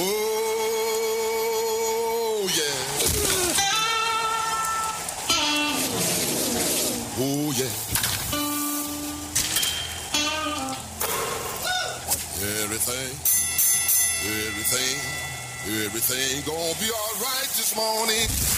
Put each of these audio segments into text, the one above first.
Oh, yeah. Oh, yeah. Everything, everything, everything gonna be all right this morning.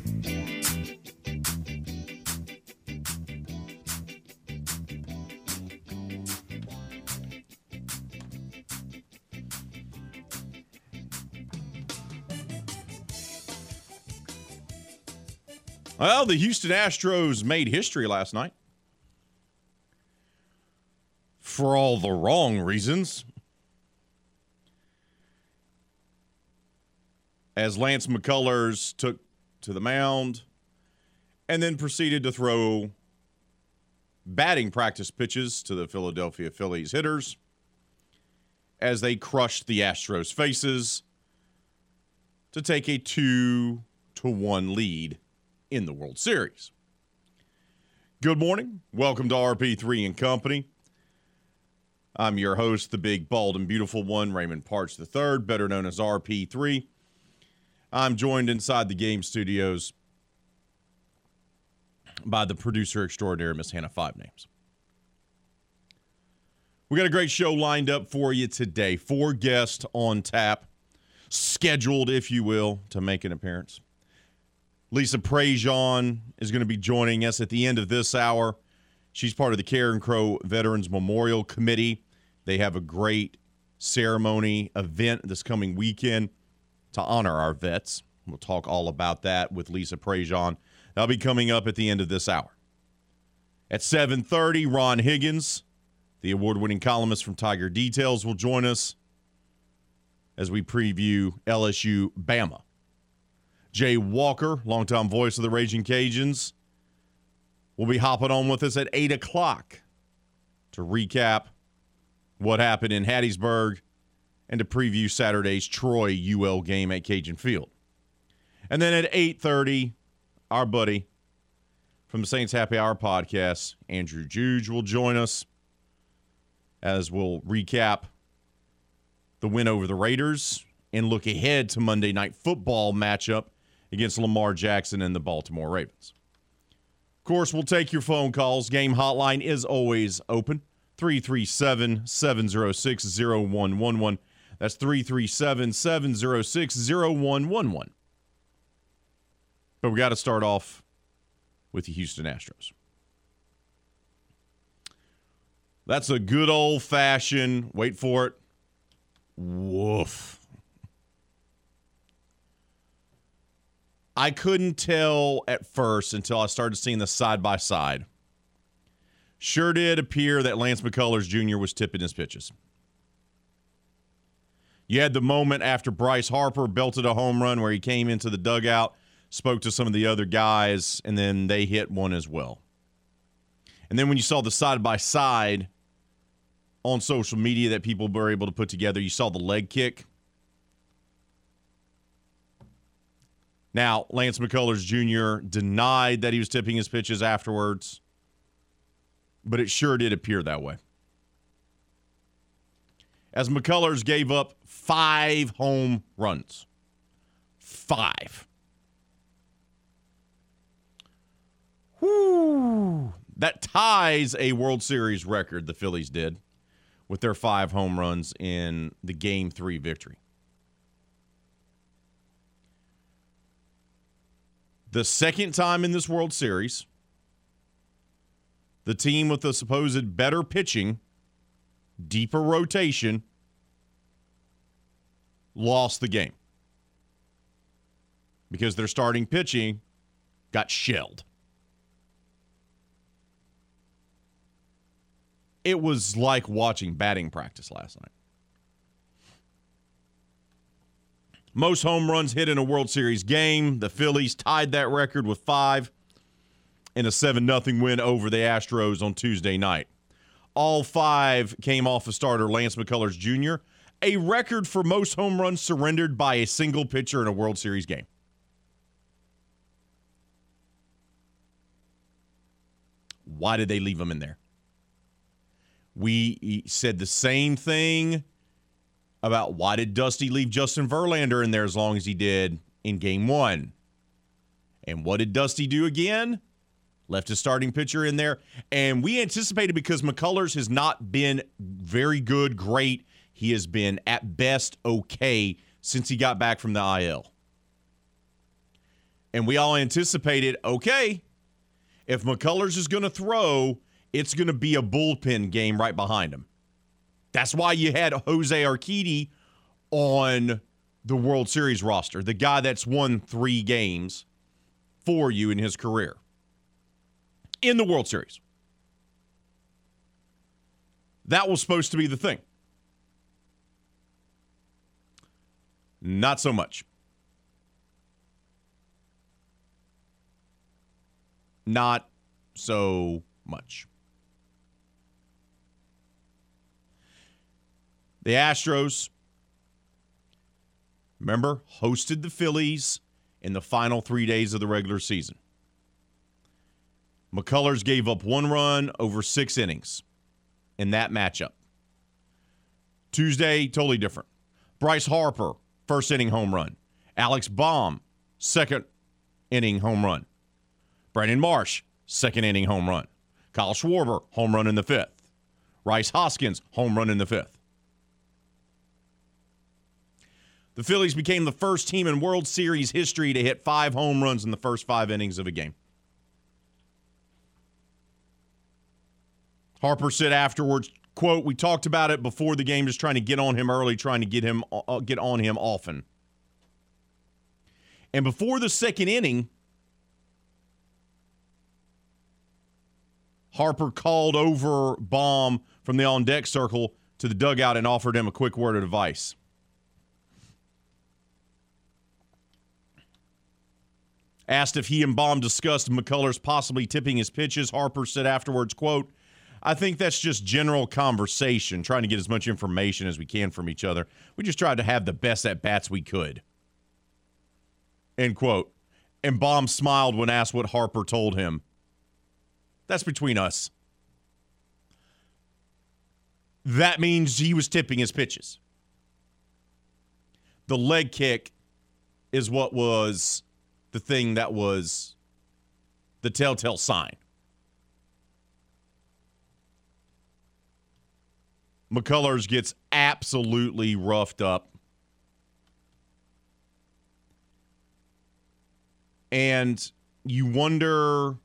Well, the Houston Astros made history last night. For all the wrong reasons. As Lance McCullers took to the mound and then proceeded to throw batting practice pitches to the Philadelphia Phillies hitters as they crushed the Astros' faces to take a 2 to 1 lead in the World Series. Good morning. Welcome to RP3 and Company. I'm your host, the big, bald, and beautiful one, Raymond Parks III, better known as RP3. I'm joined inside the game studios by the producer extraordinaire, Miss Hannah Five Names. We got a great show lined up for you today. Four guests on tap, scheduled, if you will, to make an appearance. Lisa Prejean is going to be joining us at the end of this hour. She's part of the Carencro Veterans Memorial Committee. They have a great ceremony event this coming weekend to honor our vets. We'll talk all about that with Lisa Prejean. That'll be coming up at the end of this hour. At 7:30, Ron Higgins, the award-winning columnist from Tiger Details, will join us as we preview LSU Bama. Jay Walker, longtime voice of the Raging Cajuns, will be hopping on with us at 8 o'clock to recap what happened in Hattiesburg and to preview Saturday's Troy UL game at Cajun Field. And then at 8:30, our buddy from the Saints Happy Hour podcast, Andrew Juge, will join us as we'll recap the win over the Raiders and look ahead to Monday night football matchup against Lamar Jackson and the Baltimore Ravens. Of course, we'll take your phone calls. Game hotline is always open 337 706 0111. That's 337 706 0111. But we got to start off with the Houston Astros. That's a good old fashioned, wait for it, woof. I couldn't tell at first until I started seeing the side by side. Sure did appear that Lance McCullers Jr. was tipping his pitches. You had the moment after Bryce Harper belted a home run where he came into the dugout, spoke to some of the other guys, and then they hit one as well. And then when you saw the side by side on social media that people were able to put together, you saw the leg kick. Now, Lance McCullers Jr. denied that he was tipping his pitches afterwards, but it sure did appear that way. As McCullers gave up five home runs. Five. Whoo! That ties a World Series record, the Phillies did, with their five home runs in the Game 3 victory. The second time in this World Series, the team with the supposed better pitching, deeper rotation, lost the game because their starting pitching got shelled. It was like watching batting practice last night. Most home runs hit in a World Series game. The Phillies tied that record with five in a 7 0 win over the Astros on Tuesday night. All five came off of starter Lance McCullers Jr., a record for most home runs surrendered by a single pitcher in a World Series game. Why did they leave him in there? We said the same thing about why did Dusty leave Justin Verlander in there as long as he did in game one. And what did Dusty do again? Left his starting pitcher in there. And we anticipated because McCullers has not been very good, great. He has been at best okay since he got back from the IL. And we all anticipated okay, if McCullers is going to throw, it's going to be a bullpen game right behind him. That's why you had Jose Urquidy on the World Series roster, the guy that's won three games for you in his career in the World Series. That was supposed to be the thing. Not so much. Not so much. The Astros, remember, hosted the Phillies in the final three days of the regular season. McCullers gave up one run over six innings in that matchup. Tuesday, totally different. Bryce Harper, first inning home run. Alex Bohm, second inning home run. Brandon Marsh, second inning home run. Kyle Schwarber, home run in the fifth. Rhys Hoskins, home run in the fifth. The Phillies became the first team in World Series history to hit five home runs in the first five innings of a game. Harper said afterwards, quote, we talked about it before the game, just trying to get on him early, trying to get him uh, get on him often. And before the second inning, Harper called over Bohm from the on deck circle to the dugout and offered him a quick word of advice. Asked if he and Bohm discussed McCullers possibly tipping his pitches, Harper said afterwards, quote, I think that's just general conversation, trying to get as much information as we can from each other. We just tried to have the best at bats we could. End quote. And Bohm smiled when asked what Harper told him. That's between us. That means he was tipping his pitches. The leg kick is what was the thing that was the telltale sign. McCullers gets absolutely roughed up. And you wonder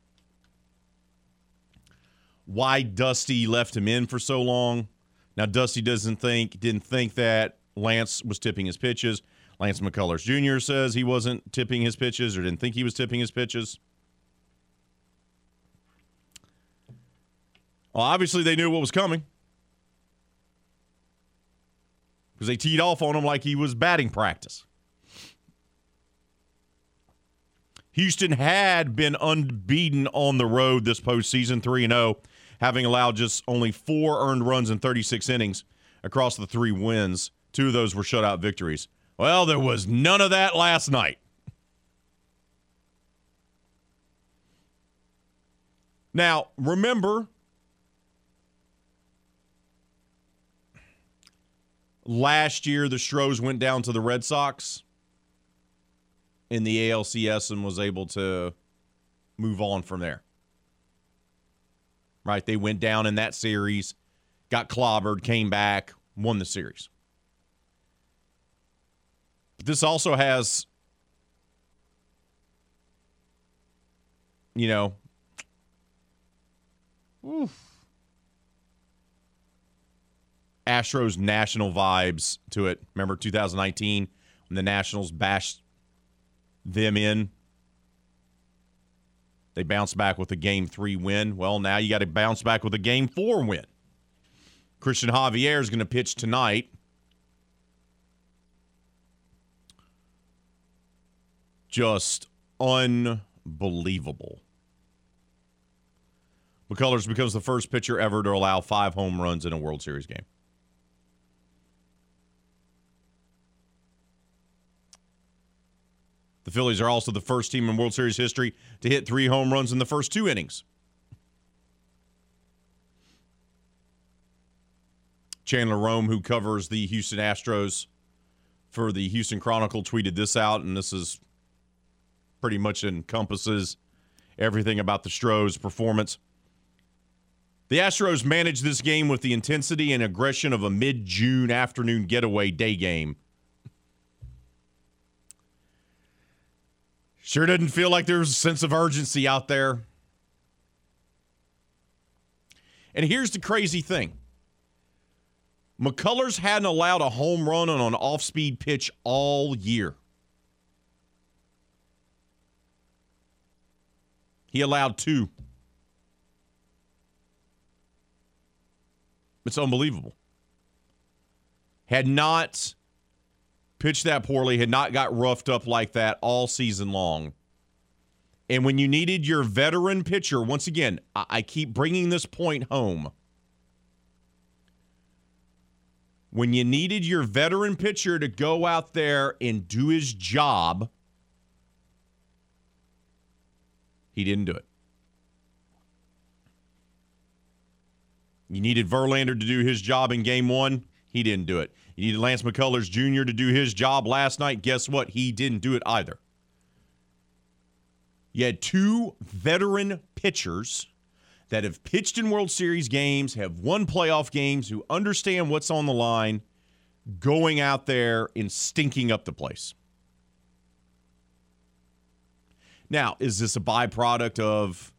why Dusty left him in for so long. Now Dusty doesn't think didn't think that Lance was tipping his pitches. Lance McCullers Jr. says he wasn't tipping his pitches or didn't think he was tipping his pitches. Well, obviously they knew what was coming. because they teed off on him like he was batting practice. Houston had been unbeaten on the road this postseason, 3 0, having allowed just only four earned runs in 36 innings across the three wins. Two of those were shutout victories. Well, there was none of that last night. Now, remember, Last year, the Stros went down to the Red Sox in the ALCS and was able to move on from there. Right? They went down in that series, got clobbered, came back, won the series. This also has, you know, oof Astros national vibes to it. Remember 2019 when the Nationals bashed them in? They bounced back with a game three win. Well, now you got to bounce back with a game four win. Christian Javier is going to pitch tonight. Just unbelievable. McCullers becomes the first pitcher ever to allow five home runs in a World Series game. The Phillies are also the first team in World Series history to hit three home runs in the first two innings. Chandler Rome, who covers the Houston Astros for the Houston Chronicle, tweeted this out, and this is pretty much encompasses everything about the Stros' performance. The Astros managed this game with the intensity and aggression of a mid June afternoon getaway day game. Sure didn't feel like there was a sense of urgency out there. And here's the crazy thing McCullers hadn't allowed a home run on an off speed pitch all year. He allowed two. It's unbelievable. Had not pitched that poorly, had not got roughed up like that all season long. And when you needed your veteran pitcher, once again, I, keep bringing this point home. When you needed your veteran pitcher to go out there and do his job, he didn't do it. You needed Verlander to do his job in game one. He didn't do it. You needed Lance McCullers Jr. to do his job last night. Guess what? He didn't do it either. You had two veteran pitchers that have pitched in World Series games, have won playoff games, who understand what's on the line, going out there and stinking up the place. Now, is this a byproduct of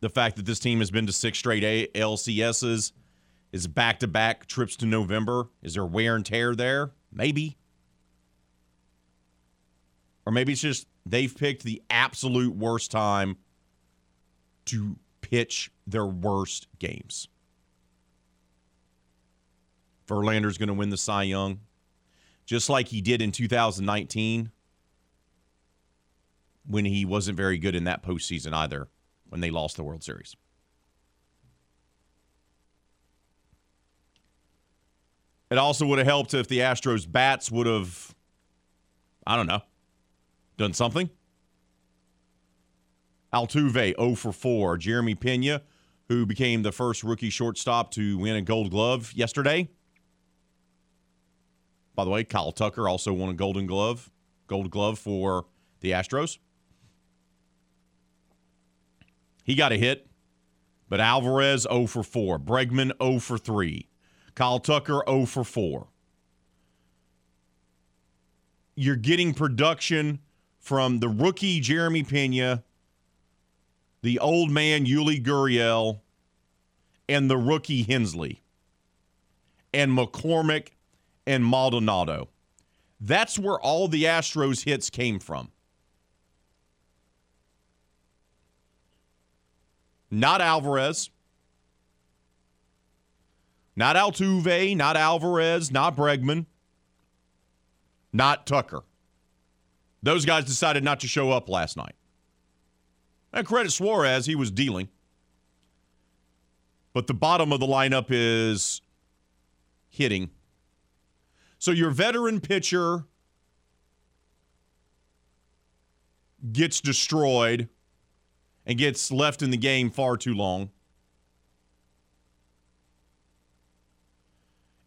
the fact that this team has been to six straight LCSs, is back to back trips to November. Is there wear and tear there? Maybe. Or maybe it's just they've picked the absolute worst time to pitch their worst games. Verlander's going to win the Cy Young, just like he did in 2019 when he wasn't very good in that postseason either when they lost the World Series. It also would have helped if the Astros bats would have, I don't know, done something. Altuve 0 for 4. Jeremy Pena, who became the first rookie shortstop to win a gold glove yesterday. By the way, Kyle Tucker also won a golden glove, gold glove for the Astros. He got a hit, but Alvarez 0 for 4. Bregman 0 for 3. Kyle Tucker 0 for 4. You're getting production from the rookie Jeremy Pena, the old man Yuli Gurriel, and the rookie Hensley, and McCormick and Maldonado. That's where all the Astros hits came from. not Alvarez, not Altuve, not Alvarez, not Bregman, not Tucker. Those guys decided not to show up last night. And credit Suarez, he was dealing. But the bottom of the lineup is hitting. So your veteran pitcher gets destroyed and gets left in the game far too long.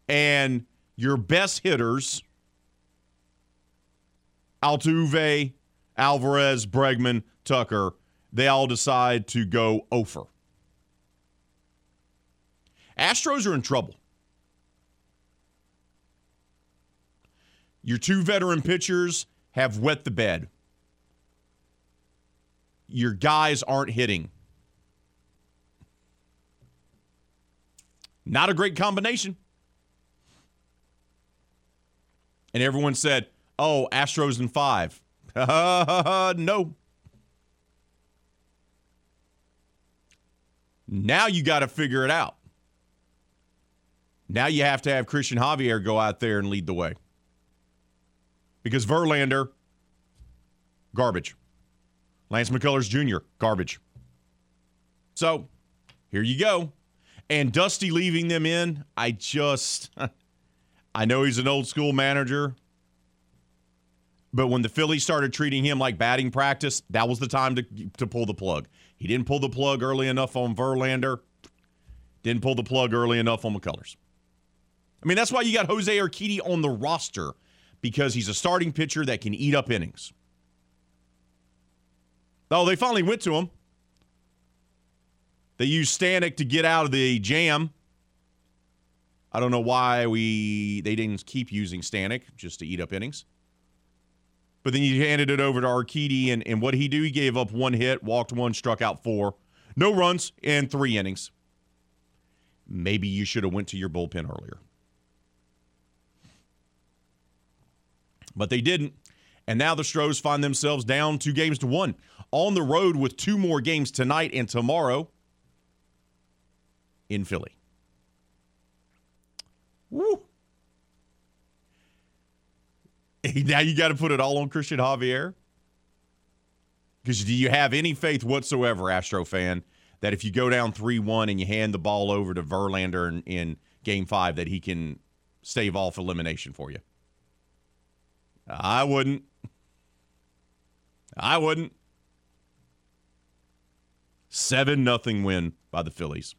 And your best hitters, Altuve, Alvarez, Bregman, Tucker, they all decide to go over. Astros are in trouble. Your two veteran pitchers have wet the bed your guys aren't hitting. Not a great combination. And everyone said, oh, Astros in five. no. Now you got to figure it out. Now you have to have Christian Javier go out there and lead the way. Because Verlander, garbage. Lance McCullers Jr., garbage. So here you go. And Dusty leaving them in, I just, I know he's an old school manager, But when the Phillies started treating him like batting practice, that was the time to, to pull the plug. He didn't pull the plug early enough on Verlander, didn't pull the plug early enough on McCullers. I mean, that's why you got Jose Urquidy on the roster because he's a starting pitcher that can eat up innings. Oh, they finally went to him. They used Stanek to get out of the jam. I don't know why we they didn't keep using Stanek just to eat up innings. But then you handed it over to Urquidy, and, and what did he do? He gave up one hit, walked one, struck out four. No runs and three innings. Maybe you should have went to your bullpen earlier. But they didn't. And now the Stros find themselves down two games to one on the road with two more games tonight and tomorrow in Philly. Woo. Now you got to put it all on Christian Javier. Because do you have any faith whatsoever, Astro fan, that if you go down 3 1 and you hand the ball over to Verlander in, in game five, that he can stave off elimination for you? I wouldn't. I wouldn't. 7 nothing win by the Phillies.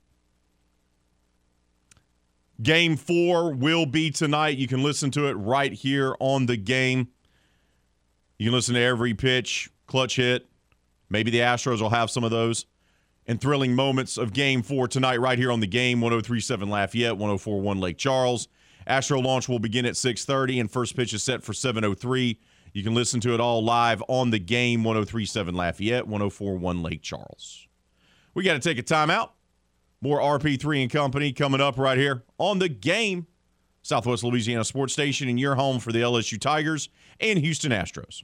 Game four will be tonight. You can listen to it right here on the game. You can listen to every pitch, clutch hit. Maybe the Astros will have some of those. And thrilling moments of game four tonight, right here on the game 1037 Lafayette, 1041 Lake Charles. Astro launch will begin at 6:30 and first pitch is set for 7:03. You can listen to it all live on the game 1037 Lafayette, 1041 Lake Charles. We got to take a timeout. More RP3 and Company coming up right here on the game. Southwest Louisiana Sports Station and your home for the LSU Tigers and Houston Astros.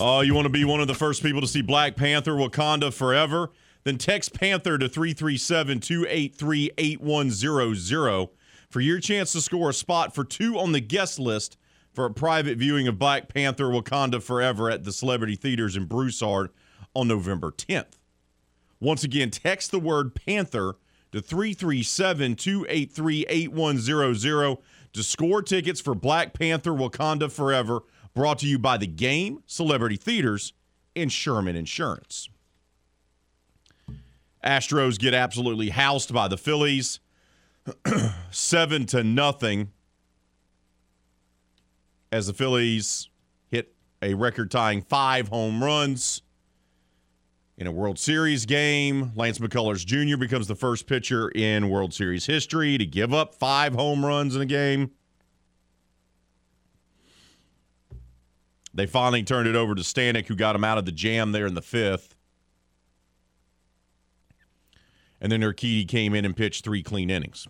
Oh, you want to be one of the first people to see Black Panther Wakanda Forever? Then text Panther to 337 283 8100 for your chance to score a spot for two on the guest list for a private viewing of Black Panther Wakanda Forever at the Celebrity Theaters in Broussard on November 10th. Once again, text the word Panther to 337 283 8100 to score tickets for Black Panther Wakanda Forever Brought to you by The Game, Celebrity Theaters, and Sherman Insurance. Astros get absolutely housed by the Phillies. Seven to nothing as the Phillies hit a record tying five home runs in a World Series game. Lance McCullers Jr. becomes the first pitcher in World Series history to give up five home runs in a game. They finally turned it over to Stanek, who got him out of the jam there in the fifth. And then Urquidy came in and pitched three clean innings.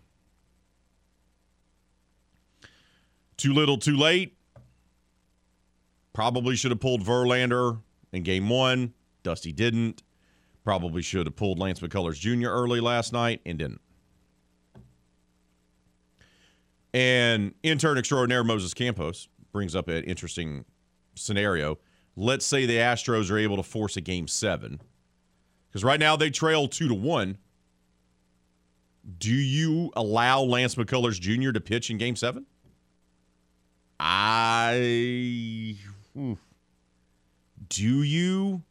Too little, too late. Probably should have pulled Verlander in game one. Dusty didn't. Probably should have pulled Lance McCullers Jr. early last night and didn't. And intern extraordinaire Moses Campos brings up an interesting scenario, let's say the Astros are able to force a game seven, because right now they trail two to one. Do you allow Lance McCullers Jr. to pitch in game seven? I. Do you?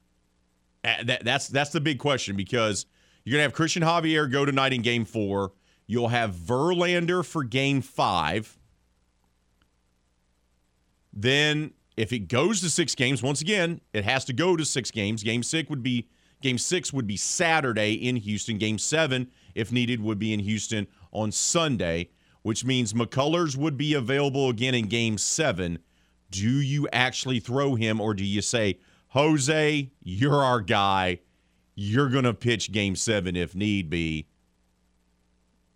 That, that's that's the big question because you're gonna have Christian Javier go tonight in game four. You'll have Verlander for game five. Then if it goes to six games, once again, it has to go to six games. Game six would be game six would be Saturday in Houston. Game seven, if needed, would be in Houston on Sunday, which means McCullers would be available again in game seven. Do you actually throw him or do you say, Jose, you're our guy. You're going to pitch game seven if need be.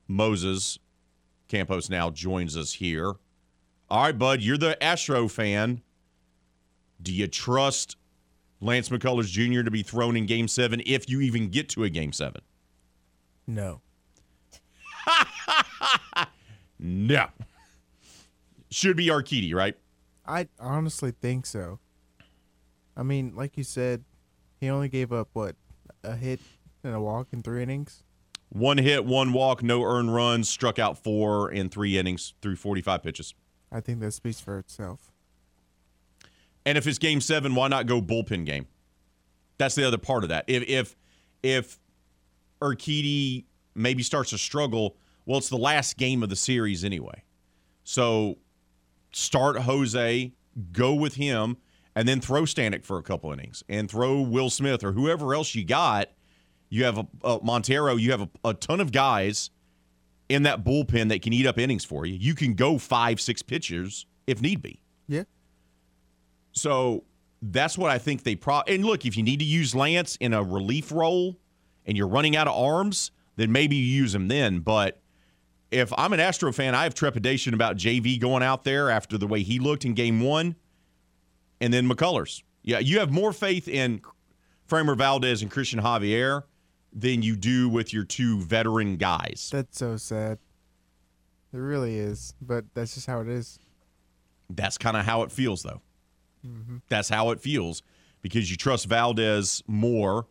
Moses Campos now joins us here. All right, bud, you're the Astro fan. Do you trust Lance McCullers Jr. to be thrown in game seven if you even get to a game seven? No. No. Should be Urquidy, right? I honestly think so. I mean, like you said, he only gave up what a hit and a walk in three innings. One hit, one walk, no earned runs, struck out four in three innings through 45 pitches. I think that speaks for itself. And if it's game seven, why not go bullpen game? That's the other part of that. If if if Urquidy maybe starts to struggle, well, it's the last game of the series anyway. So start Jose, go with him, and then throw Stanek for a couple innings and throw Will Smith or whoever else you got. You have a, a Montero, you have a, a ton of guys in that bullpen that can eat up innings for you. You can go five, six pitchers if need be. So that's what I think they pro. And look, if you need to use Lance in a relief role and you're running out of arms, then maybe you use him then. But if I'm an Astro fan, I have trepidation about JV going out there after the way he looked in game one and then McCullers. Yeah, you have more faith in Framber Valdez and Christian Javier than you do with your two veteran guys. That's so sad. It really is, but that's just how it is. That's kind of how it feels, though. Mm-hmm. That's how it feels because you trust Valdez more.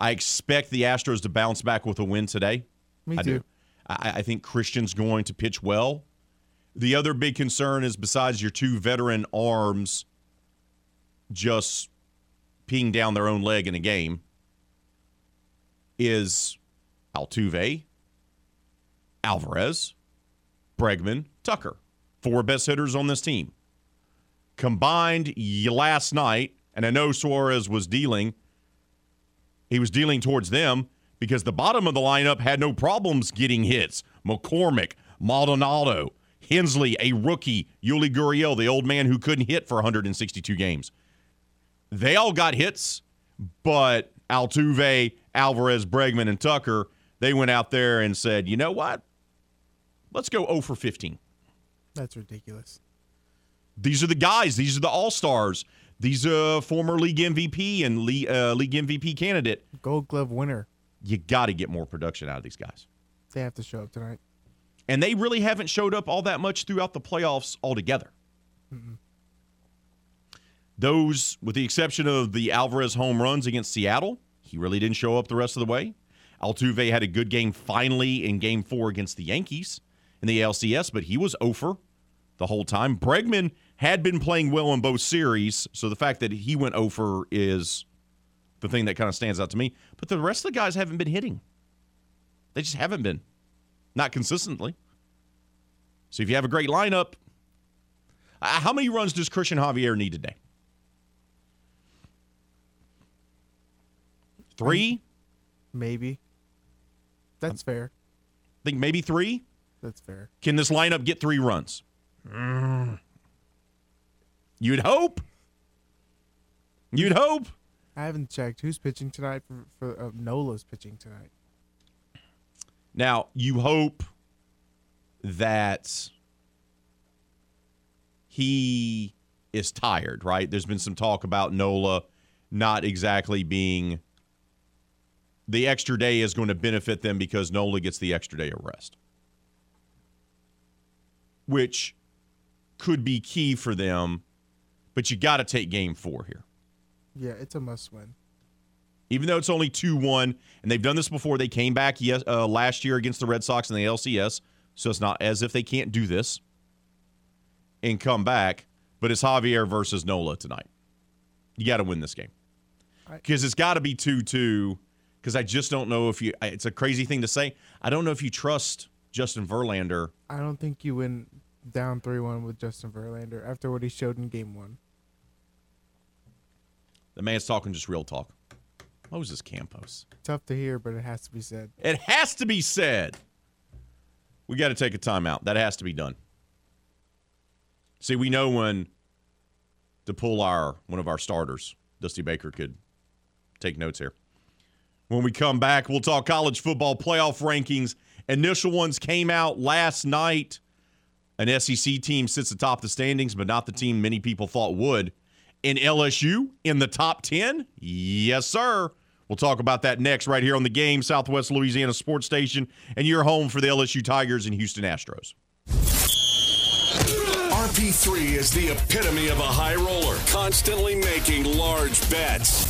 I expect the Astros to bounce back with a win today. Me I too. do. I, I think Christian's going to pitch well. The other big concern is besides your two veteran arms just peeing down their own leg in a game is Altuve, Alvarez, Bregman, Tucker. Four best hitters on this team. Combined last night, and I know Suarez was dealing, he was dealing towards them because the bottom of the lineup had no problems getting hits. McCormick, Maldonado, Hensley, a rookie, Yuli Gurriel, the old man who couldn't hit for 162 games. They all got hits, but Altuve, Alvarez, Bregman, and Tucker, they went out there and said, you know what? Let's go 0 for 15. That's ridiculous. These are the guys. These are the all stars. These are former league MVP and league, uh, league MVP candidate. Gold Glove winner. You got to get more production out of these guys. They have to show up tonight. And they really haven't showed up all that much throughout the playoffs altogether. Those, with the exception of the Alvarez home runs against Seattle, he really didn't show up the rest of the way. Altuve had a good game finally in game four against the Yankees in the ALCS, but he was over the whole time. Bregman had been playing well in both series, so the fact that he went over is the thing that kind of stands out to me. But the rest of the guys haven't been hitting. They just haven't been. Not consistently. So if you have a great lineup, how many runs does Christian Javier need today? Three? Maybe. That's fair. I think maybe three. That's fair. Can this lineup get three runs? Mm. You'd hope. You'd hope. I haven't checked who's pitching tonight for, for uh, Nola's pitching tonight. Now, you hope that he is tired, right? There's been some talk about Nola not exactly being the extra day is going to benefit them because Nola gets the extra day of rest, which could be key for them. But you got to take game four here. Yeah, it's a must win. even though it's only 2-1 and they've done this before they came back yes, uh, last year against the red sox in the lcs so it's not as if they can't do this and come back but it's javier versus nola tonight you got to win this game because it's got to be 2-2 because i just don't know if you, it's a crazy thing to say i don't know if you trust justin verlander I don't think you win down 3 1 with Justin Verlander after what he showed in game one. the man's talking just real talk moses campos Tough to hear, but it has to be said. It has to be said. We got to take a timeout. That has to be done. See, we know when to pull our one of our starters. Dusty Baker could take notes here. When we come back, we'll talk college football playoff rankings. Initial ones came out last night. An SEC team sits atop the standings, but not the team many people thought would. And LSU in the top 10? Yes, sir. We'll talk about that next, right here on the game, Southwest Louisiana Sports Station, and your home for the LSU Tigers and Houston Astros. RP3 is the epitome of a high roller, constantly making large bets.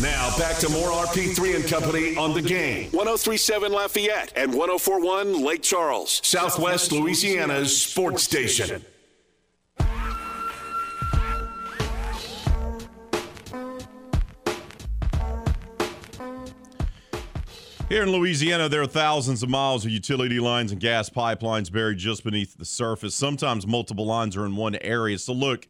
Now back to more RP3 and Company on the game. 1037 Lafayette and 1041 Lake Charles, Southwest Louisiana's sports station. Here in Louisiana, there are thousands of miles of utility lines and gas pipelines buried just beneath the surface. Sometimes multiple lines are in one area. So, look,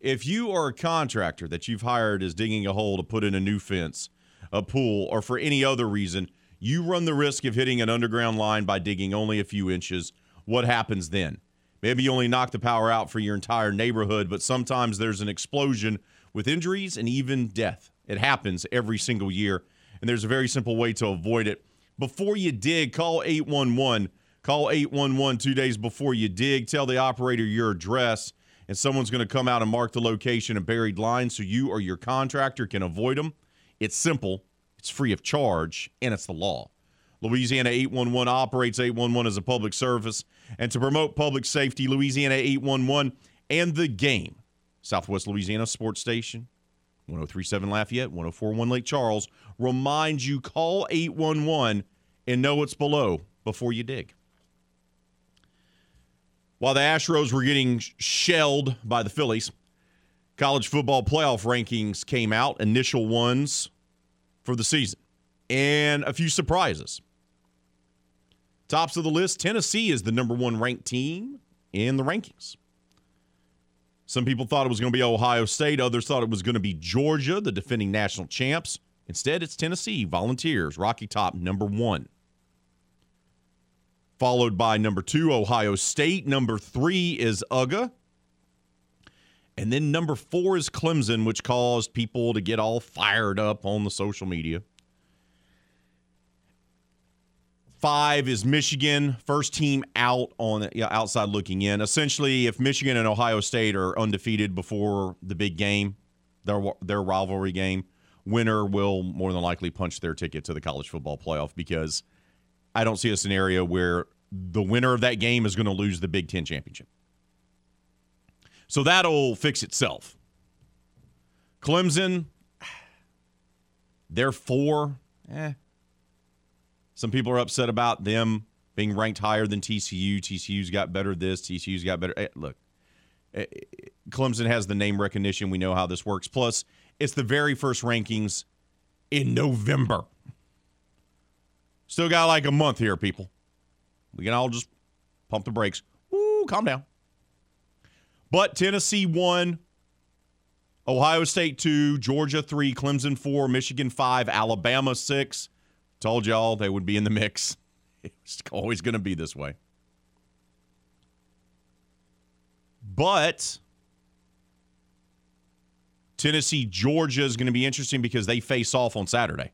if you are a contractor that you've hired is digging a hole to put in a new fence, a pool, or for any other reason, you run the risk of hitting an underground line by digging only a few inches. What happens then? Maybe you only knock the power out for your entire neighborhood, but sometimes there's an explosion with injuries and even death. It happens every single year and there's a very simple way to avoid it. Before you dig, call 811. Call 811 two days before you dig. Tell the operator your address, and someone's going to come out and mark the location of buried lines so you or your contractor can avoid them. It's simple, it's free of charge, and it's the law. Louisiana 811 operates 811 as a public service. And to promote public safety, Louisiana 811 and the game, Southwest Louisiana Sports Station, 1037 Lafayette, 1041 Lake Charles, reminds you call 811 and know what's below before you dig. While the Astros were getting shelled by the Phillies, college football playoff rankings came out, initial ones for the season, and a few surprises. Tops of the list Tennessee is the number one ranked team in the rankings. Some people thought it was going to be Ohio State. Others thought it was going to be Georgia, the defending national champs. Instead, it's Tennessee Volunteers, Rocky Top, number one. Followed by number two, Ohio State. Number three is UGA. And then number four is Clemson, which caused people to get all fired up on the social media. Five is Michigan, first team out on outside looking in. Essentially, if Michigan and Ohio State are undefeated before the big game, their their rivalry game, winner will more than likely punch their ticket to the college football playoff because I don't see a scenario where the winner of that game is going to lose the Big Ten championship. So that'll fix itself. Clemson, they're four. Eh, some people are upset about them being ranked higher than TCU. TCU's got better this, TCU's got better. Eh, look, eh, Clemson has the name recognition. We know how this works. Plus, it's the very first rankings in November. Still got like a month here, people. We can all just pump the brakes. Ooh, calm down. But Tennessee won, Ohio State two, Georgia three, Clemson four, Michigan five, Alabama six. Told y'all they would be in the mix. It's always going to be this way. But Tennessee, Georgia is going to be interesting because they face off on Saturday.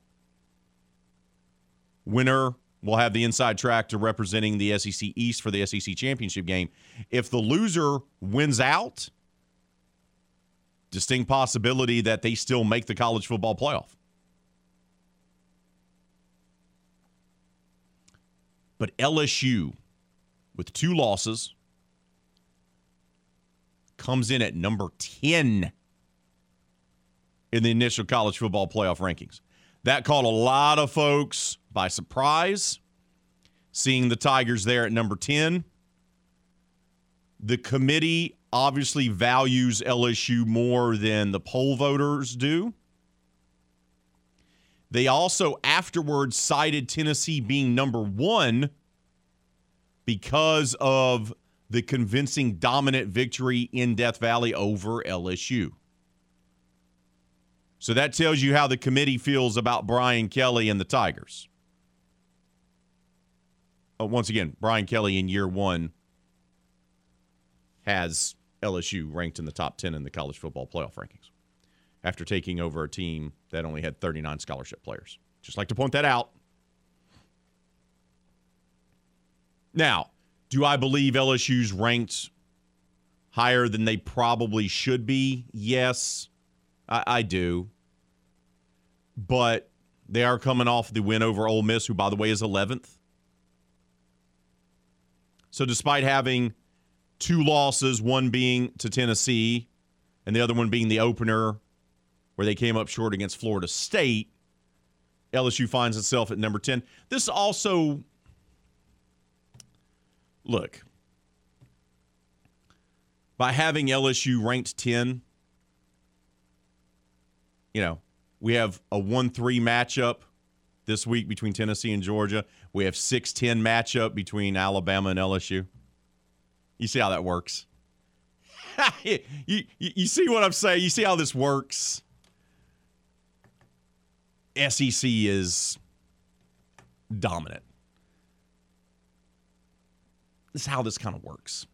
Winner will have the inside track to representing the SEC East for the SEC championship game. If the loser wins out, distinct possibility that they still make the college football playoff. But LSU, with two losses, comes in at number 10 in the initial college football playoff rankings. That caught a lot of folks by surprise, seeing the Tigers there at number 10. The committee obviously values LSU more than the poll voters do. They also afterwards cited Tennessee being number one because of the convincing dominant victory in Death Valley over LSU. So that tells you how the committee feels about Brian Kelly and the Tigers. Uh, once again, Brian Kelly in year one has LSU ranked in the top 10 in the college football playoff rankings after taking over a team that only had 39 scholarship players. Just like to point that out. Now, do I believe LSU's ranked higher than they probably should be? Yes, I, I do. But they are coming off the win over Ole Miss, who, by the way, is 11th. So, despite having two losses, one being to Tennessee and the other one being the opener where they came up short against Florida State, LSU finds itself at number 10. This also, look, by having LSU ranked 10, you know, we have a 1 3 matchup this week between Tennessee and Georgia. We have 6 10 matchup between Alabama and LSU. You see how that works? you, you, you see what I'm saying? You see how this works? SEC is dominant. This is how this kind of works.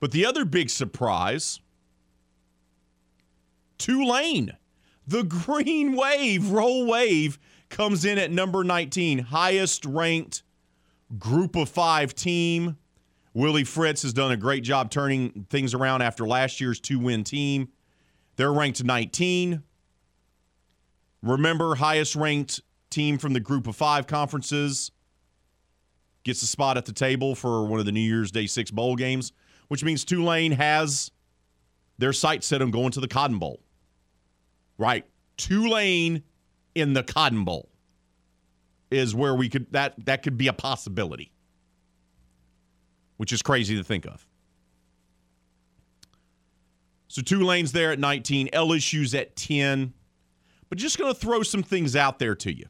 But the other big surprise Tulane, the Green Wave, Roll Wave, comes in at number 19, highest ranked group of five team. Willie Fritz has done a great job turning things around after last year's two win team. They're ranked 19. Remember, highest ranked team from the group of five conferences gets a spot at the table for one of the New Year's Day six bowl games, which means Tulane has their sights set on going to the Cotton Bowl. Right. Tulane in the Cotton Bowl is where we could that that could be a possibility. Which is crazy to think of. So Tulane's there at 19, LSU's at 10. But just going to throw some things out there to you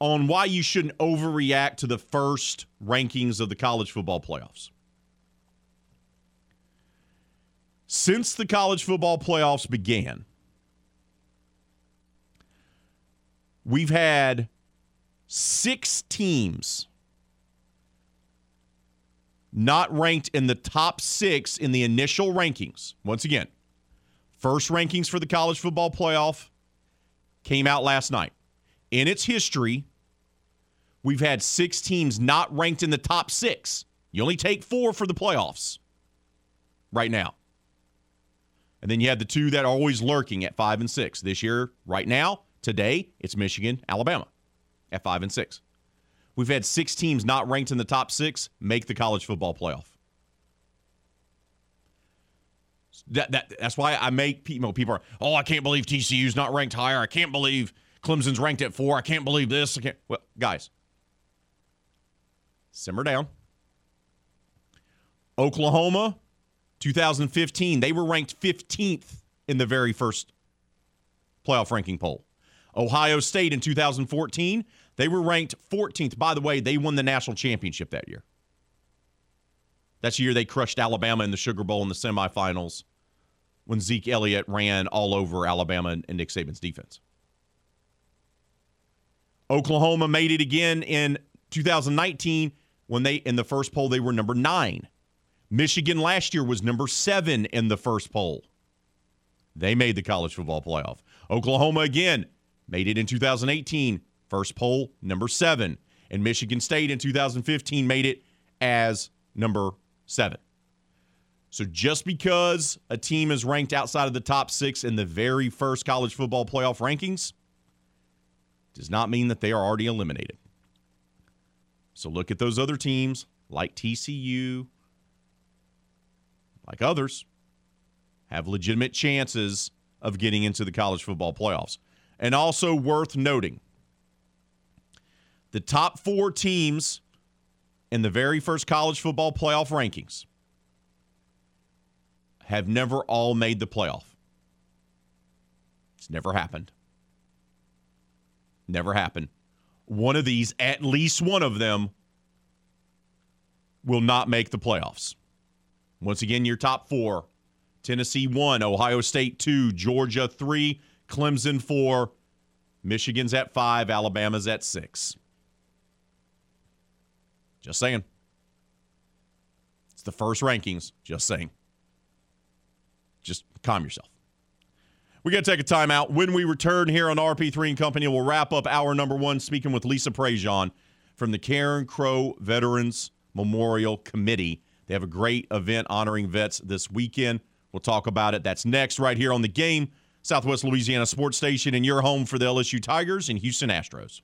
on why you shouldn't overreact to the first rankings of the college football playoffs. Since the college football playoffs began, we've had six teams not ranked in the top six in the initial rankings. Once again, first rankings for the college football playoff came out last night. In its history, we've had six teams not ranked in the top six. You only take four for the playoffs right now. And then you have the two that are always lurking at five and six. This year, right now, today, it's Michigan, Alabama at five and six. We've had six teams not ranked in the top six make the college football playoff. That, that that's why I make people people are oh I can't believe TCU's not ranked higher. I can't believe Clemson's ranked at four. I can't believe this. I can't. Well, guys, simmer down. Oklahoma, 2015, they were ranked 15th in the very first playoff ranking poll. Ohio State in 2014, they were ranked 14th. By the way, they won the national championship that year. That's the year they crushed Alabama in the Sugar Bowl in the semifinals when Zeke Elliott ran all over Alabama and Nick Saban's defense. Oklahoma made it again in 2019 when they in the first poll they were number 9. Michigan last year was number 7 in the first poll. They made the college football playoff. Oklahoma again made it in 2018, first poll number 7, and Michigan State in 2015 made it as number 7. So just because a team is ranked outside of the top six in the very first college football playoff rankings does not mean that they are already eliminated. So look at those other teams like TCU, like others, have legitimate chances of getting into the college football playoffs. And also worth noting the top four teams in the very first college football playoff rankings have never all made the playoff. It's never happened. Never happened. One of these, at least one of them, will not make the playoffs. Once again, your top four Tennessee one, Ohio State two, Georgia three, Clemson four, Michigan's at five, Alabama's at six. Just saying. It's the first rankings. Just saying. Just calm yourself. We got to take a timeout. When we return here on RP3 and Company, we'll wrap up hour number one speaking with Lisa Prejean from the Carencro Veterans Memorial Committee. They have a great event honoring vets this weekend. We'll talk about it. That's next, right here on the game, Southwest Louisiana Sports Station, and your home for the LSU Tigers and Houston Astros.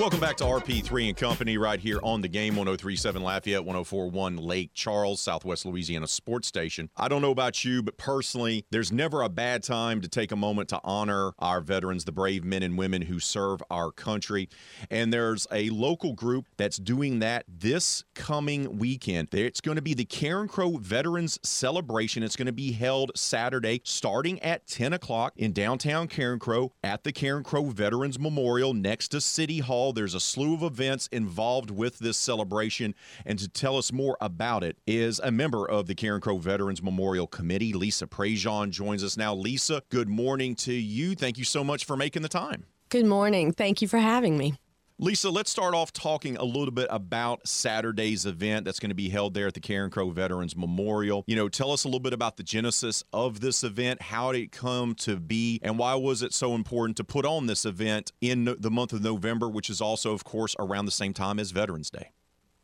Welcome back to RP3 and Company right here on the game 1037 Lafayette, 1041 Lake Charles, Southwest Louisiana Sports Station. I don't know about you, but personally, there's never a bad time to take a moment to honor our veterans, the brave men and women who serve our country. And there's a local group that's doing that this coming weekend. It's going to be the Carencro Veterans Celebration. It's going to be held Saturday starting at 10 o'clock in downtown Carencro at the Carencro Veterans Memorial next to City Hall. There's a slew of events involved with this celebration. And to tell us more about it is a member of the Carencro Veterans Memorial Committee, Lisa Prejean, joins us now. Lisa, good morning to you. Thank you so much for making the time. Good morning. Thank you for having me. Lisa, let's start off talking a little bit about Saturday's event that's going to be held there at the Carencro Veterans Memorial. You know, tell us a little bit about the genesis of this event. How did it come to be, and why was it so important to put on this event in the month of November, which is also, of course, around the same time as Veterans Day?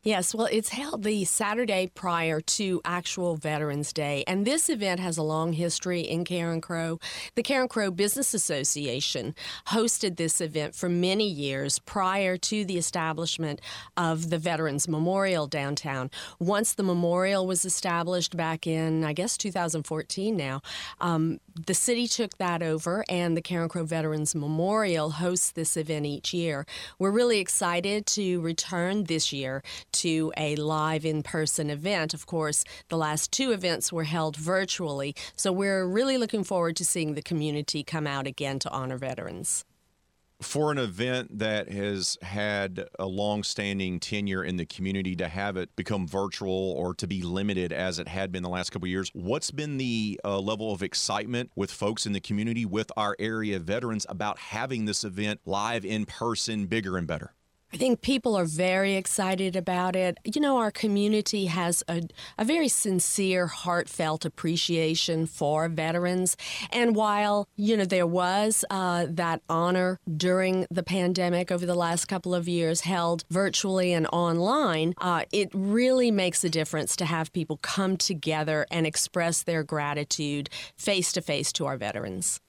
Yes, well, it's held the Saturday prior to actual Veterans Day, and this event has a long history in Carencro. The Carencro Business Association hosted this event for many years prior to the establishment of the Veterans Memorial downtown. Once the memorial was established back in, I guess, 2014 now, um, the city took that over, and the Carencro Veterans Memorial hosts this event each year. We're really excited to return this year to a live in person event. Of course, the last two events were held virtually, so we're really looking forward to seeing the community come out again to honor veterans. For an event that has had a long-standing tenure in the community to have it become virtual or to be limited as it had been the last couple years what's been the uh, level of excitement with folks in the community with our area veterans about having this event live in person bigger and better I think people are very excited about it. You know, our community has a, a very sincere, heartfelt appreciation for veterans. And while, you know, there was uh, that honor during the pandemic over the last couple of years held virtually and online, uh, it really makes a difference to have people come together and express their gratitude face to face to our veterans.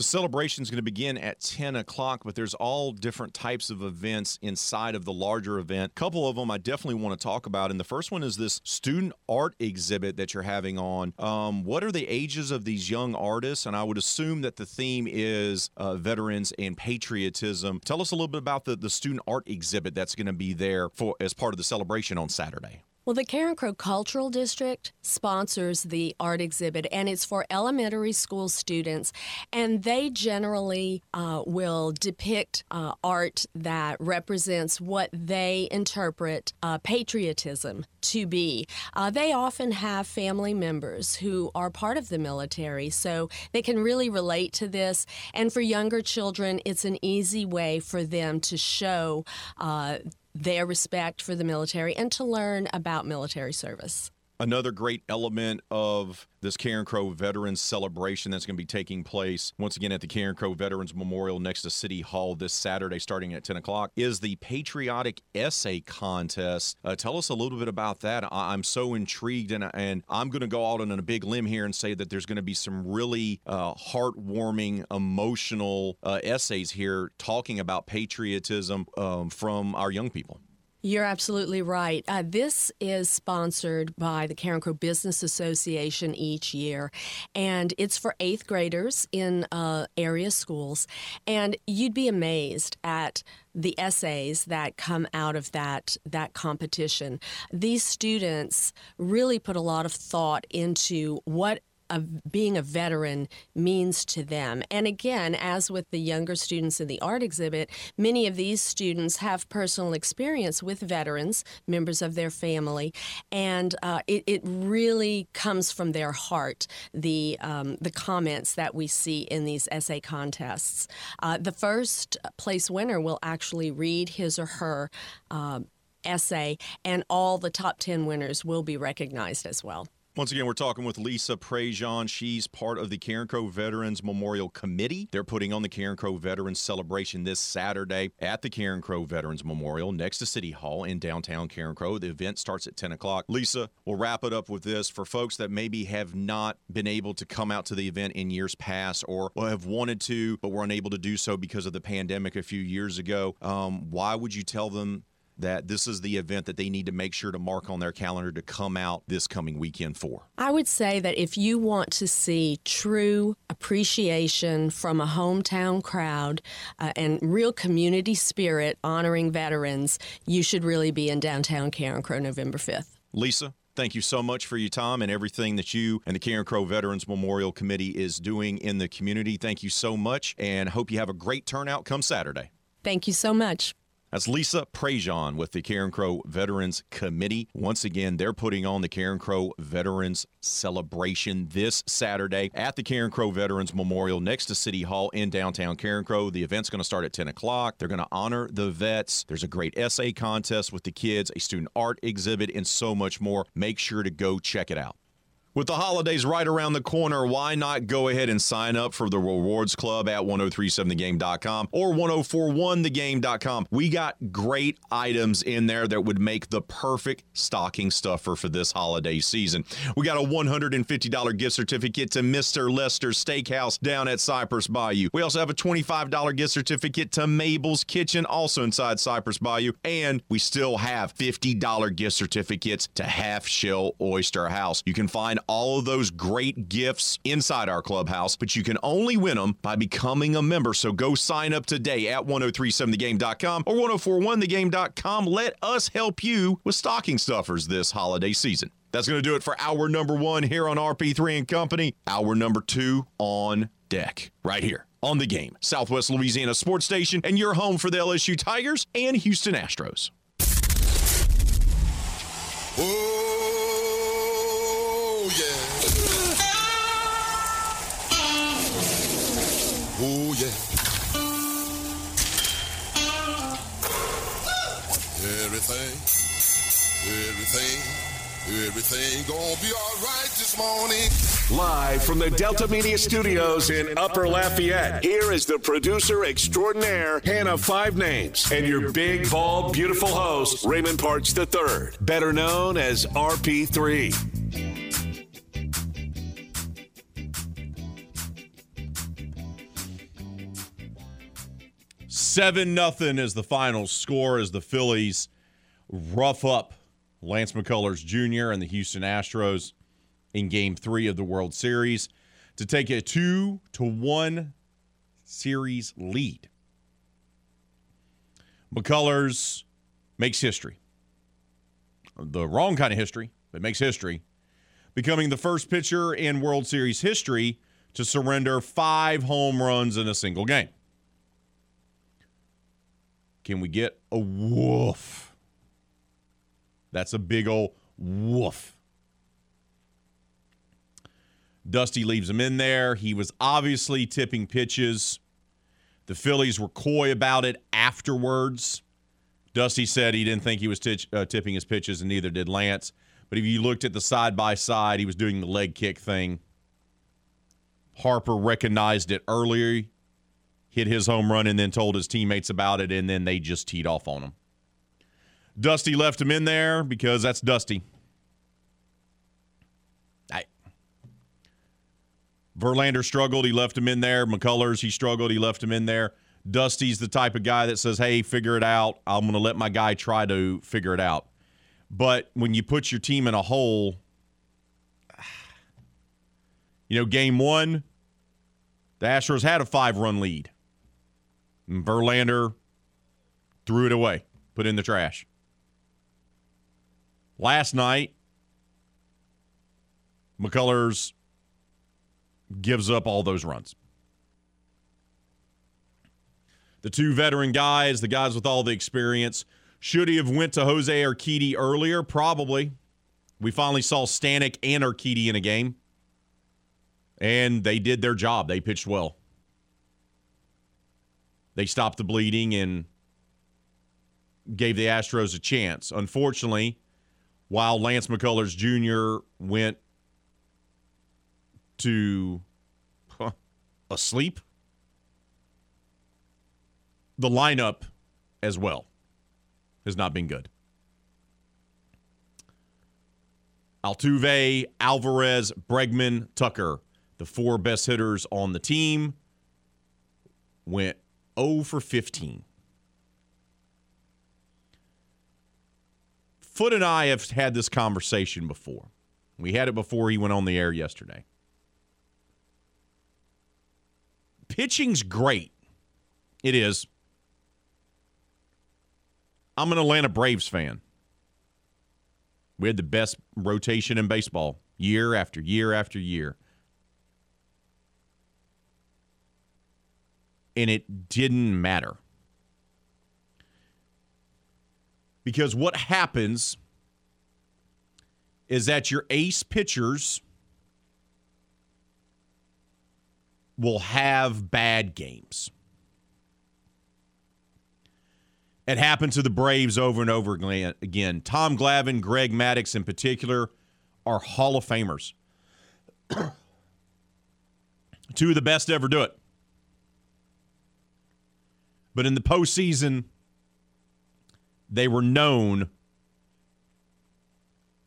The celebration is going to begin at 10 o'clock, but there's all different types of events inside of the larger event. A couple of them I definitely want to talk about. And the first one is this student art exhibit that you're having on. Um, what are the ages of these young artists? And I would assume that the theme is uh, veterans and patriotism. Tell us a little bit about the, the student art exhibit that's going to be there for as part of the celebration on Saturday. Well, the Carencro Cultural District sponsors the art exhibit, and it's for elementary school students. And they generally uh, will depict uh, art that represents what they interpret uh, patriotism to be. Uh, they often have family members who are part of the military, so they can really relate to this. And for younger children, it's an easy way for them to show uh, their respect for the military and to learn about military service. Another great element of this Carencro Veterans celebration that's going to be taking place once again at the Carencro Veterans Memorial next to City Hall this Saturday, starting at 10 o'clock, is the Patriotic Essay Contest. Uh, tell us a little bit about that. I- am so intrigued, and, and I'm going to go out on a big limb here and say that there's going to be some really uh, heartwarming, emotional uh, essays here talking about patriotism um, from our young people. You're absolutely right. Uh, this is sponsored by the Carencro Business Association each year, and it's for eighth graders in uh, area schools. And you'd be amazed at the essays that come out of that that competition. These students really put a lot of thought into what of being a veteran means to them. And again, as with the younger students in the art exhibit, many of these students have personal experience with veterans, members of their family, and uh, it, it really comes from their heart. The um, the comments that we see in these essay contests. Uh, the first place winner will actually read his or her. Uh, essay, and all the top 10 winners will be recognized as well. Once again, we're talking with Lisa Prejean. She's part of the Carencro Veterans Memorial Committee. They're putting on the Carencro Veterans Celebration this Saturday at the Carencro Veterans Memorial next to City Hall in downtown Carencro. The event starts at 10 o'clock. Lisa, we'll wrap it up with this. For folks that maybe have not been able to come out to the event in years past or have wanted to, but were unable to do so because of the pandemic a few years ago, um, why would you tell them that this is the event that they need to make sure to mark on their calendar to come out this coming weekend for? I would say that if you want to see true appreciation from a hometown crowd uh, and real community spirit honoring veterans, you should really be in downtown Carencro November 5th. Lisa, Thank you so much for your time and everything that you and the Carencro Veterans Memorial Committee is doing in the community. Thank you so much and hope you have a great turnout come Saturday. Thank you so much. That's Lisa Prejean with the Carencro Veterans Committee. Once again, they're putting on the Carencro Veterans Celebration this Saturday at the Carencro Veterans Memorial next to City Hall in downtown Carencro. The event's going to start at 10 o'clock. They're going to honor the vets. There's a great essay contest with the kids, a student art exhibit, and so much more. Make sure to go check it out. With the holidays right around the corner, why not go ahead and sign up for the Rewards Club at 1037thegame.com or 1041thegame.com? We got great items in there that would make the perfect stocking stuffer for this holiday season. We got a $150 gift certificate to Mr. Lester Steakhouse down at Cypress Bayou. We also have a $25 gift certificate to Mabel's Kitchen, also inside Cypress Bayou. And we still have $50 gift certificates to Half Shell Oyster House. You can find all of those great gifts inside our clubhouse, but you can only win them by becoming a member. So go sign up today at 1037thegame.com or 1041thegame.com. Let us help you with stocking stuffers this holiday season. That's going to do it for hour number one here on RP3 and Company. Hour number two on deck, right here on the game. Southwest Louisiana Sports Station and your home for the LSU Tigers and Houston Astros. Oh, Everything, everything, everything gonna be all right this morning. Live from the Delta Media Studios in Upper Lafayette, here is the producer extraordinaire, Hannah Five Names, and your big, bald, beautiful host, Raymond Parks III, better known as RP3. Seven nothing is the final score as the Phillies rough up Lance McCullers Jr. and the Houston Astros in Game Three of the World Series to take a two to one series lead. McCullers makes history, the wrong kind of history, but makes history, becoming the first pitcher in World Series history to surrender five home runs in a single game. Can we get a woof? That's a big old woof. Dusty leaves him in there. He was obviously tipping pitches. The Phillies were coy about it afterwards. Dusty said he didn't think he was titch, uh, tipping his pitches, and neither did Lance. But if you looked at the side by side, he was doing the leg kick thing. Harper recognized it earlier hit his home run and then told his teammates about it, and then they just teed off on him. Dusty left him in there because that's Dusty. I, Verlander struggled. He left him in there. McCullers, he struggled. He left him in there. Dusty's the type of guy that says, hey, figure it out. I'm going to let my guy try to figure it out. But when you put your team in a hole, you know, game one, the Astros had a five run lead. And Verlander threw it away, put it in the trash. Last night, McCullers gives up all those runs. The two veteran guys, the guys with all the experience, should he have went to Jose Urquidy earlier? Probably. We finally saw Stanek and Urquidy in a game, and they did their job. They pitched well. They stopped the bleeding and gave the Astros a chance. Unfortunately, while Lance McCullers Jr. went to huh, asleep, the lineup as well has not been good. Altuve, Alvarez, Bregman, Tucker, the four best hitters on the team, went 0 for 15. Foot and I have had this conversation before. We had it before he went on the air yesterday. Pitching's great. It is. I'm an Atlanta Braves fan. We had the best rotation in baseball year after year after year. And it didn't matter. Because what happens is that your ace pitchers will have bad games. It happened to the Braves over and over again. Tom Glavine, Greg Maddux in particular, are Hall of Famers. Two of the best to ever do it. But in the postseason, they were known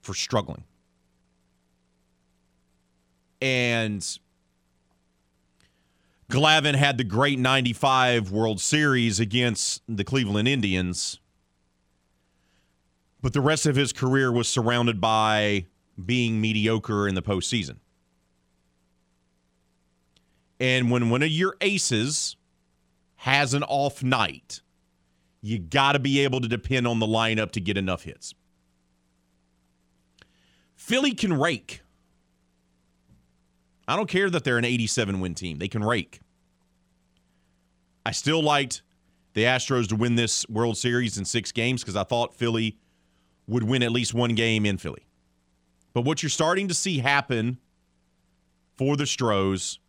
for struggling. And Glavine had the great 95 World Series against the Cleveland Indians. But the rest of his career was surrounded by being mediocre in the postseason. And when one of your aces has an off night, you got to be able to depend on the lineup to get enough hits. Philly can rake. I don't care that they're an 87 win team. They can rake. I still liked the Astros to win this World Series in six games because I thought Philly would win at least one game in Philly. But what you're starting to see happen for the Stros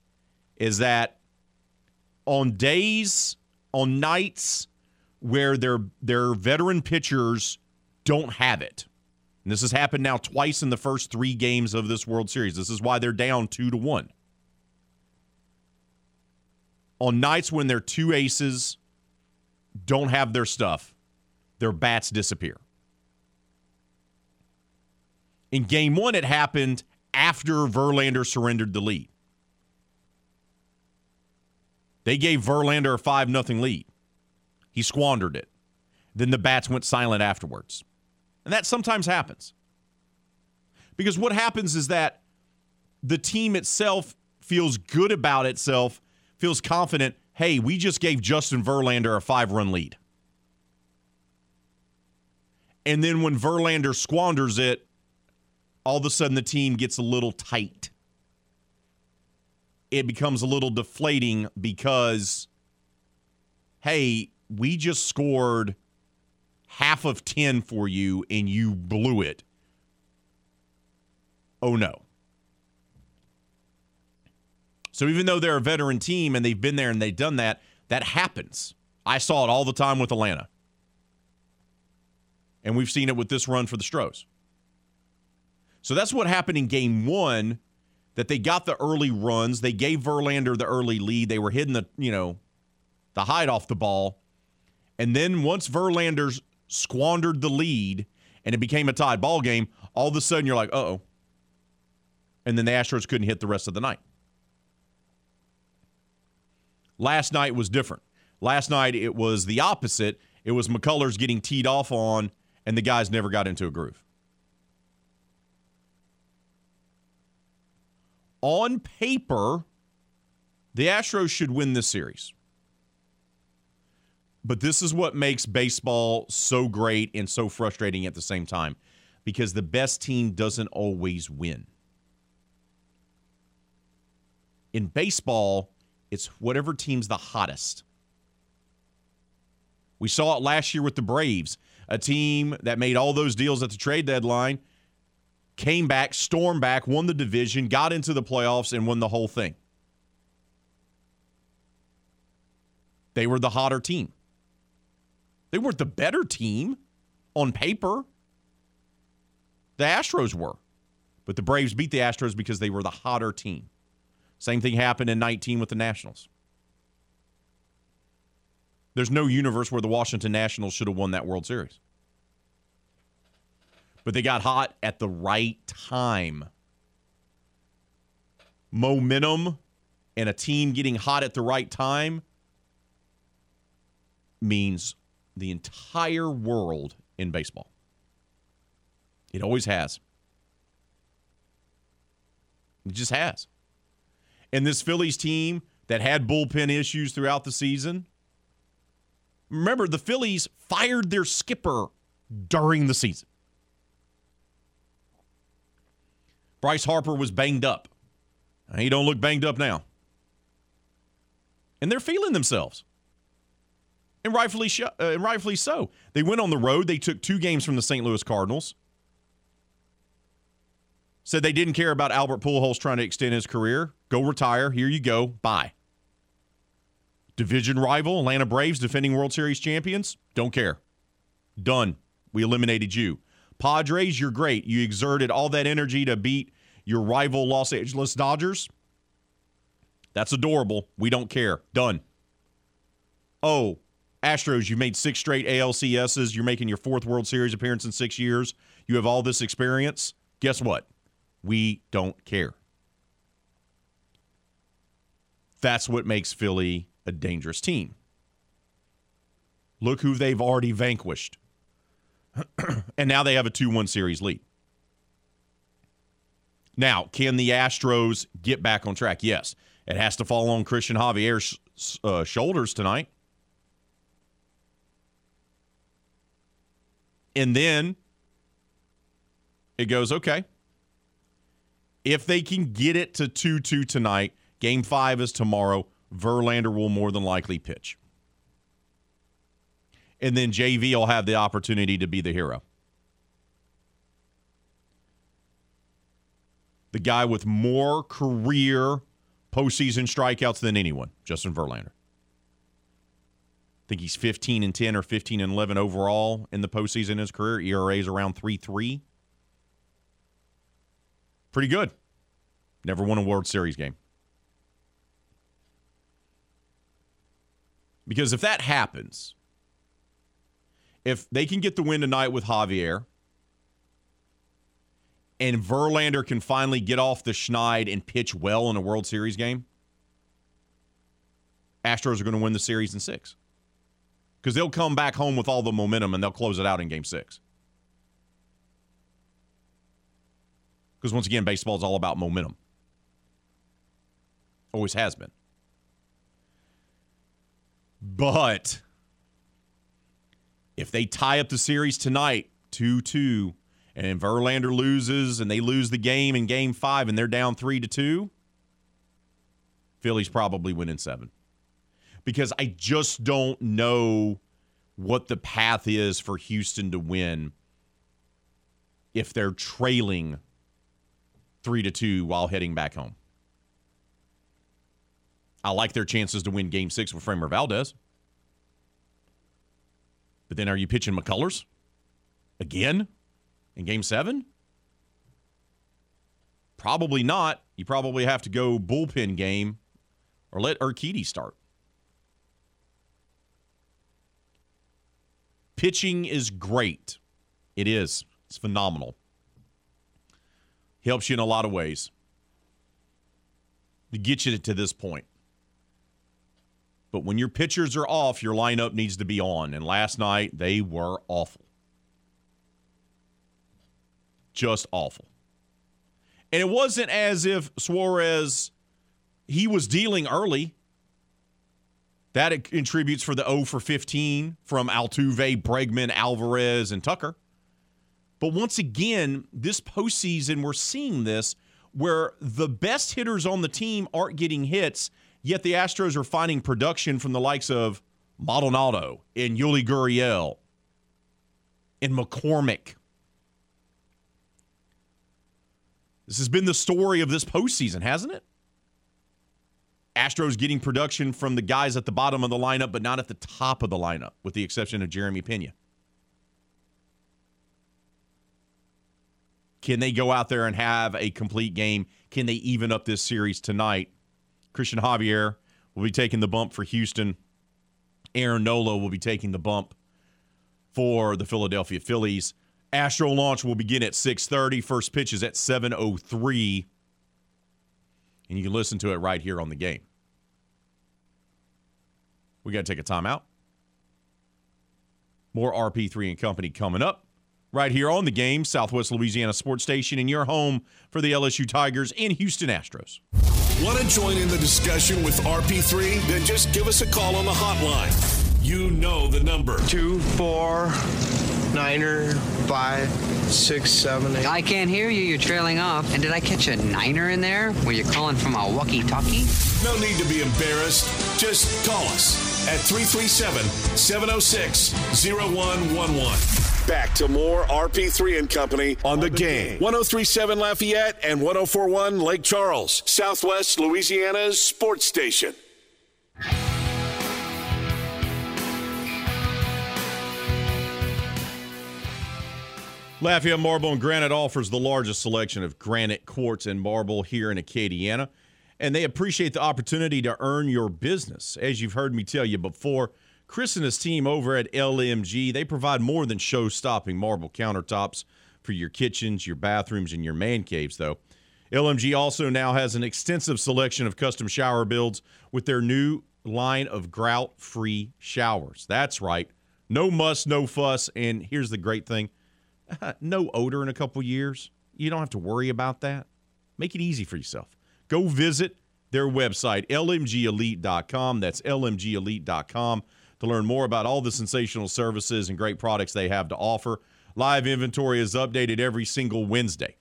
is that on days, on nights where their their veteran pitchers don't have it. And this has happened now twice in the first 3 games of this World Series. This is why they're down 2 to 1. On nights when their two aces don't have their stuff, their bats disappear. In game 1 it happened after Verlander surrendered the lead. They gave Verlander a 5 0 lead. He squandered it. Then the bats went silent afterwards. And that sometimes happens. Because what happens is that the team itself feels good about itself, feels confident. Hey, we just gave Justin Verlander a five run lead. And then when Verlander squanders it, all of a sudden the team gets a little tight. It becomes a little deflating because, hey, we just scored half of 10 for you and you blew it. Oh no. So even though they're a veteran team and they've been there and they've done that, that happens. I saw it all the time with Atlanta. And we've seen it with this run for the Stros. So that's what happened in game one that they got the early runs. They gave Verlander the early lead. They were hitting the, you know, the hide off the ball. And then once Verlander squandered the lead and it became a tied ball game, all of a sudden you're like, oh. And then the Astros couldn't hit the rest of the night. Last night was different. Last night it was the opposite. It was McCullers getting teed off on, and the guys never got into a groove. On paper, the Astros should win this series. But this is what makes baseball so great and so frustrating at the same time because the best team doesn't always win. In baseball, it's whatever team's the hottest. We saw it last year with the Braves, a team that made all those deals at the trade deadline, came back, stormed back, won the division, got into the playoffs, and won the whole thing. They were the hotter team. They weren't the better team on paper. The Astros were. But the Braves beat the Astros because they were the hotter team. Same thing happened in 19 with the Nationals. There's no universe where the Washington Nationals should have won that World Series. But they got hot at the right time. Momentum and a team getting hot at the right time means the entire world in baseball. It always has. It just has. And this Phillies team that had bullpen issues throughout the season. Remember, the Phillies fired their skipper during the season. Bryce Harper was banged up. He don't look banged up now. And they're feeling themselves. And rightfully, sh- uh, and rightfully so. They went on the road. They took two games from the St. Louis Cardinals said they didn't care about Albert Pujols trying to extend his career. Go retire. Here you go. Bye. Division rival, Atlanta Braves, defending World Series champions. Don't care. Done. We eliminated you. Padres, you're great. You exerted all that energy to beat your rival Los Angeles Dodgers. That's adorable. We don't care. Done. Oh, Astros, you've made six straight ALCSs. You're making your fourth World Series appearance in six years. You have all this experience. Guess what? We don't care. That's what makes Philly a dangerous team. Look who they've already vanquished. and now they have a 2 1 series lead. Now, can the Astros get back on track? Yes. It has to fall on Cristian Javier's uh, shoulders tonight. And then it goes, okay, if they can get it to 2 2 tonight, game five is tomorrow. Verlander will more than likely pitch. And then JV will have the opportunity to be the hero. The guy with more career postseason strikeouts than anyone, Justin Verlander. I think he's 15 and 10 or 15 and 11 overall in the postseason in his career. ERA is around 3 3 pretty good. Never won a World Series game. Because if that happens, if they can get the win tonight with Javier, and Verlander can finally get off the schneid and pitch well in a World Series game, Astros are going to win the series in six. Because they'll come back home with all the momentum and they'll close it out in game six. Because once again, baseball is all about momentum. Always has been. But if they tie up the series tonight, 2 2, and Verlander loses and they lose the game in game five and they're down 3 to 2, Phillies probably win in seven. Because I just don't know what the path is for Houston to win if they're trailing three to two while heading back home. I like their chances to win game six with Framber Valdez. But then are you pitching McCullers again in game seven? Probably not. You probably have to go bullpen game or let Urquidy start. Pitching is great. It is. It's phenomenal helps you in a lot of ways to get you to this point. But when your pitchers are off, your lineup needs to be on. And last night, they were awful. Just awful. And it wasn't as if Suarez, he was dealing early. That contributes for the 0 for 15 from Altuve, Bregman, Alvarez, and Tucker. But once again, this postseason, we're seeing this where the best hitters on the team aren't getting hits, yet the Astros are finding production from the likes of Maldonado and Yuli Gurriel and McCormick. This has been the story of this postseason, hasn't it? Astros getting production from the guys at the bottom of the lineup, but not at the top of the lineup, with the exception of Jeremy Pena. Can they go out there and have a complete game? Can they even up this series tonight? Cristian Javier will be taking the bump for Houston. Aaron Nola will be taking the bump for the Philadelphia Phillies. Astro launch will begin at 6:30. First pitch is at 7:03. And you can listen to it right here on the game. We got to take a timeout. More RP3 and Company coming up right here on the game, Southwest Louisiana Sports Station, and your home for the LSU Tigers and Houston Astros. Want to join in the discussion with RP3? Then just give us a call on the hotline. You know the number. Two, four, niner, five, six, seven, eight. I can't hear you. You're trailing off. And did I catch a niner in there? Were you calling from a walkie-talkie? No need to be embarrassed. Just call us at 337 706 0111. Back to more RP3 and Company on the game. 1037 Lafayette and 1041 Lake Charles, Southwest Louisiana's sports station. Lafayette Marble and Granite offers the largest selection of granite, quartz, and marble here in Acadiana, and they appreciate the opportunity to earn your business. As you've heard me tell you before, Chris and his team over at LMG, they provide more than show-stopping marble countertops for your kitchens, your bathrooms, and your man caves, though. LMG also now has an extensive selection of custom shower builds with their new line of grout-free showers. That's right. No muss, no fuss, and here's the great thing – no odor in a couple years. You don't have to worry about that. Make it easy for yourself. Go visit their website, lmgelite.com. That's lmgelite.com to learn more about all the sensational services and great products they have to offer. Live inventory is updated every single Wednesday.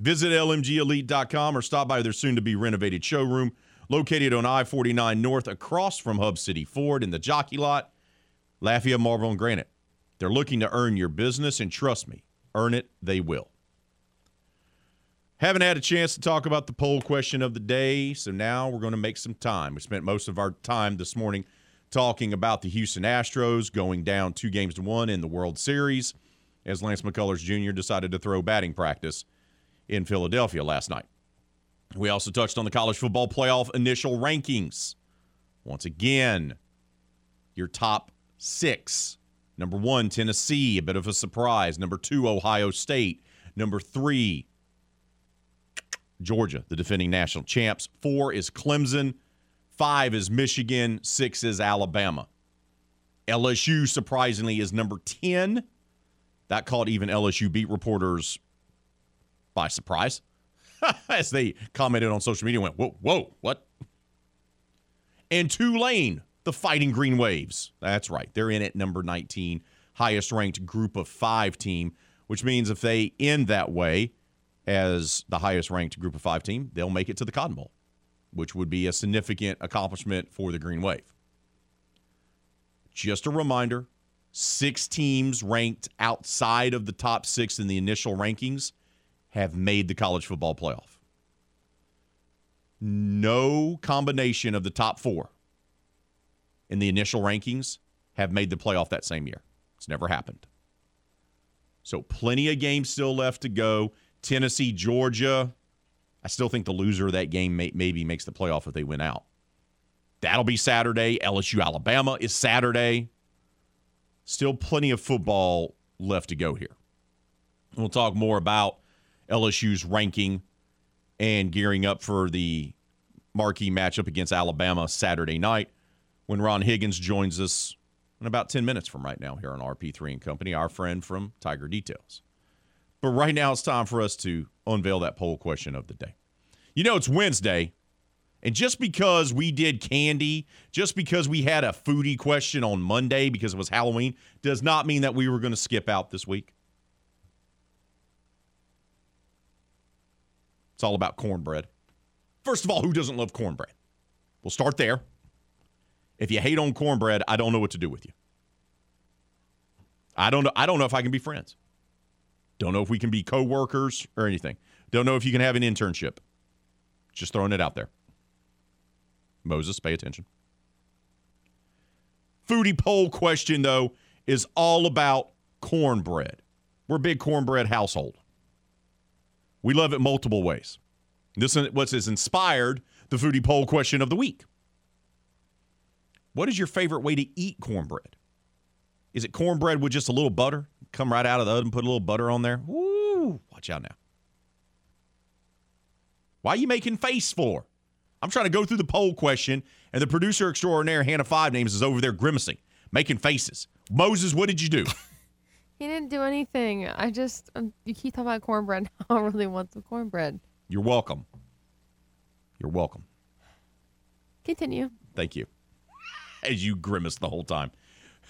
Visit lmgelite.com or stop by their soon to be renovated showroom located on I 49 North across from Hub City Ford in the jockey lot. Lafayette Marble and Granite. They're looking to earn your business, and trust me, earn it, they will. Haven't had a chance to talk about the poll question of the day, so now we're going to make some time. We spent most of our time this morning talking about the Houston Astros going down two games to one in the World Series as Lance McCullers Jr. decided to throw batting practice in Philadelphia last night. We also touched on the college football playoff initial rankings. Once again, your top six Number one, Tennessee, a bit of a surprise. Number two, Ohio State. Number three, Georgia, the defending national champs. Four is Clemson. Five is Michigan. Six is Alabama. LSU, surprisingly, is number 10. That caught even LSU beat reporters by surprise as they commented on social media went, whoa, whoa, what? And Tulane, the Fighting Green Waves. That's right. They're in at number 19, highest ranked group of five team, which means if they end that way as the highest ranked group of five team, they'll make it to the Cotton Bowl, which would be a significant accomplishment for the Green Wave. Just a reminder six teams ranked outside of the top six in the initial rankings have made the college football playoff. No combination of the top four in the initial rankings have made the playoff that same year. It's never happened. So plenty of games still left to go. Tennessee, Georgia. I still think the loser of that game may, maybe makes the playoff if they win out. That'll be Saturday. LSU, Alabama is Saturday. Still plenty of football left to go here. We'll talk more about LSU's ranking and gearing up for the marquee matchup against Alabama Saturday night when Ron Higgins joins us in about 10 minutes from right now here on RP3 and Company, our friend from Tiger Details. But right now it's time for us to unveil that poll question of the day. You know, it's Wednesday, and just because we did candy, just because we had a foodie question on Monday because it was Halloween, does not mean that we were going to skip out this week. It's all about cornbread. First of all, who doesn't love cornbread? We'll start there. If you hate on cornbread, I don't know what to do with you. I don't know. I don't know if I can be friends. Don't know if we can be co-workers or anything. Don't know if you can have an internship. Just throwing it out there. Moses, pay attention. Foodie poll question though is all about cornbread. We're a big cornbread household. We love it multiple ways. This is what has inspired the foodie poll question of the week. What is your favorite way to eat cornbread? Is it cornbread with just a little butter? Come right out of the oven, put a little butter on there. Woo! Watch out now. Why are you making face for? I'm trying to go through the poll question, and the producer extraordinaire, Hannah Five Names, is over there grimacing, making faces. Moses, what did you do? He didn't do anything. I just um, you keep talking about cornbread. I don't really want some cornbread. You're welcome. You're welcome. Continue. Thank you. As you grimace the whole time.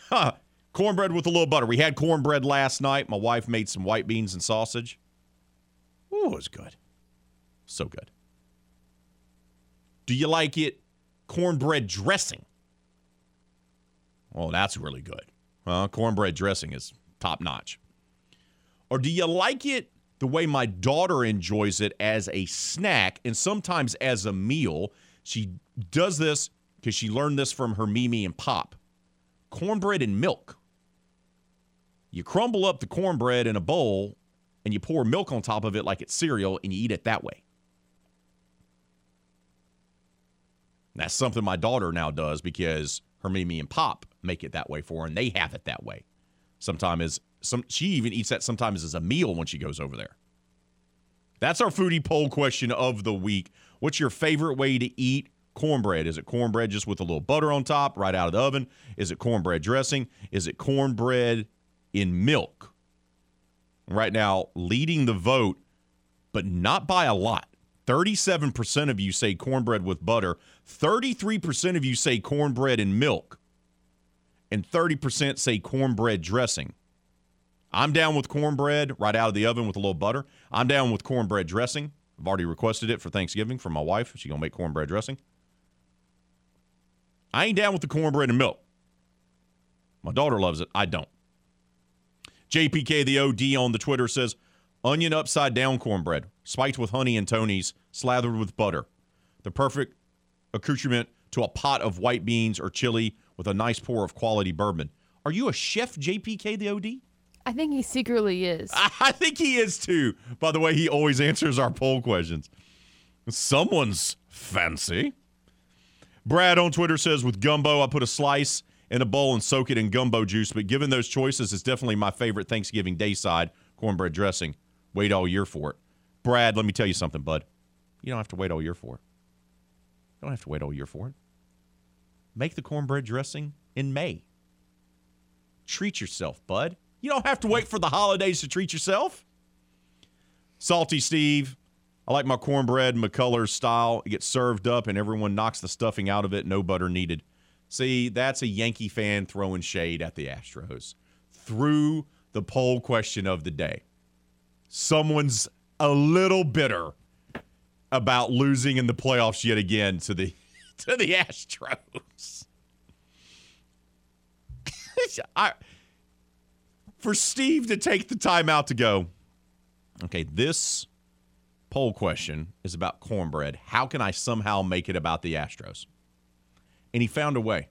Huh. Cornbread with a little butter. We had cornbread last night. My wife made some white beans and sausage. Ooh, it was good. So good. Do you like it cornbread dressing? Oh, that's really good. Well, cornbread dressing is top notch. Or do you like it the way my daughter enjoys it as a snack and sometimes as a meal? She does this because she learned this from her Mimi and Pop. Cornbread and milk. You crumble up the cornbread in a bowl and you pour milk on top of it like it's cereal and you eat it that way. That's something my daughter now does because her Mimi and Pop make it that way for her and they have it that way. Sometimes as some she even eats that sometimes as a meal when she goes over there. That's our foodie poll question of the week. What's your favorite way to eat cornbread? Is it cornbread just with a little butter on top right out of the oven? Is it cornbread dressing? Is it cornbread in milk? Right now, leading the vote, but not by a lot. 37% of you say cornbread with butter, 33% of you say cornbread in milk, and 30% say cornbread dressing. I'm down with cornbread right out of the oven with a little butter. I'm down with cornbread dressing. I've already requested it for Thanksgiving from my wife. She's going to make cornbread dressing. I ain't down with the cornbread and milk. My daughter loves it. I don't. JPK the OD on the Twitter says onion upside down cornbread, spiked with honey and Tony's, slathered with butter. The perfect accoutrement to a pot of white beans or chili with a nice pour of quality bourbon. Are you a chef, JPK the OD? I think he secretly is. I think he is too. By the way, he always answers our poll questions. Someone's fancy. Brad on Twitter says with gumbo, I put a slice in a bowl and soak it in gumbo juice. But given those choices, it's definitely my favorite Thanksgiving day side cornbread dressing. Wait all year for it. Brad, let me tell you something, bud. You don't have to wait all year for it. You don't have to wait all year for it. Make the cornbread dressing in May. Treat yourself, bud. You don't have to wait for the holidays to treat yourself. Salty Steve, I like my cornbread McCullers style. It gets served up and everyone knocks the stuffing out of it, no butter needed. See, that's a Yankee fan throwing shade at the Astros through the poll question of the day. Someone's a little bitter about losing in the playoffs yet again to the to the Astros. I, for Steve to take the time out to go, okay, this poll question is about cornbread. How can I somehow make it about the Astros? And he found a way.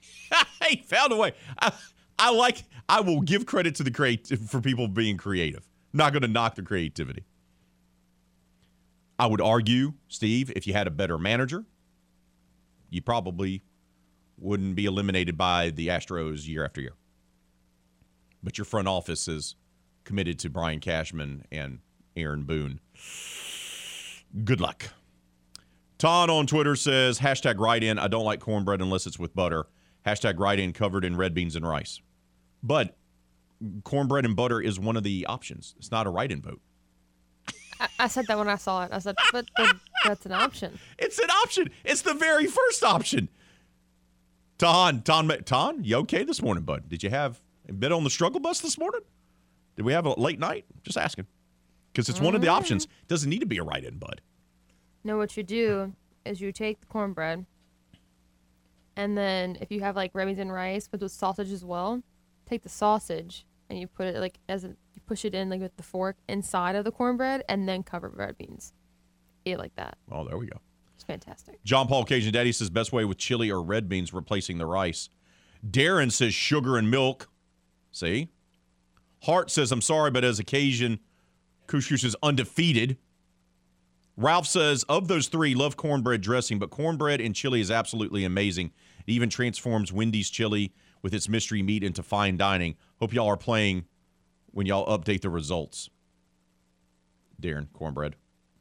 he found a way. I, I like. I will give credit to the creative for people being creative. Not going to knock the creativity. I would argue, Steve, if you had a better manager, you probably wouldn't be eliminated by the Astros year after year. But your front office is committed to Brian Cashman and Aaron Boone. Good luck. Todd on Twitter says, hashtag write in. I don't like cornbread unless it's with butter. Hashtag write in covered in red beans and rice. But cornbread and butter is one of the options. It's not a write in vote. I, I said that when I saw it. I said, but, that's an option. It's an option. It's the very first option. Ton, Ton, Ton, you okay this morning, bud? Did you have a bit on the struggle bus this morning? Did we have a late night? Just asking. Because it's one of the options. It Doesn't need to be a write in, bud. No, what you do is you take the cornbread, and then if you have like Remington rice, but with sausage as well, take the sausage and you put it like as a, you push it in like with the fork inside of the cornbread, and then cover red beans. Eat it like that. Oh, there we go. It's fantastic. John Paul Cajun Daddy says best way with chili or red beans replacing the rice. Darren says sugar and milk. See? Hart says I'm sorry, but as occasion, couche-couche is undefeated. Ralph says of those three, love cornbread dressing, but cornbread and chili is absolutely amazing. It even transforms Wendy's chili with its mystery meat into fine dining. Hope y'all are playing when y'all update the results. Darren, cornbread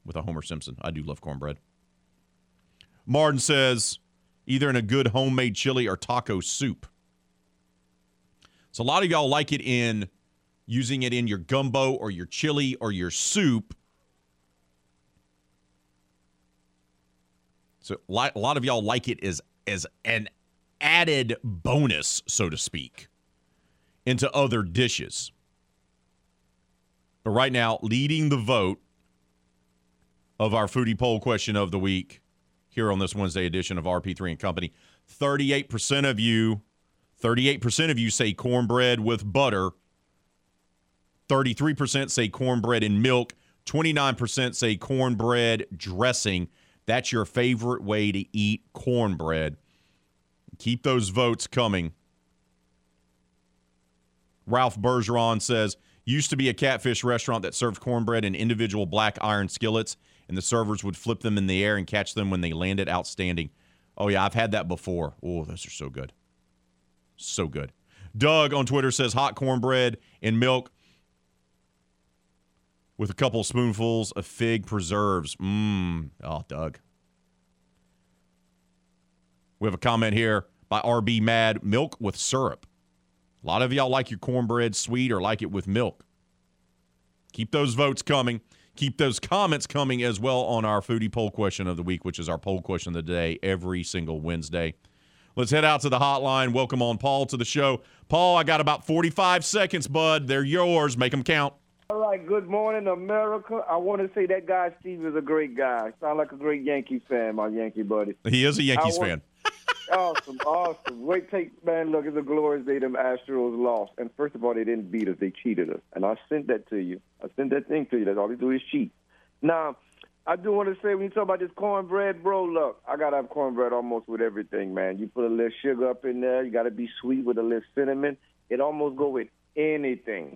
with a Homer Simpson. I do love cornbread. Martin says either in a good homemade chili or taco soup. So a lot of y'all like it in using it in your gumbo or your chili or your soup. So a lot of y'all like it as as an added bonus, so to speak, into other dishes. But right now, leading the vote of our foodie poll question of the week here on this Wednesday edition of RP3 and Company. 38% of you, 38% of you say cornbread with butter. 33% say cornbread and milk. 29% say cornbread dressing. That's your favorite way to eat cornbread. Keep those votes coming. Ralph Bergeron says, used to be a catfish restaurant that served cornbread in individual black iron skillets and the servers would flip them in the air and catch them when they landed. Outstanding. Oh, yeah, I've had that before. Oh, those are so good. So good. Doug on Twitter says hot cornbread and milk with a couple spoonfuls of fig preserves. Mmm. Oh, Doug. We have a comment here by RB Mad milk with syrup. A lot of y'all like your cornbread sweet or like it with milk. Keep those votes coming keep those comments coming as well on our foodie poll question of the week, which is our poll question of the day every single Wednesday. Let's head out to the hotline. Welcome on Paul to the show. Paul, I got about 45 seconds, bud. They're yours. Make them count. All right. Good morning, America. I want to say that guy Steve is a great guy. Sound like a great Yankees fan, my Yankee buddy. He is a Yankees want- fan. awesome, awesome. Wait, take man. Look, it's a glorious day. Them Astros lost, and first of all, they didn't beat us; they cheated us. And I sent that to you. I sent that thing to you. That's all they do is cheat. Now, I do want to say when you talk about this cornbread, bro. Look, I gotta have cornbread almost with everything, man. You put a little sugar up in there. You gotta be sweet with a little cinnamon. It almost go with anything.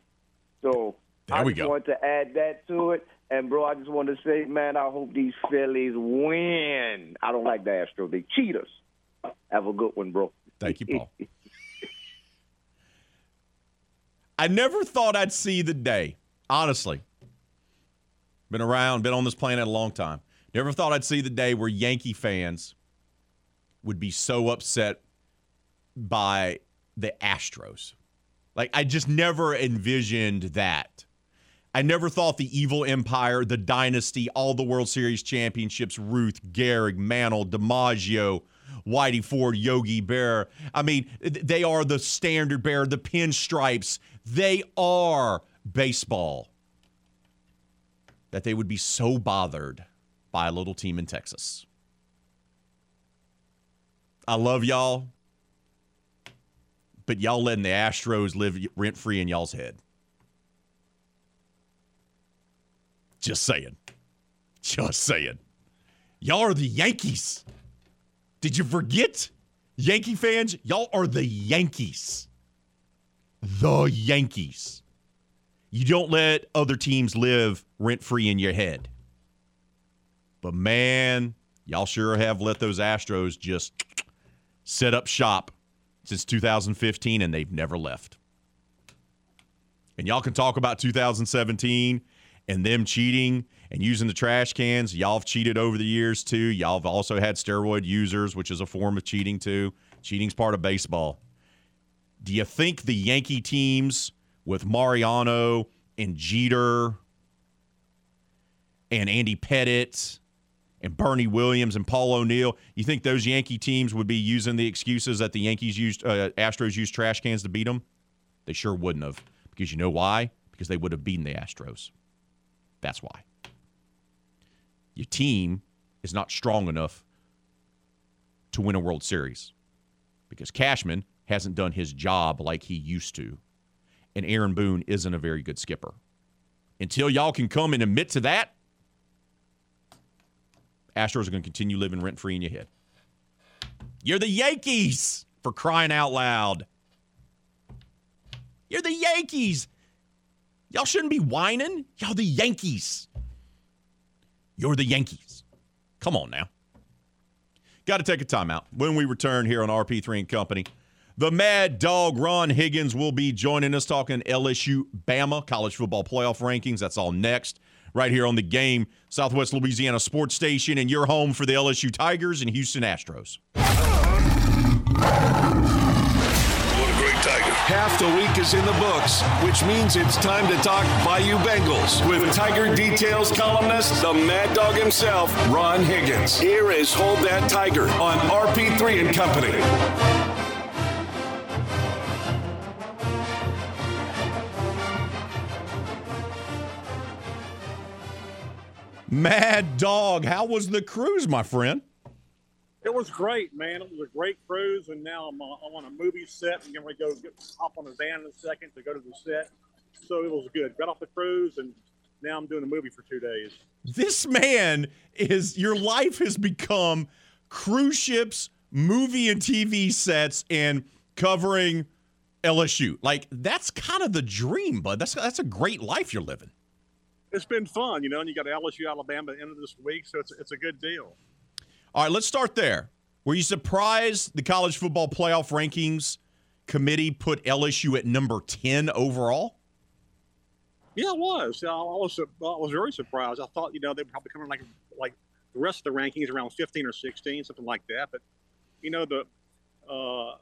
So There I we just go. want to add that to it. And bro, I just want to say, man, I hope these Phillies win. I don't like the Astros; they cheat us. Have a good one, bro. Thank you, Paul. I never thought I'd see the day, honestly. Been around, been on this planet a long time. Never thought I'd see the day where Yankee fans would be so upset by the Astros. Like, I just never envisioned that. I never thought the evil empire, the dynasty, all the World Series championships, Ruth, Gehrig, Mantle, DiMaggio, Whitey Ford, Yogi Bear. I mean, they are the standard bearer, the pinstripes. They are baseball. That they would be so bothered by a little team in Texas. I love y'all, but y'all letting the Astros live rent free in y'all's head. Just saying. Just saying. Y'all are the Yankees. Did you forget? Yankee fans, y'all are the Yankees. The Yankees. You don't let other teams live rent free in your head. But man, y'all sure have let those Astros just set up shop since 2015 and they've never left. And y'all can talk about 2017 and them cheating and using the trash cans. Y'all have cheated over the years too. Y'all have also had steroid users, which is a form of cheating too. Cheating's part of baseball. Do you think the Yankee teams with Mariano and Jeter and Andy Pettitte and Bernie Williams and Paul O'Neill, you think those Yankee teams would be using the excuses that the Yankees used, uh, Astros used trash cans to beat them? They sure wouldn't have. Because you know why? Because they would have beaten the Astros. That's why. Your team is not strong enough to win a World Series because Cashman hasn't done his job like he used to, and Aaron Boone isn't a very good skipper. Until y'all can come and admit to that, Astros are going to continue living rent free in your head. You're the Yankees for crying out loud. You're the Yankees. Y'all shouldn't be whining. Y'all the Yankees. You're the Yankees. Come on now. Got to take a timeout. When we return here on RP3 and Company, the Mad Dog Ron Higgins will be joining us talking LSU Bama college football playoff rankings. That's all next, right here on the game, Southwest Louisiana Sports Station, and your home for the LSU Tigers and Houston Astros. Half the week is in the books, which means it's time to talk Bayou Bengals with Tiger Details columnist, the Mad Dog himself, Ron Higgins. Here is Hold That Tiger on RP3 and Company. Mad Dog, how was the cruise, my friend? It was great, man. It was a great cruise, and now I'm, uh, I'm on a movie set. and going to go get, hop on a van in a second to go to the set. So it was good. Got off the cruise, and now I'm doing a movie for two days. This man is your life has become cruise ships, movie and TV sets, and covering LSU. Like that's kind of the dream, bud. That's that's a great life you're living. It's been fun, you know, and you got LSU, Alabama, at the end of this week, so it's it's a good deal. All right, let's start there. Were you surprised the college football playoff rankings committee put LSU at number 10 overall? Yeah, I was. I was, I was very surprised. I thought, you know, they'd probably come in like like the rest of the rankings around 15 or 16, something like that. But, you know, the uh,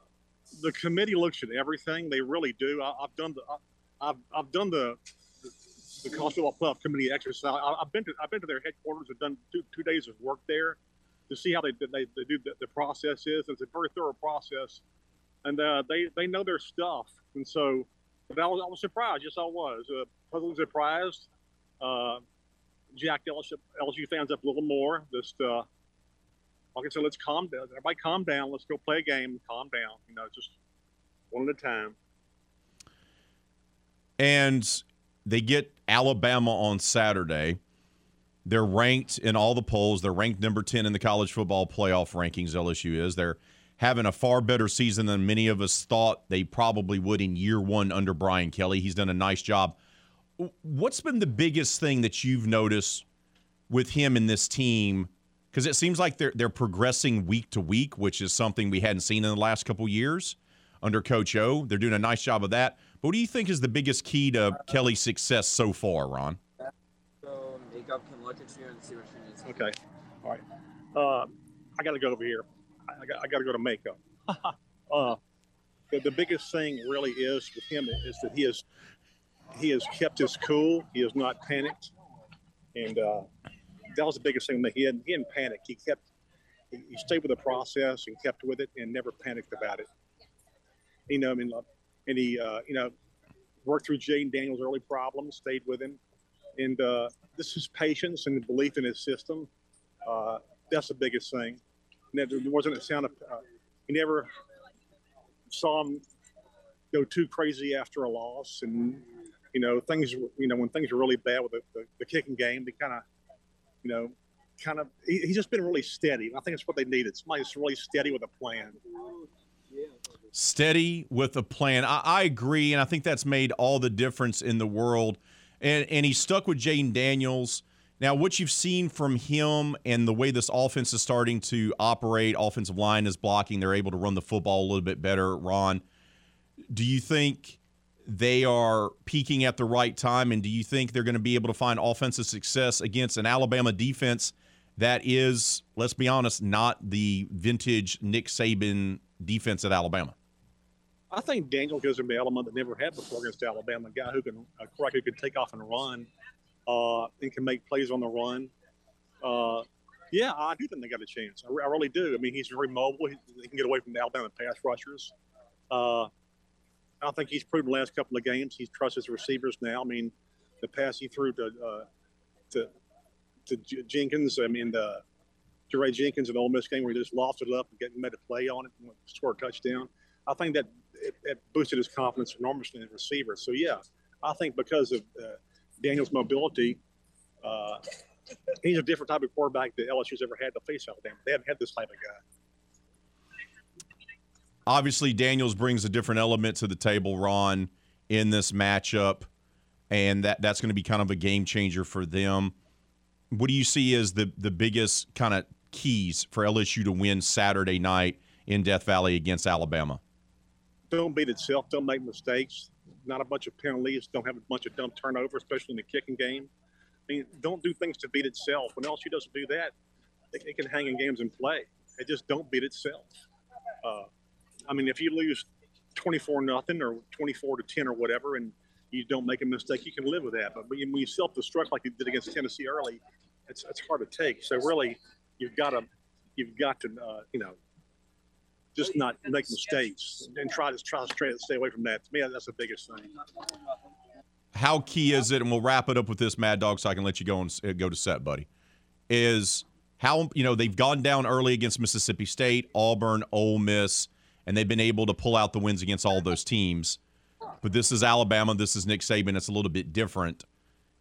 the committee looks at everything. They really do. I, have done the I've, I've done the the college football playoff committee exercise. I, have been to I've been to their headquarters. I've done two, two days of work there to see how they they, they do the, the, process is. It's a very thorough process, and uh, they they know their stuff. And so, but I was, I was surprised. Yes, I was uh, pleasantly surprised. Uh, Jack LSU, LSU fans up a little more. Just uh, like I said, let's calm down. Everybody, calm down. Let's go play a game. Calm down. You know, just one at a time. And they get Alabama on Saturday. They're ranked in all the polls. They're ranked number 10 in the college football playoff rankings, LSU is. They're having a far better season than many of us thought they probably would in year one under Brian Kelly. He's done a nice job. What's been the biggest thing that you've noticed with him and this team? Because it seems like they're they're progressing week to week, which is something we hadn't seen in the last couple years under Coach O. They're doing a nice job of that. But what do you think is the biggest key to Kelly's success so far, Ron? Jacob can look at you and see what she needs. Okay. All right. Uh, I got to go over here. I, got, I got to go to makeup. uh, the, the biggest thing really is with him is that he has he has kept his cool. He has not panicked, and uh, that was the biggest thing that he hadn't he didn't panic. He kept he, he stayed with the process and kept with it and never panicked about it. You know, I mean, and he uh, you know worked through Jayden Daniels' early problems, stayed with him, and uh, this is patience and the belief in his system. Uh, that's the biggest thing. There wasn't a sound of, uh, he never saw him go too crazy after a loss. And, you know, things, you know, when things are really bad with the, the, the kicking game, they kind of, you know, kind of, he, he's just been really steady. I think that's what they needed. Somebody who's really steady with a plan. Steady with a plan. I, I agree. And I think that's made all the difference in the world and and he stuck with Jayden Daniels. Now, what you've seen from him and the way this offense is starting to operate, offensive line is blocking, they're able to run the football a little bit better. Ron, do you think they are peaking at the right time? And do you think they're going to be able to find offensive success against an Alabama defense that is, let's be honest, not the vintage Nick Saban defense at Alabama? I think Daniel gives him the element that never had before against Alabama. A guy who can, a who can take off and run, uh, and can make plays on the run. Uh, yeah, I do think they got a chance. I, I really do. I mean, he's very mobile. He, he, can get away from the Alabama pass rushers. Uh, I think he's proven the last couple of games. He trusts his receivers now. I mean, the pass he threw to uh, to to J- Jenkins. I mean, the Jaray Jenkins in the Ole Miss game where he just lofted it up and getting made a play on it and scored a touchdown. I think that it, it boosted his confidence enormously in the receiver. So yeah, I think because of uh, Daniel's mobility, uh, he's a different type of quarterback that LSU's ever had to face Alabama. They haven't had this type of guy. Obviously, Daniels brings a different element to the table, Ron, in this matchup, and that that's going to be kind of a game changer for them. What do you see as the the biggest kind of keys for LSU to win Saturday night in Death Valley against Alabama? Don't beat itself. Don't make mistakes. Not a bunch of penalties. Don't have a bunch of dumb turnovers, especially in the kicking game. I mean, don't do things to beat itself. When LSU doesn't do that, it, it can hang in games and play. It just don't beat itself. Uh, I mean, if you lose 24 nothing or 24 to 10 or whatever, and you don't make a mistake, you can live with that. But when you, self-destruct like you did against Tennessee early, it's, it's hard to take. So really, you've got to you've got to uh, you know just not make mistakes and try to try to stay, stay away from that. To me, that's the biggest thing. How key is it? And we'll wrap it up with this, Mad Dog, so I can let you go and uh, go to set, buddy. Is how you know they've gone down early against Mississippi State, Auburn, Ole Miss, and they've been able to pull out the wins against all those teams. But this is Alabama. This is Nick Saban. It's a little bit different.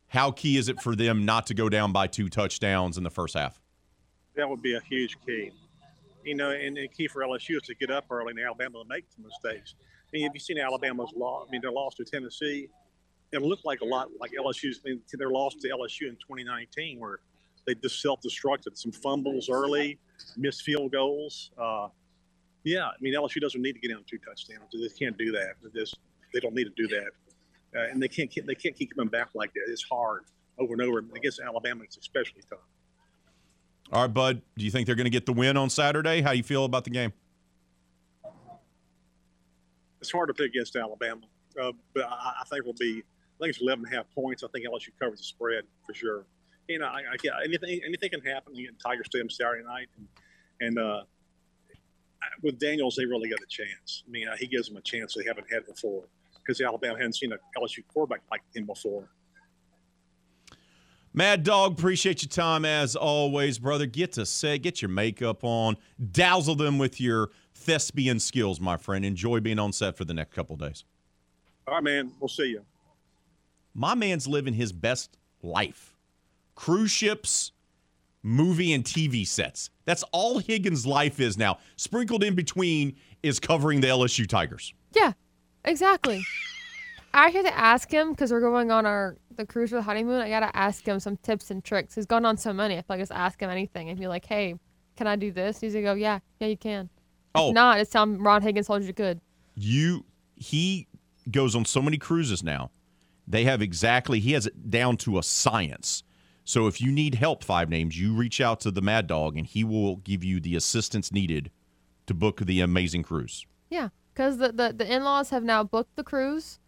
How key is it for them not to go down by two touchdowns in the first half? That would be a huge key. You know, and the key for LSU is to get up early and Alabama to make some mistakes. I mean, have you seen Alabama's loss? I mean, their loss to Tennessee. It looked like a lot like LSU's I their loss to LSU in 2019, where they just self-destructed some fumbles early, missed field goals. Uh, yeah, I mean LSU doesn't need to get down two touchdowns. They can't do that. They, just, they don't need to do that, uh, and they can't they can't keep coming back like that. It's hard over and over. Against Alabama, it's especially tough. All right, Bud. Do you think they're going to get the win on Saturday? How you feel about the game? It's hard to pick against Alabama, uh, but I, I think we'll be. I think it's 11 and a half points. I think LSU covers the spread for sure. You know, I, I, anything anything can happen. Get Tiger Stadium Saturday night, and, and uh, with Daniels, they really got a chance. I mean, he gives them a chance they haven't had before because Alabama hadn't seen an LSU quarterback like him before. Mad Dog, appreciate your time as always, brother. Get to set, get your makeup on, dazzle them with your thespian skills, my friend. Enjoy being on set for the next couple days. All right, man. We'll see you. My man's living his best life. Cruise ships, movie and TV sets. That's all Higgins' life is now. Sprinkled in between is covering the LSU Tigers. Yeah, exactly. I actually had to ask him because we're going on our the cruise for the honeymoon. I gotta ask him some tips and tricks. He's gone on so many. If I just ask him anything and be like, "Hey, can I do this?" He's gonna oh, go, "Yeah, yeah, you can." Oh. If not, it's time Ron Higgins told you could. You he goes on so many cruises now. They have exactly he has it down to a science. So if you need help, five names, you reach out to the Mad Dog and he will give you the assistance needed to book the amazing cruise. Yeah, because the, the the in laws have now booked the cruise.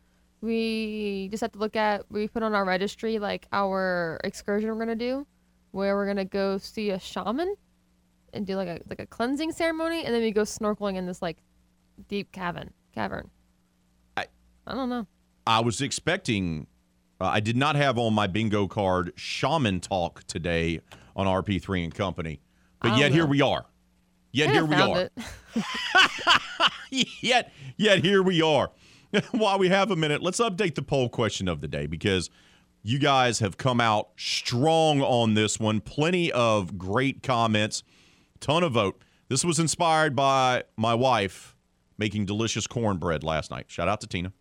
We just have to look at we put on our registry like our excursion we're gonna do, where we're gonna go see a shaman, and do like a like a cleansing ceremony, and then we go snorkeling in this like deep cavern cavern. I I don't know. I was expecting uh, I did not have on my bingo card shaman talk today on RP3 and Company, but yet don't here we are. Yet here we are. yet yet here we are. While we have a minute, let's update the poll question of the day because you guys have come out strong on this one. Plenty of great comments, ton of vote. This was inspired by my wife making delicious cornbread last night. Shout out to Tina.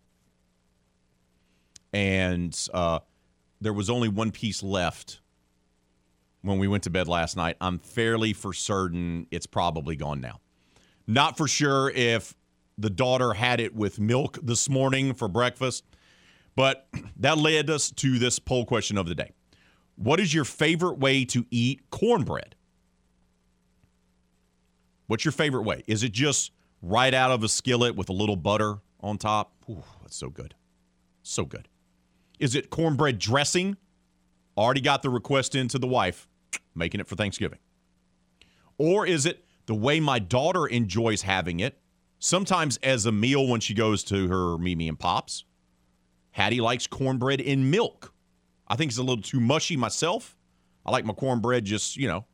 And uh, there was only one piece left when we went to bed last night. I'm fairly for certain it's probably gone now. Not for sure if the daughter had it with milk this morning for breakfast, but that led us to this poll question of the day. What is your favorite way to eat cornbread? What's your favorite way? Is it just right out of a skillet with a little butter on top? Ooh, that's so good. So good. Is it cornbread dressing? Already got the request into the wife, making it for Thanksgiving. Or is it the way my daughter enjoys having it, sometimes as a meal when she goes to her Mimi and Pops? Hattie likes cornbread in milk. I think it's a little too mushy myself. I like my cornbread just, you know,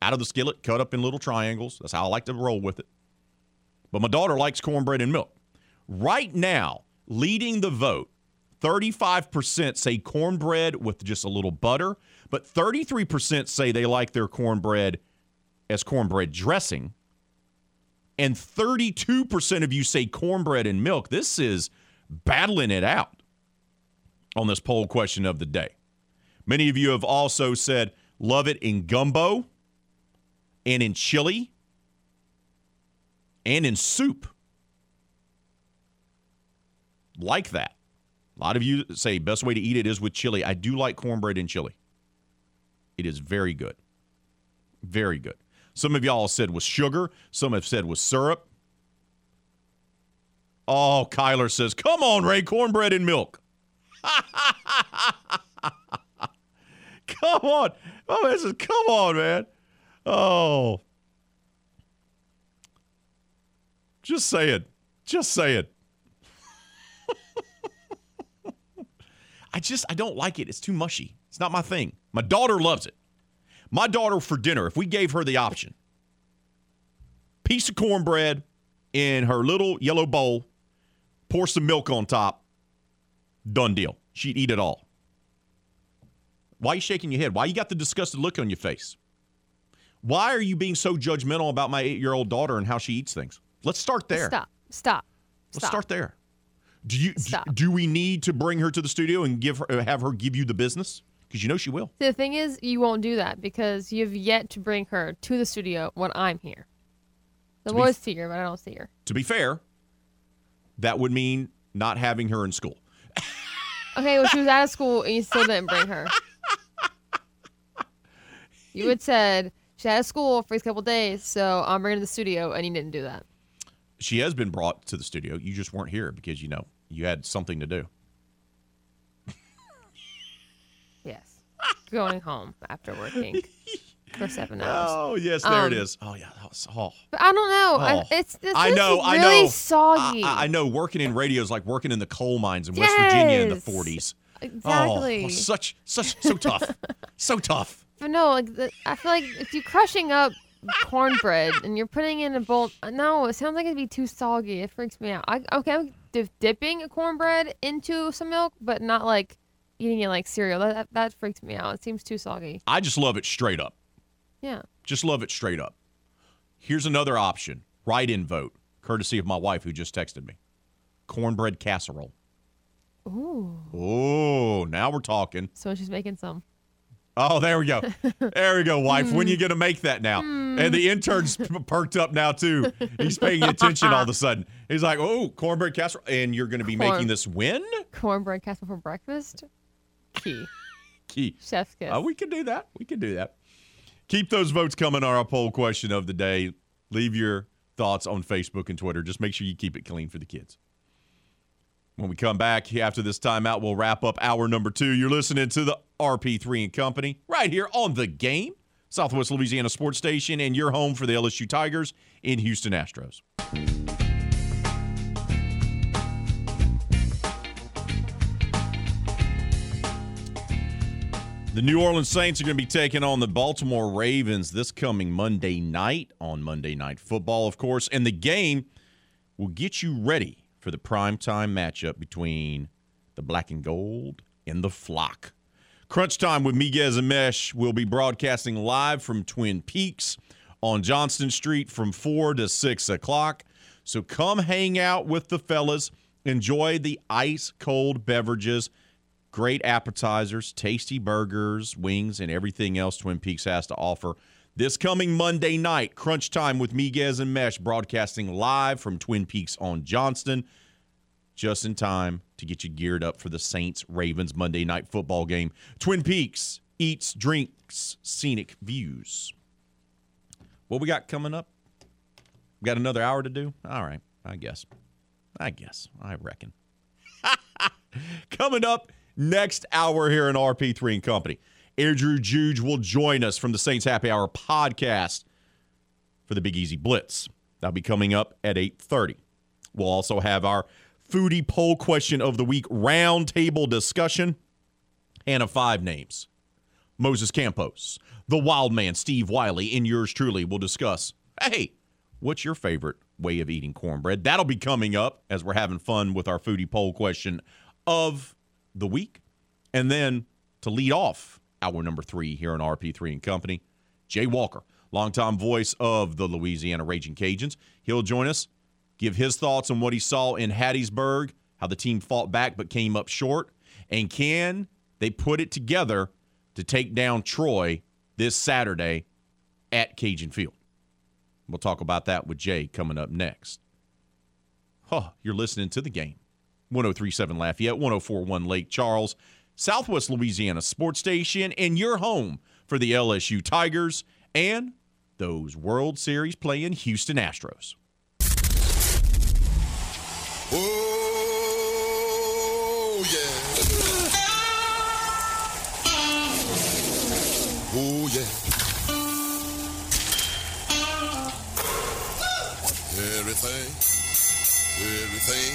out of the skillet, cut up in little triangles. That's how I like to roll with it. But my daughter likes cornbread and milk. Right now, leading the vote, 35% say cornbread with just a little butter, but 33% say they like their cornbread as cornbread dressing. And 32% of you say cornbread and milk. This is battling it out on this poll question of the day. Many of you have also said love it in gumbo and in chili and in soup. Like that. A lot of you say best way to eat it is with chili. I do like cornbread and chili. It is very good. Very good. Some of y'all said was sugar, some have said was syrup. Oh, Kyler says, come on, Ray, cornbread and milk. come on. Oh, this is come on, man. Oh. Just say it. Just say it. I just I don't like it. It's too mushy. It's not my thing. My daughter loves it. My daughter for dinner, if we gave her the option, piece of cornbread in her little yellow bowl, pour some milk on top, done deal. She'd eat it all. Why are you shaking your head? Why you got the disgusted look on your face? Why are you being so judgmental about my eight year old daughter and how she eats things? Let's start there. Stop. Stop. Let's Stop. start there. Do you do, do we need to bring her to the studio and give her have her give you the business? Because you know she will. The thing is, you won't do that because you've yet to bring her to the studio when I'm here. The To be boys f- see her, but I don't see her. To be fair, that would mean not having her in school. Okay, well, she was out of school and you still didn't bring her. You had said she's out of school for these couple days, so I'm bringing her to the studio, and you didn't do that. She has been brought to the studio. You just weren't here because you know you had something to do. Yes. Going home after working for seven hours. Oh yes, there it Um, is. Oh yeah, that was oh. But I don't know. Oh. I, it's this I is know, I really know. soggy. I, I know. Working in radio is like working in the coal mines in West Virginia in the 40s. Exactly. Oh, such, such, so tough, so tough. But no, like the, I feel like if you're crushing up cornbread and you're putting in a bowl, no, it sounds like it'd be too soggy. It freaks me out. I, okay, I'm dipping a cornbread into some milk, but not like eating it like cereal. That, that that freaks me out. It seems too soggy. I just love it straight up. Yeah. Just love it straight up. Here's another option: write-in vote, courtesy of my wife who just texted me. Cornbread casserole. Ooh. Oh, now we're talking. So she's making some. Oh, there we go. There we go, wife. When hmm. you gonna make that now? Hmm. And the intern's perked up now too. He's paying attention all of a sudden. He's like, "Oh, cornbread casserole," and you're gonna be Corn- making this when? Cornbread casserole for breakfast. Key. Key. Chef's kiss. Oh, we can do that. We can do that. Keep those votes coming on our poll question of the day. Leave your thoughts on Facebook and Twitter. Just make sure you keep it clean for the kids. When we come back after this timeout, we'll wrap up hour number two. You're listening to the RP3 and Company right here on the game, Southwest Louisiana Sports Station, and your home for the LSU Tigers in Houston Astros. The New Orleans Saints are going to be taking on the Baltimore Ravens this coming Monday night on Monday Night Football, of course. And the game will get you ready for the primetime matchup between the black and gold and the flock. Crunch Time with Miguez and Mesh will be broadcasting live from Twin Peaks on Johnston Street from 4 to 6 o'clock. So come hang out with the fellas. Enjoy the ice cold beverages, great appetizers, tasty burgers, wings, and everything else Twin Peaks has to offer. This coming Monday night, Crunch Time with Miguez and Mesh broadcasting live from Twin Peaks on Johnston just in time to get you geared up for the Saints Ravens Monday night football game. Twin Peaks eats, drinks, scenic views. What we got coming up? We got another hour to do? All right, I guess. I guess. I reckon. coming up next hour here in RP3 and Company. Andrew Juge will join us from the Saints Happy Hour podcast for the Big Easy Blitz. That'll be coming up at 8:30. We'll also have our foodie poll question of the week roundtable discussion. Hannah Five Names, Moses Campos, the Wild Man Steve Wiley, and yours truly will discuss. Hey, what's your favorite way of eating cornbread? That'll be coming up as we're having fun with our foodie poll question of the week, and then to lead off hour number three here on RP3 and Company, Jay Walker, longtime voice of the Louisiana Raging Cajuns. He'll join us, give his thoughts on what he saw in Hattiesburg, how the team fought back but came up short, and can they put it together to take down Troy this Saturday at Cajun Field? We'll talk about that with Jay coming up next. Huh, you're listening to the game. 1037 Lafayette, 1041 Lake Charles, Southwest Louisiana Sports Station, and your home for the LSU Tigers and those World Series playing Houston Astros. Oh, yeah. Oh, yeah. Everything, everything,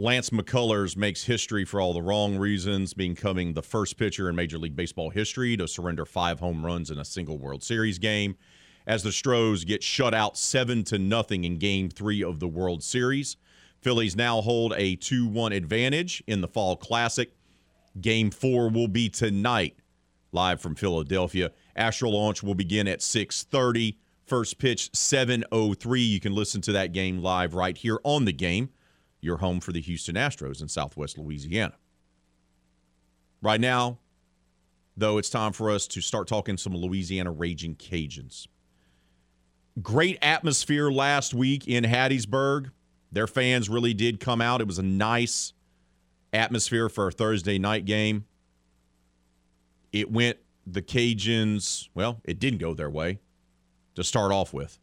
Lance McCullers makes history for all the wrong reasons, becoming the first pitcher in Major League Baseball history to surrender five home runs in a single World Series game. As the Stros get shut out seven to nothing in Game Three of the World Series, Phillies now hold a two-one advantage in the Fall Classic. Game Four will be tonight, live from Philadelphia. Astro launch will begin at 6:30. First pitch 7:03. You can listen to that game live right here on the game. Your home for the Houston Astros in Southwest Louisiana. Right now, though, it's time for us to start talking some Louisiana Raging Cajuns. Great atmosphere last week in Hattiesburg. Their fans really did come out. It was a nice atmosphere for a Thursday night game. It went the Cajuns, well, it didn't go their way to start off with.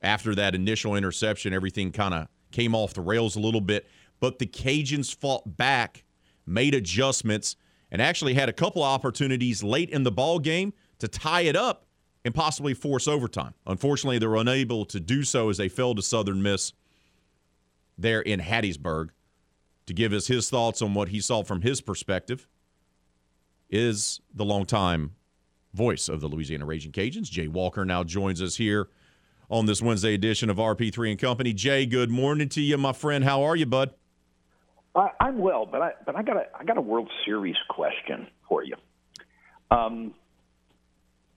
After that initial interception, everything kind of came off the rails a little bit, but the Cajuns fought back, made adjustments, and actually had a couple opportunities late in the ball game to tie it up and possibly force overtime. Unfortunately, they were unable to do so as they fell to Southern Miss there in Hattiesburg. To give us his thoughts on what he saw from his perspective is the longtime voice of the Louisiana Raging Cajuns. Jay Walker now joins us here on this Wednesday edition of RP3 and Company. Jay, good morning to you, my friend. How are you, bud? I, I'm well, but I but I got a I got a World Series question for you. Um,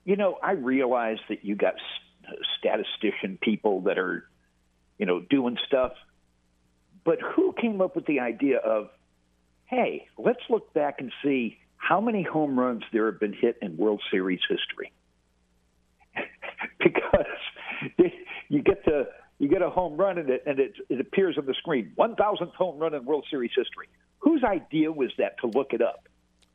you know, I realize that you got statistician people that are, you know, doing stuff, but who came up with the idea of, hey, let's look back and see how many home runs there have been hit in World Series history? because you get to you get a home run and it and it, it appears on the screen, one thousandth home run in World Series history. Whose idea was that to look it up?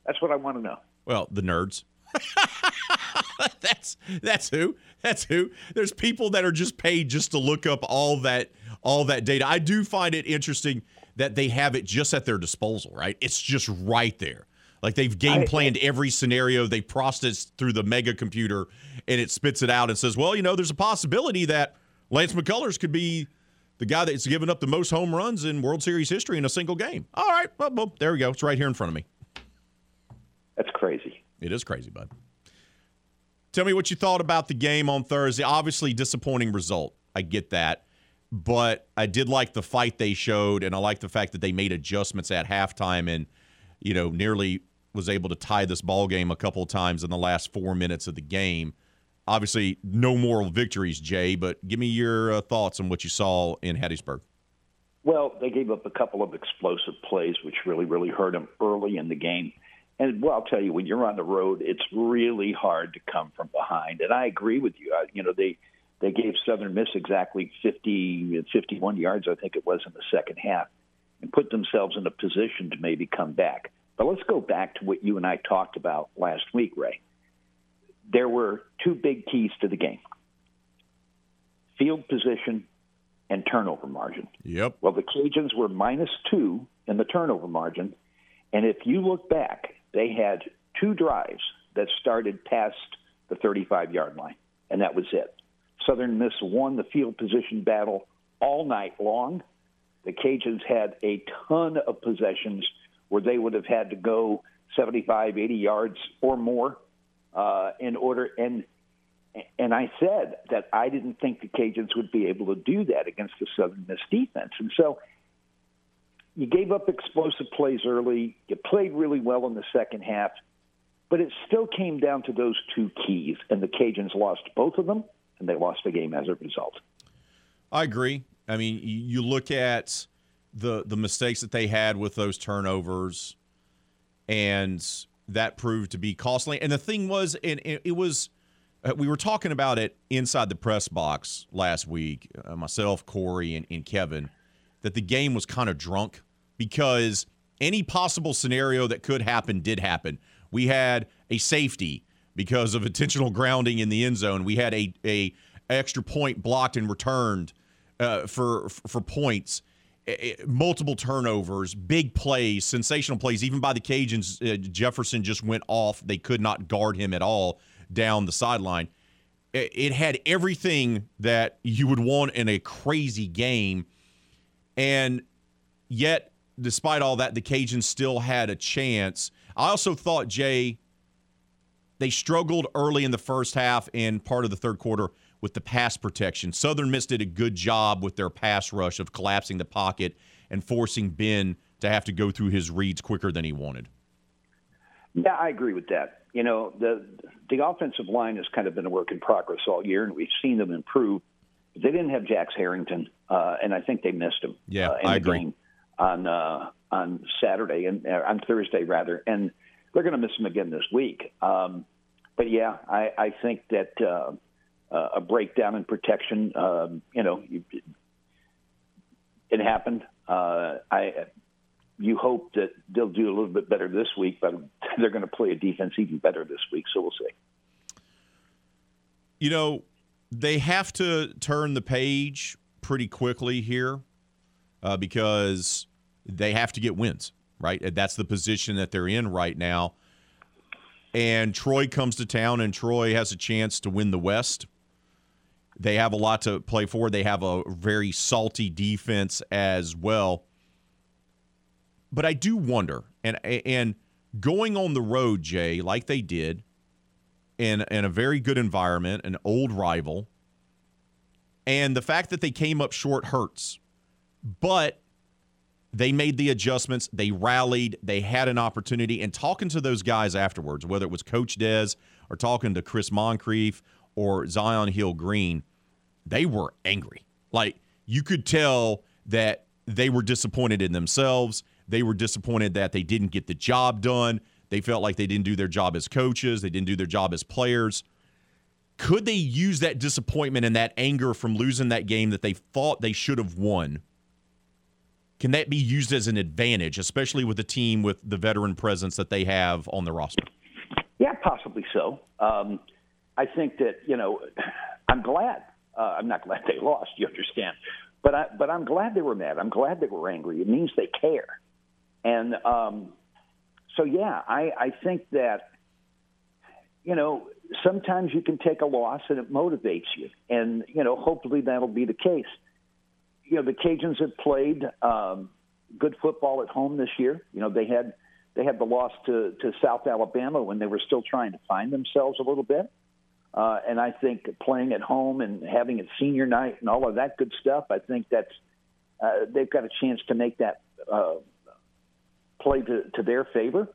That's what I want to know. Well, the nerds. that's that's who. That's who. There's people that are just paid just to look up all that all that data. I do find it interesting that they have it just at their disposal, right? It's just right there. Like they've game planned every scenario. They processed through the mega computer and it spits it out and says, well, you know, there's a possibility that Lance McCullers could be the guy that's given up the most home runs in World Series history in a single game. All right. Well, well, there we go. It's right here in front of me. That's crazy. It is crazy, bud. Tell me what you thought about the game on Thursday. Obviously, disappointing result. I get that. But I did like the fight they showed, and I like the fact that they made adjustments at halftime and, you know, nearly was able to tie this ball game a couple of times in the last four minutes of the game. Obviously, no moral victories, Jay, but give me your uh, thoughts on what you saw in Hattiesburg. Well, they gave up a couple of explosive plays, which really, really hurt them early in the game. And well, I'll tell you, when you're on the road, it's really hard to come from behind. And I agree with you. I, you know, they they gave Southern Miss exactly 50, 51 yards, I think it was, in the second half, and put themselves in a position to maybe come back. But let's go back to what you and I talked about last week, Ray. there were two big keys to the game field position and turnover margin. Yep. Well, the Cajuns were minus two in the turnover margin. And if you look back, they had two drives that started past the 35 yard line, and that was it. Southern Miss won the field position battle all night long. The Cajuns had a ton of possessions where they would have had to go 75, 80 yards or more uh, in order. And and I said that I didn't think the Cajuns would be able to do that against the Southern Miss defense. And so you gave up explosive plays early. You played really well in the second half, but it still came down to those two keys, and the Cajuns lost both of them, and they lost the game as a result. I agree. I mean, you look at the the mistakes that they had with those turnovers, and that proved to be costly. And the thing was, and it was uh, we were talking about it inside the press box last week, uh, myself, Corey, and, and Kevin, that the game was kind of drunk because any possible scenario that could happen did happen. We had a safety because of intentional grounding in the end zone. We had a a extra point blocked and returned uh, for for points. Multiple turnovers, big plays, sensational plays, even by the Cajuns. Uh, Jefferson just went off. They could not guard him at all down the sideline. It had everything that you would want in a crazy game. And yet, despite all that, the Cajuns still had a chance. I also thought, Jay, they struggled early in the first half and part of the third quarter with the pass protection. Southern Miss did a good job with their pass rush of collapsing the pocket and forcing Ben to have to go through his reads quicker than he wanted. Yeah, I agree with that you know, the the offensive line has kind of been a work in progress all year, and we've seen them improve. They didn't have Jax Harrington, uh, and I think they missed him. Yeah, uh, I agree. On uh, on Saturday and uh, on Thursday rather, and they're going to miss him again this week. Um, but yeah, I, I think that uh, a breakdown in protection, um, you know, you, it happened. Uh, I you hope that they'll do a little bit better this week, but they're going to play a defense even better this week. So we'll see. You know, they have to turn the page pretty quickly here uh, because they have to get wins, right? That's the position that they're in right now. And Troy comes to town, and Troy has a chance to win the West. They have a lot to play for. They have a very salty defense as well but I do wonder, and and going on the road, Jay, like they did, in in a very good environment, an old rival, and the fact that they came up short hurts, but they made the adjustments, they rallied, they had an opportunity, and talking to those guys afterwards, whether it was Coach Des or talking to Chris Moncrief or Zion Hill Green, they were angry. Like you could tell that they were disappointed in themselves they were disappointed that they didn't get the job done. They felt like they didn't do their job as coaches, they didn't do their job as players. Could they use that disappointment and that anger from losing that game that they thought they should have won? Can that be used as an advantage, especially with a team with the veteran presence that they have on the roster? Yeah, possibly so. Um, I think that you know, I'm glad. Uh, I'm not glad they lost. You understand, but I, but I'm glad they were mad. I'm glad they were angry. It means they care. And um, so, yeah, I, I think that, you know, sometimes you can take a loss and it motivates you. And, you know, hopefully that'll be the case. You know, the Cajuns have played um, good football at home this year. You know, they had they had the loss to, to South Alabama when they were still trying to find themselves a little bit. Uh, and I think playing at home and having a senior night and all of that good stuff, I think that's uh, they've got a chance to make that uh, play to, to their favor.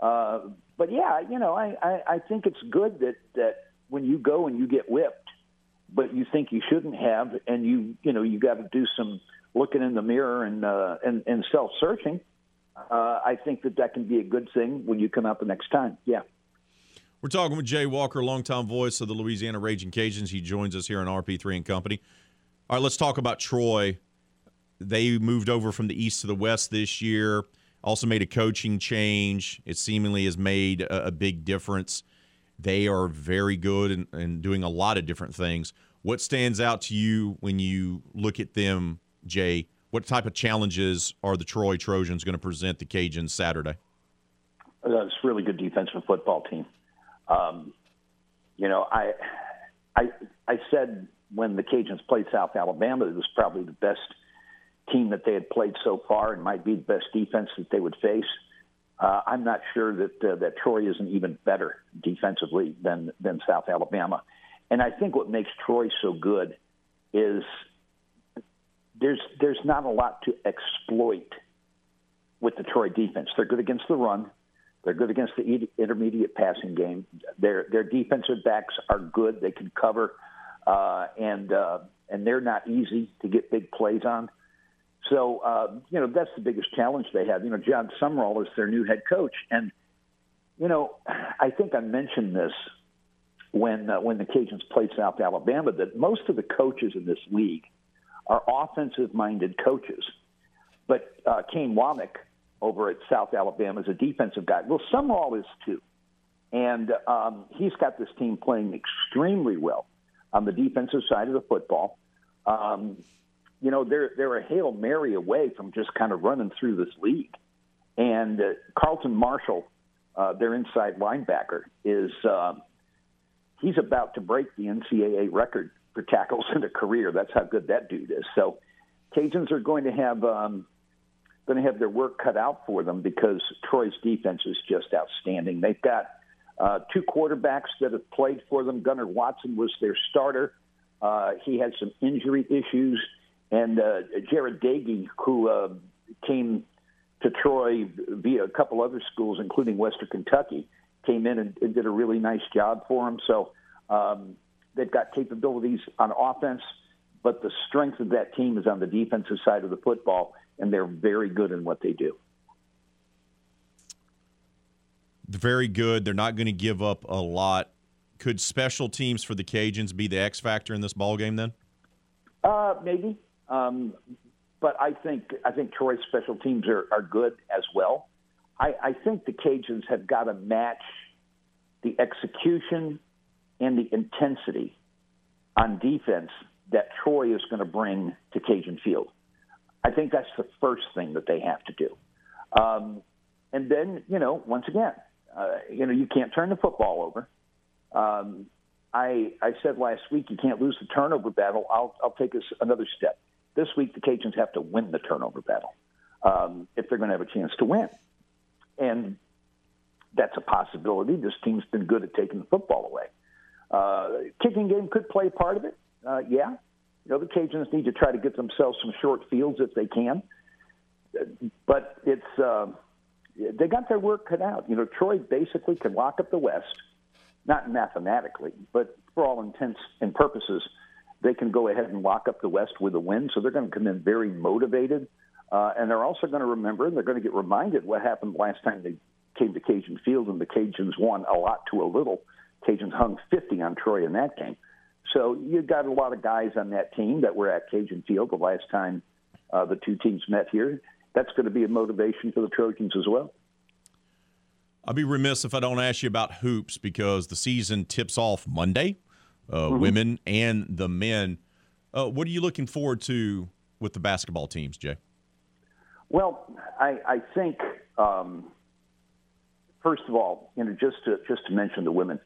Uh, but yeah, you know, I, I, I think it's good that, that when you go and you get whipped, but you think you shouldn't have, and you you know you got to do some looking in the mirror and uh, and, and self searching. Uh, I think that that can be a good thing when you come out the next time. Yeah. We're talking with Jay Walker, longtime voice of the Louisiana Raging Cajuns. He joins us here on RP3 and Company. All right, let's talk about Troy. They moved over from the east to the west this year. Also made a coaching change. It seemingly has made a, a big difference. They are very good and, and doing a lot of different things. What stands out to you when you look at them, Jay? What type of challenges are the Troy Trojans going to present the Cajuns Saturday? Uh, it's a really good defensive football team. Um, you know, I, I, I said when the Cajuns played South Alabama, it was probably the best team that they had played so far, and might be the best defense that they would face. Uh, I'm not sure that uh, that Troy isn't even better defensively than than South Alabama, and I think what makes Troy so good is there's there's not a lot to exploit with the Troy defense. They're good against the run. They're good against the intermediate passing game. Their their defensive backs are good. They can cover, uh, and uh, and they're not easy to get big plays on. So, uh, you know, that's the biggest challenge they have. You know, Jon Sumrall is their new head coach. And, you know, I think I mentioned this when, uh, when the Cajuns played South Alabama that most of the coaches in this league are offensive minded coaches. But uh, Kane Wommack over at South Alabama is a defensive guy. Well, Sumrall is too. And um, he's got this team playing extremely well on the defensive side of the football. Um, you know, they're they're a hail mary away from just kind of running through this league. And uh, Carlton Martial, uh, their inside linebacker, is uh, he's about to break the NCAA record for tackles in a career. That's how good that dude is. So, Cajuns are going to have um, going to have their work cut out for them because Troy's defense is just outstanding. They've got uh, two quarterbacks that have played for them. Gunnar Watson was their starter. Uh, he had some injury issues. And uh, Jarret Doege, who uh, came to Troy via a couple other schools, including Western Kentucky, came in and, and did a really nice job for him. So um, they've got capabilities on offense, but the strength of that team is on the defensive side of the football, and they're very good in what they do. Very good. They're not going to give up a lot. Could special teams for the Cajuns be the X factor in this ball game? Then, uh, maybe. Um, but I think I think Troy's special teams are, are good as well. I, I think the Cajuns have got to match the execution and the intensity on defense that Troy is going to bring to Cajun Field. I think that's the first thing that they have to do. Um, and then, you know, once again, uh, you know, you can't turn the football over. Um, I I said last week you can't lose the turnover battle. I'll I'll take us another step. This week, the Cajuns have to win the turnover battle um, if they're going to have a chance to win. And that's a possibility. This team's been good at taking the football away. Uh, kicking game could play part of it. Uh, yeah. You know, the Cajuns need to try to get themselves some short fields if they can. But it's uh, they got their work cut out. You know, Troy basically can lock up the West, not mathematically, but for all intents and purposes – they can go ahead and lock up the West with a win. So they're going to come in very motivated. Uh, and they're also going to remember, and they're going to get reminded what happened last time they came to Cajun Field, and the Cajuns won a lot to a little. Cajuns hung 50 on Troy in that game. So you got a lot of guys on that team that were at Cajun Field the last time uh, the two teams met here. That's going to be a motivation for the Trojans as well. I'll be remiss if I don't ask you about hoops because the season tips off Monday uh, mm-hmm. women and the men. Uh, what are you looking forward to with the basketball teams, Jay? Well, I, I think um, first of all, you know, just to just to mention the women,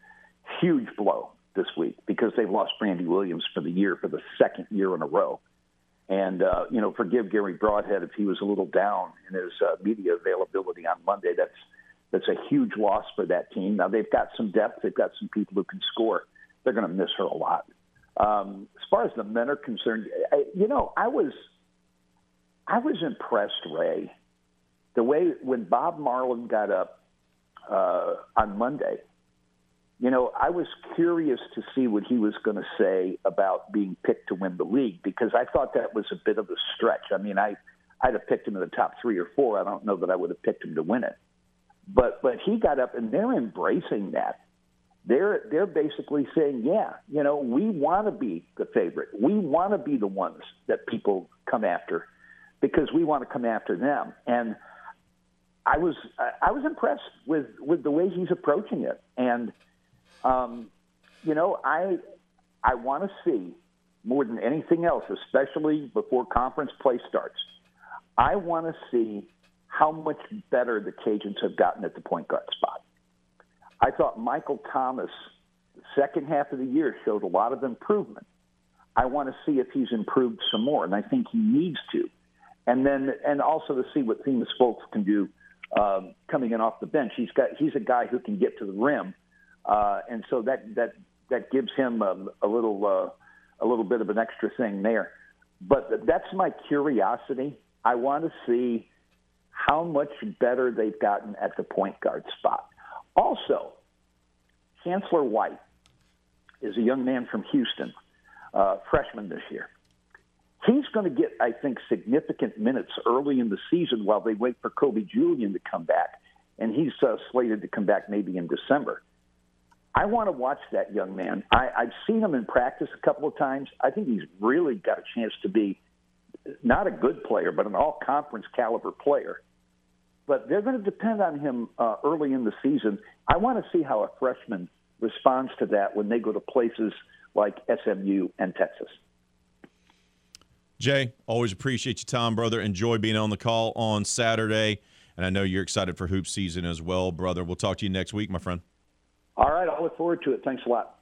huge blow this week because they've lost Brandy Williams for the year for the second year in a row. And uh, you know, forgive Garry Brodhead if he was a little down in his uh, media availability on Monday. That's that's a huge loss for that team. Now they've got some depth. They've got some people who can score they're going to miss her a lot. Um, as far as the men are concerned, I, you know, I was I was impressed, Ray, the way when Bob Marlin got up uh, on Monday. You know, I was curious to see what he was going to say about being picked to win the league because I thought that was a bit of a stretch. I mean, I I'd have picked him in the top three or four. I don't know that I would have picked him to win it, but but he got up and they're embracing that they're they're basically saying, yeah, you know, we want to be the favorite. We want to be the ones that people come after because we want to come after them. And I was I was impressed with with the way he's approaching it. And Um, you know, I I want to see more than anything else, especially before conference play starts. I want to see how much better the Cajuns have gotten at the point guard spot. I thought Michael Thomas, the second half of the year, showed a lot of improvement. I want to see if he's improved some more, and I think he needs to. And then, and also to see what Themus Fulks can do um, coming in off the bench. He's got he's a guy who can get to the rim, uh, and so that that that gives him a, a little uh, a little bit of an extra thing there. But that's my curiosity. I want to see how much better they've gotten at the point guard spot. Also, Chancellor White is a young man from Houston, uh, freshman this year. He's going to get, I think, significant minutes early in the season while they wait for Kobe Julien to come back, and he's uh, slated to come back maybe in December. I want to watch that young man. I, I've seen him in practice a couple of times. I think he's really got a chance to be not a good player, but an all conference caliber player. But they're going to depend on him uh, early in the season. I want to see how a freshman responds to that when they go to places like SMU and Texas. Jay, always appreciate your time, brother. Enjoy being on the call on Saturday. And I know you're excited for hoop season as well, brother. We'll talk to you next week, my friend. All right. I'll look forward to it. Thanks a lot.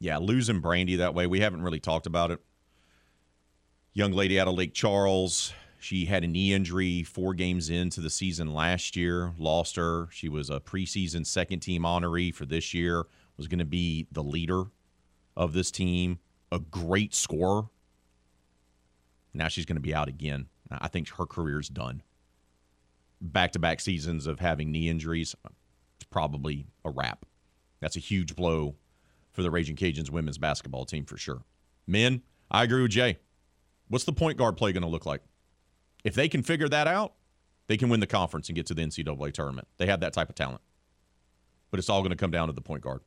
Yeah, losing Brandy that way, we haven't really talked about it. Young lady out of Lake Charles. She had a knee injury four games into the season last year, lost her. She was a preseason second team honoree for this year, was going to be the leader of this team, a great scorer. Now she's going to be out again. I think her career's done. Back to back seasons of having knee injuries, probably a wrap. That's a huge blow for the Raging Cajuns women's basketball team for sure. Men, I agree with Jay. What's the point guard play going to look like? If they can figure that out, they can win the conference and get to the NCAA tournament. They have that type of talent. But it's all going to come down to the point guard.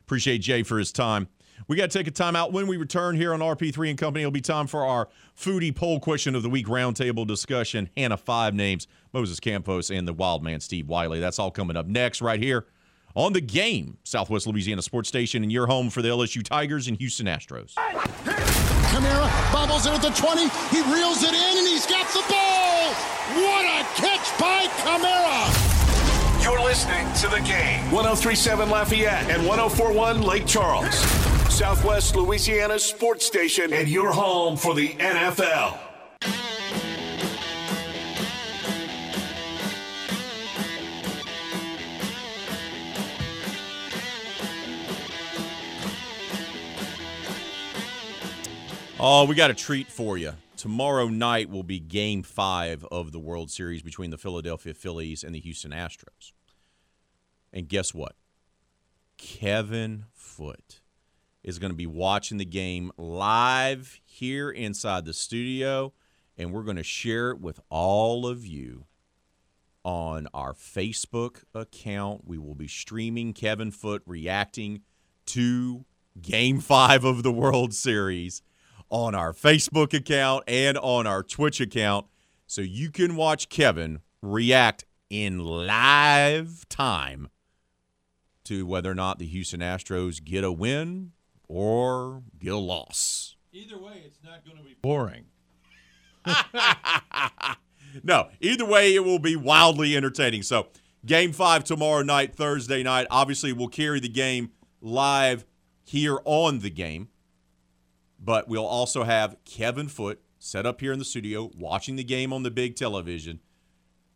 Appreciate Jay for his time. We got to take a time out. When we return here on RP3 and Company, it'll be time for our foodie poll question of the week roundtable discussion. Hannah Five Names, Moses Campos, and the wild man Steve Wiley. That's all coming up next right here on the game, Southwest Louisiana Sports Station, and your home for the LSU Tigers and Houston Astros. Kamara bobbles it at the 20. He reels it in and he's got the ball. What a catch by Kamara. You're listening to the game. 1037 Lafayette and 1041 Lake Charles. Southwest Louisiana Sports Station and your home for the NFL. Oh, we got a treat for you. Tomorrow night will be game five of the World Series between the Philadelphia Phillies and the Houston Astros. And guess what? Kevin Foote is going to be watching the game live here inside the studio, and we're going to share it with all of you on our Facebook account. We will be streaming Kevin Foote reacting to game five of the World Series on our Facebook account and on our Twitch account so you can watch Kevin react in live time to whether or not the Houston Astros get a win or get a loss. Either way, it's not going to be boring. no, either way, it will be wildly entertaining. So, game five tomorrow night, Thursday night. Obviously, we'll carry the game live here on the game. But we'll also have Kevin Foote set up here in the studio, watching the game on the big television,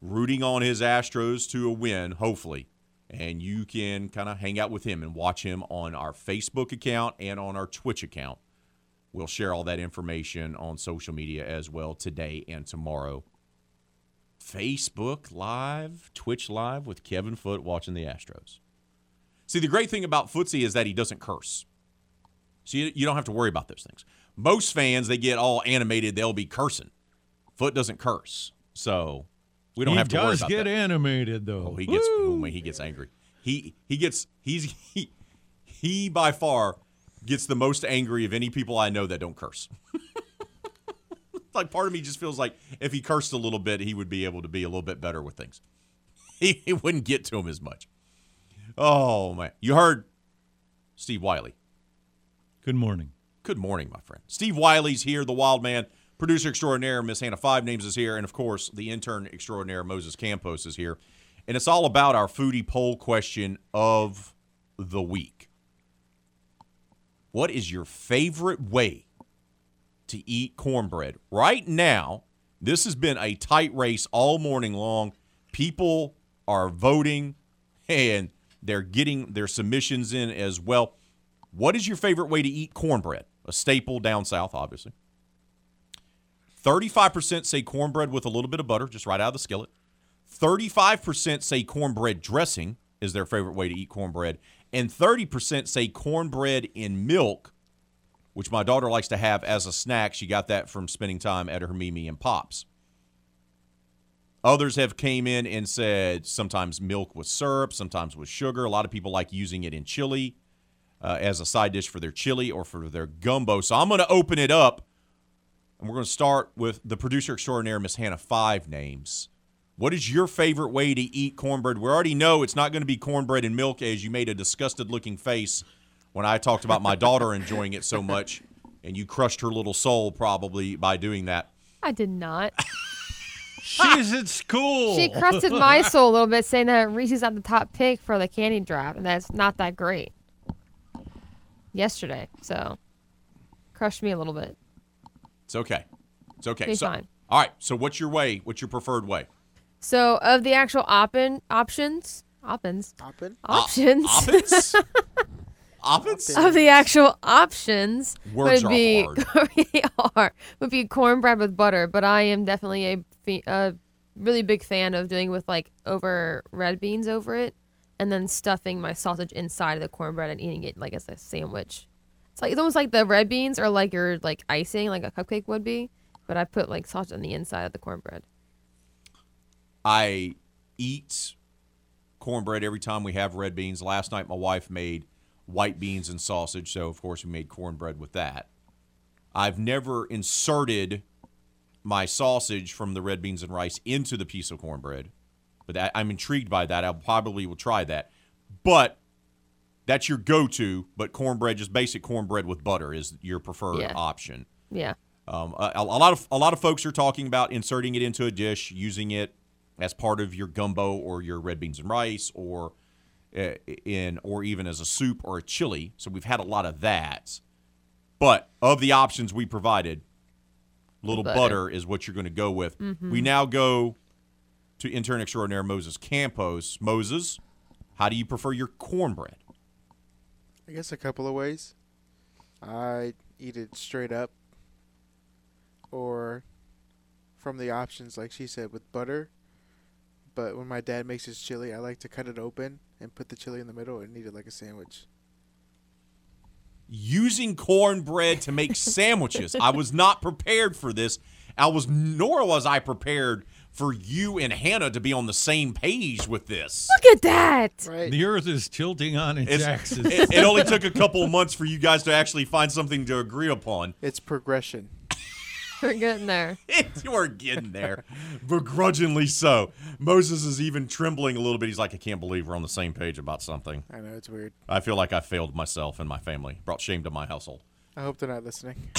rooting on his Astros to a win, hopefully. And you can kind of hang out with him and watch him on our Facebook account and on our Twitch account. We'll share all that information on social media as well today and tomorrow. Facebook Live, Twitch Live with Kevin Foote watching the Astros. See, the great thing about Footsie is that he doesn't curse. So you, you don't have to worry about those things. Most fans, they get all animated, they'll be cursing. Foote doesn't curse. So we don't he have to worry does about get that. animated though. Oh, he gets oh, man, he gets angry. He he gets he's he he by far gets the most angry of any people I know that don't curse. like part of me just feels like if he cursed a little bit, he would be able to be a little bit better with things. He, he wouldn't get to him as much. Oh man, you heard Steve Wiley. Good morning. Good morning, my friend. Steve Wiley's here, the wild man, producer extraordinaire, Miss Hannah Five Names is here, and of course, the intern extraordinaire, Moses Campos, is here. And it's all about our foodie poll question of the week. What is your favorite way to eat cornbread? Right now, this has been a tight race all morning long. People are voting and they're getting their submissions in as well. What is your favorite way to eat cornbread? A staple down south, obviously. 35% say cornbread with a little bit of butter, just right out of the skillet. 35% say cornbread dressing is their favorite way to eat cornbread. And 30% say cornbread in milk, which my daughter likes to have as a snack. She got that from spending time at her Mimi and Pops. Others have came in and said sometimes milk with syrup, sometimes with sugar. A lot of people like using it in chili uh, as a side dish for their chili or for their gumbo. So I'm going to open it up, and we're going to start with the producer extraordinaire, Miss Hannah. Five names. What is your favorite way to eat cornbread? We already know it's not going to be cornbread and milk, as you made a disgusted looking face when I talked about my daughter enjoying it so much, and you crushed her little soul probably by doing that. I did not. She's at school. She crusted my soul a little bit, saying that Reese's not the top pick for the candy drop, and that's not that great. Yesterday, so crushed me a little bit. It's okay. It's okay. Be so, fine. All right. So, what's your way? What's your preferred way? So of the actual opin options, opins, Oppen? options, Oppins? Oppins? of the actual options Words would are be hard. they are would be cornbread with butter. But I am definitely a, a really big fan of doing with like over red beans over it, and then stuffing my sausage inside of the cornbread and eating it like as a sandwich. It's like it's almost like the red beans are like your like icing, like a cupcake would be. But I put like sausage on the inside of the cornbread. I eat cornbread every time we have red beans. Last night, my wife made white beans and sausage, so of course we made cornbread with that. I've never inserted my sausage from the red beans and rice into the piece of cornbread, but that, I'm intrigued by that. I probably will try that. But that's your go-to. But cornbread, just basic cornbread with butter, is your preferred Yeah. option. Yeah. Um, a, a lot of a lot of folks are talking about inserting it into a dish, using it as part of your gumbo or your red beans and rice, or uh, in or even as a soup or a chili. So we've had a lot of that. But of the options we provided, little butter, Butter. is what you're going to go with. Mhm. We now go to intern extraordinaire Moses Campos. Moses, how do you prefer your cornbread? I guess a couple of ways. I eat it straight up, or from the options, like she said, with butter. But when my dad makes his chili, I like to cut it open and put the chili in the middle and eat it like a sandwich. using cornbread to make sandwiches. I was not prepared for this. I was nor was I prepared for you and Hannah to be on the same page with this. Look at that. The earth is tilting on its, It's- axis. it, it only took a couple of months for you guys to actually find something to agree upon. It's progression. We're getting there. you are getting there, begrudgingly so. Moses is even trembling a little bit. He's like, I can't believe we're on the same page about something. I know it's weird. I feel like I failed myself and my family, brought shame to my household. I hope they're not listening.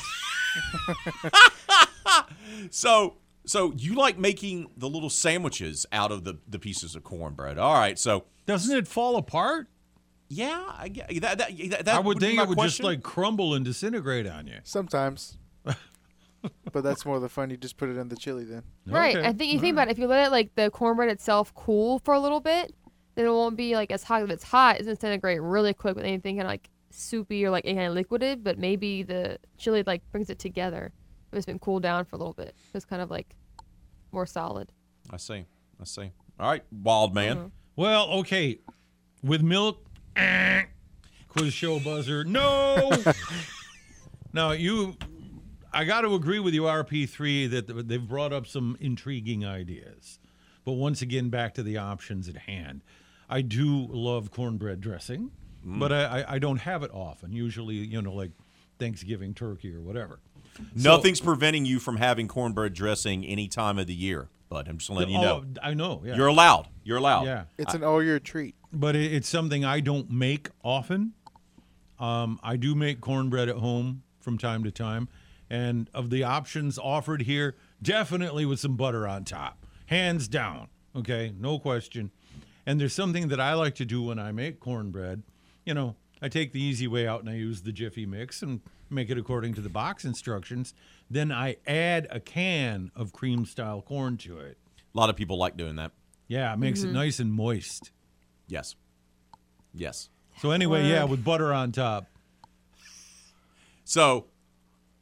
So, so you like making the little sandwiches out of the, the pieces of cornbread. All right. So doesn't it fall apart? Yeah, I get that. That, that, that I would be think it would just like crumble and disintegrate on you. Sometimes. but that's more the fun. You just put it in the chili then. Right. I think you think about it. If you let it like the cornbread itself cool for a little bit, then it won't be like as hot. If it's hot, it's disintegrate really quick with anything kind of like soupy or like any kind of liquid. But maybe the chili like brings it together. If it's been cooled down for a little bit, it's kind of like more solid. I see. I see. All right, wild man. Uh-huh. Well, okay. With milk, eh, quiz show buzzer. No. now you, I got to agree with you, RP3, that they've brought up some intriguing ideas. But once again, back to the options at hand. I do love cornbread dressing, Mm. but I, I, I don't have it often. Usually, you know, like Thanksgiving turkey or whatever. So- Nothing's preventing you from having cornbread dressing any time of the year. bud. I'm just letting you Oh, know. I know. Yeah. You're allowed. You're allowed. Yeah. It's an all year treat. but it, it's something I don't make often. Um, I do make cornbread at home from time to time, and of the options offered here, definitely with some butter on top, hands down. Okay, no question. And there's something that I like to do when I make cornbread. You know, I take the easy way out and I use the Jiffy mix and make it according to the box instructions. Then I add a can of cream style corn to it. A lot of people like doing that. Yeah, it makes Mm-hmm. it nice and moist. Yes. Yes. So anyway, yeah, with butter on top. So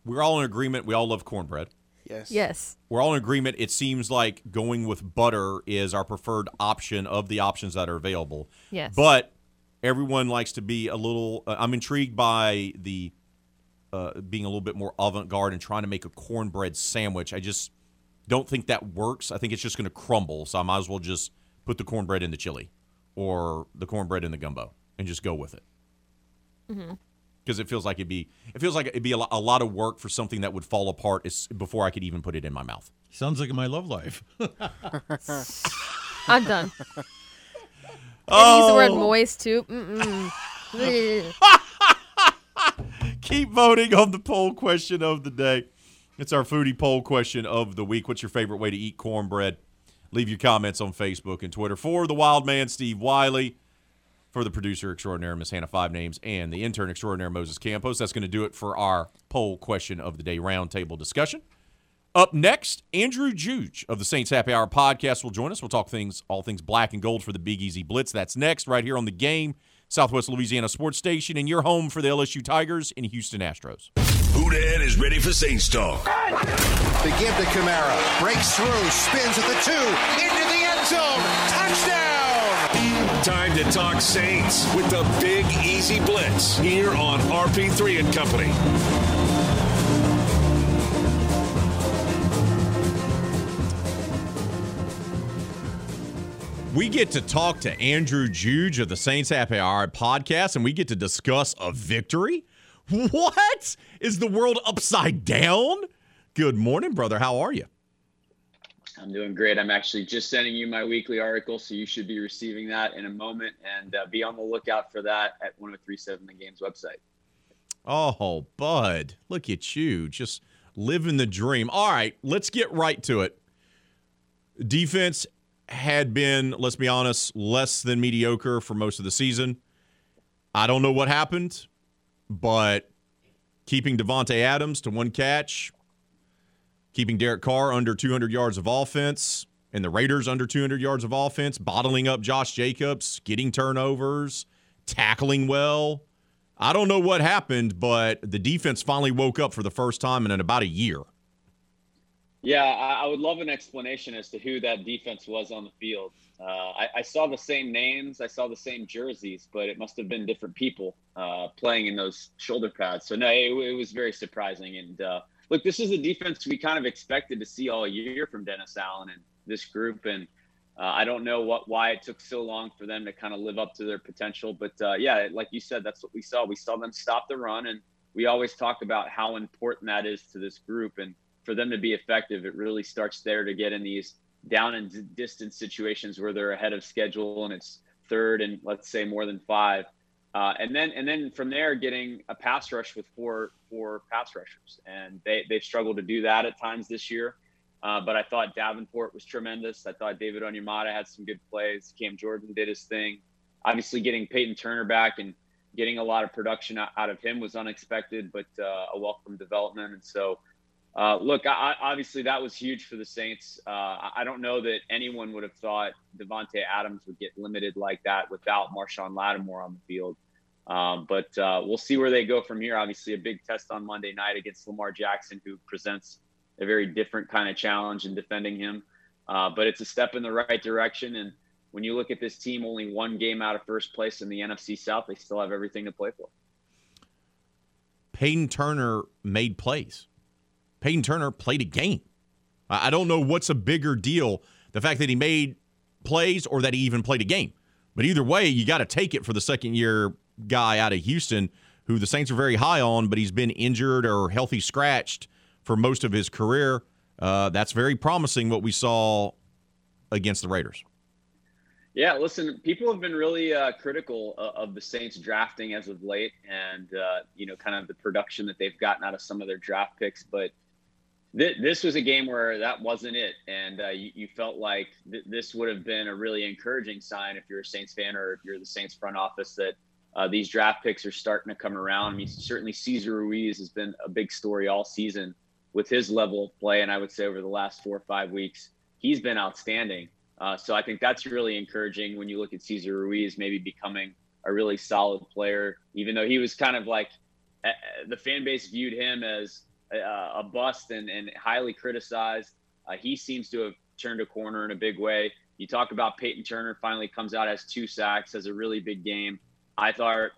we're all in agreement. We all love cornbread. Yes. Yes. We're all in agreement. It seems like going with butter is our preferred option of the options that are available. Yes. But everyone likes to be a little. Uh, I'm intrigued by the uh, being a little bit more avant-garde and trying to make a cornbread sandwich. I just don't think that works. I think it's just going to crumble. So I might as well just put the cornbread in the chili or the cornbread in the gumbo and just go with it. Because it feels like it'd be it feels like it'd be a, lo- a lot of work for something that would fall apart is, before I could even put it in my mouth. Sounds like my love life. I'm done. And Oh. use the word moist too. Keep voting on the poll question of the day. It's our foodie poll question of the week. What's your favorite way to eat cornbread? Leave your comments on Facebook and Twitter. For the wild man, Steve Wiley, for the producer extraordinaire, Miss Hannah Five Names, and the intern extraordinaire, Moses Campos. That's going to do it for our poll question of the day roundtable discussion. Up next, Andrew Juge of the Saints Happy Hour podcast will join us. We'll talk things, all things black and gold for the Big Easy Blitz. That's next, right here on the game, Southwest Louisiana Sports Station, and your home for the LSU Tigers and Houston Astros. Houdan is ready for Saints talk. They give to Kamara. Breaks through. Spins at the two. Into the end zone. Touchdown. Time to talk Saints with the Big Easy Blitz here on RP3 and Company. We get to talk to Andrew Juge of the Saints Happy Hour podcast, and we get to discuss a victory. What? Is the world upside down? Good morning, brother. How are you? I'm doing great. I'm actually just sending you my weekly article, so you should be receiving that in a moment. And uh, be on the lookout for that at 1037 The Game's website. Oh, bud, look at you, just living the dream. All right, let's get right to it. Defense had been, let's be honest, less than mediocre for most of the season. I don't know what happened, but keeping Davante Adams to one catch, keeping Derek Carr under 200 yards of offense, and the Raiders under 200 yards of offense, bottling up Josh Jacobs, getting turnovers, tackling well. I don't know what happened, but the defense finally woke up for the first time in about a year. Yeah, I, I would love an explanation as to who that defense was on the field. Uh, I, I saw the same names, I saw the same jerseys, but it must have been different people uh, playing in those shoulder pads. So no, it, it was very surprising. And uh, look, this is a defense we kind of expected to see all year from Dennis Allen and this group. And uh, I don't know what why it took so long for them to kind of live up to their potential. But uh, yeah, like you said, that's what we saw. We saw them stop the run, and we always talk about how important that is to this group. And for them to be effective, it really starts there to get in these down and distance situations where they're ahead of schedule and it's third and let's say more than five. Uh, and then and then from there getting a pass rush with four four pass rushers and they they've struggled to do that at times this year. Uh, but I thought Davenport was tremendous. I thought David Onyemata had some good plays. Cam Jordan did his thing. Obviously, getting Peyton Turner back and getting a lot of production out of him was unexpected, but uh, a welcome development. And so, uh, look, I, obviously that was huge for the Saints. Uh, I I don't know that anyone would have thought Davante Adams would get limited like that without Marshon Lattimore on the field. Um, but uh, we'll see where they go from here. Obviously, a big test on Monday night against Lamar Jackson, who presents a very different kind of challenge in defending him. Uh, but it's a step in the right direction. And when you look at this team, only one game out of first place in the NFC South, they still have everything to play for. Peyton Turner made plays. Peyton Turner played a game. I don't know what's a bigger deal the fact that he made plays or that he even played a game. But either way, you got to take it for the second year guy out of Houston, who the Saints are very high on, but he's been injured or healthy scratched for most of his career. Uh, that's very promising what we saw against the Raiders. Yeah, listen, people have been really uh, critical of, of the Saints drafting as of late, and uh, you know, kind of the production that they've gotten out of some of their draft picks. But th- this was a game where that wasn't it, and uh, you, you, felt like th- this would have been a really encouraging sign if you're a Saints fan or if you're the Saints front office that uh, these draft picks are starting to come around. I mean, certainly Cesar Ruiz has been a big story all season with his level of play, and I would say over the last four or five weeks, he's been outstanding. Uh, so I think that's really encouraging when you look at Cesar Ruiz maybe becoming a really solid player, even though he was kind of like the fan base viewed him as a, a bust and, and, highly criticized. Uh, he seems to have turned a corner in a big way. You talk about Peyton Turner finally comes out as two sacks, has a really big game. I thought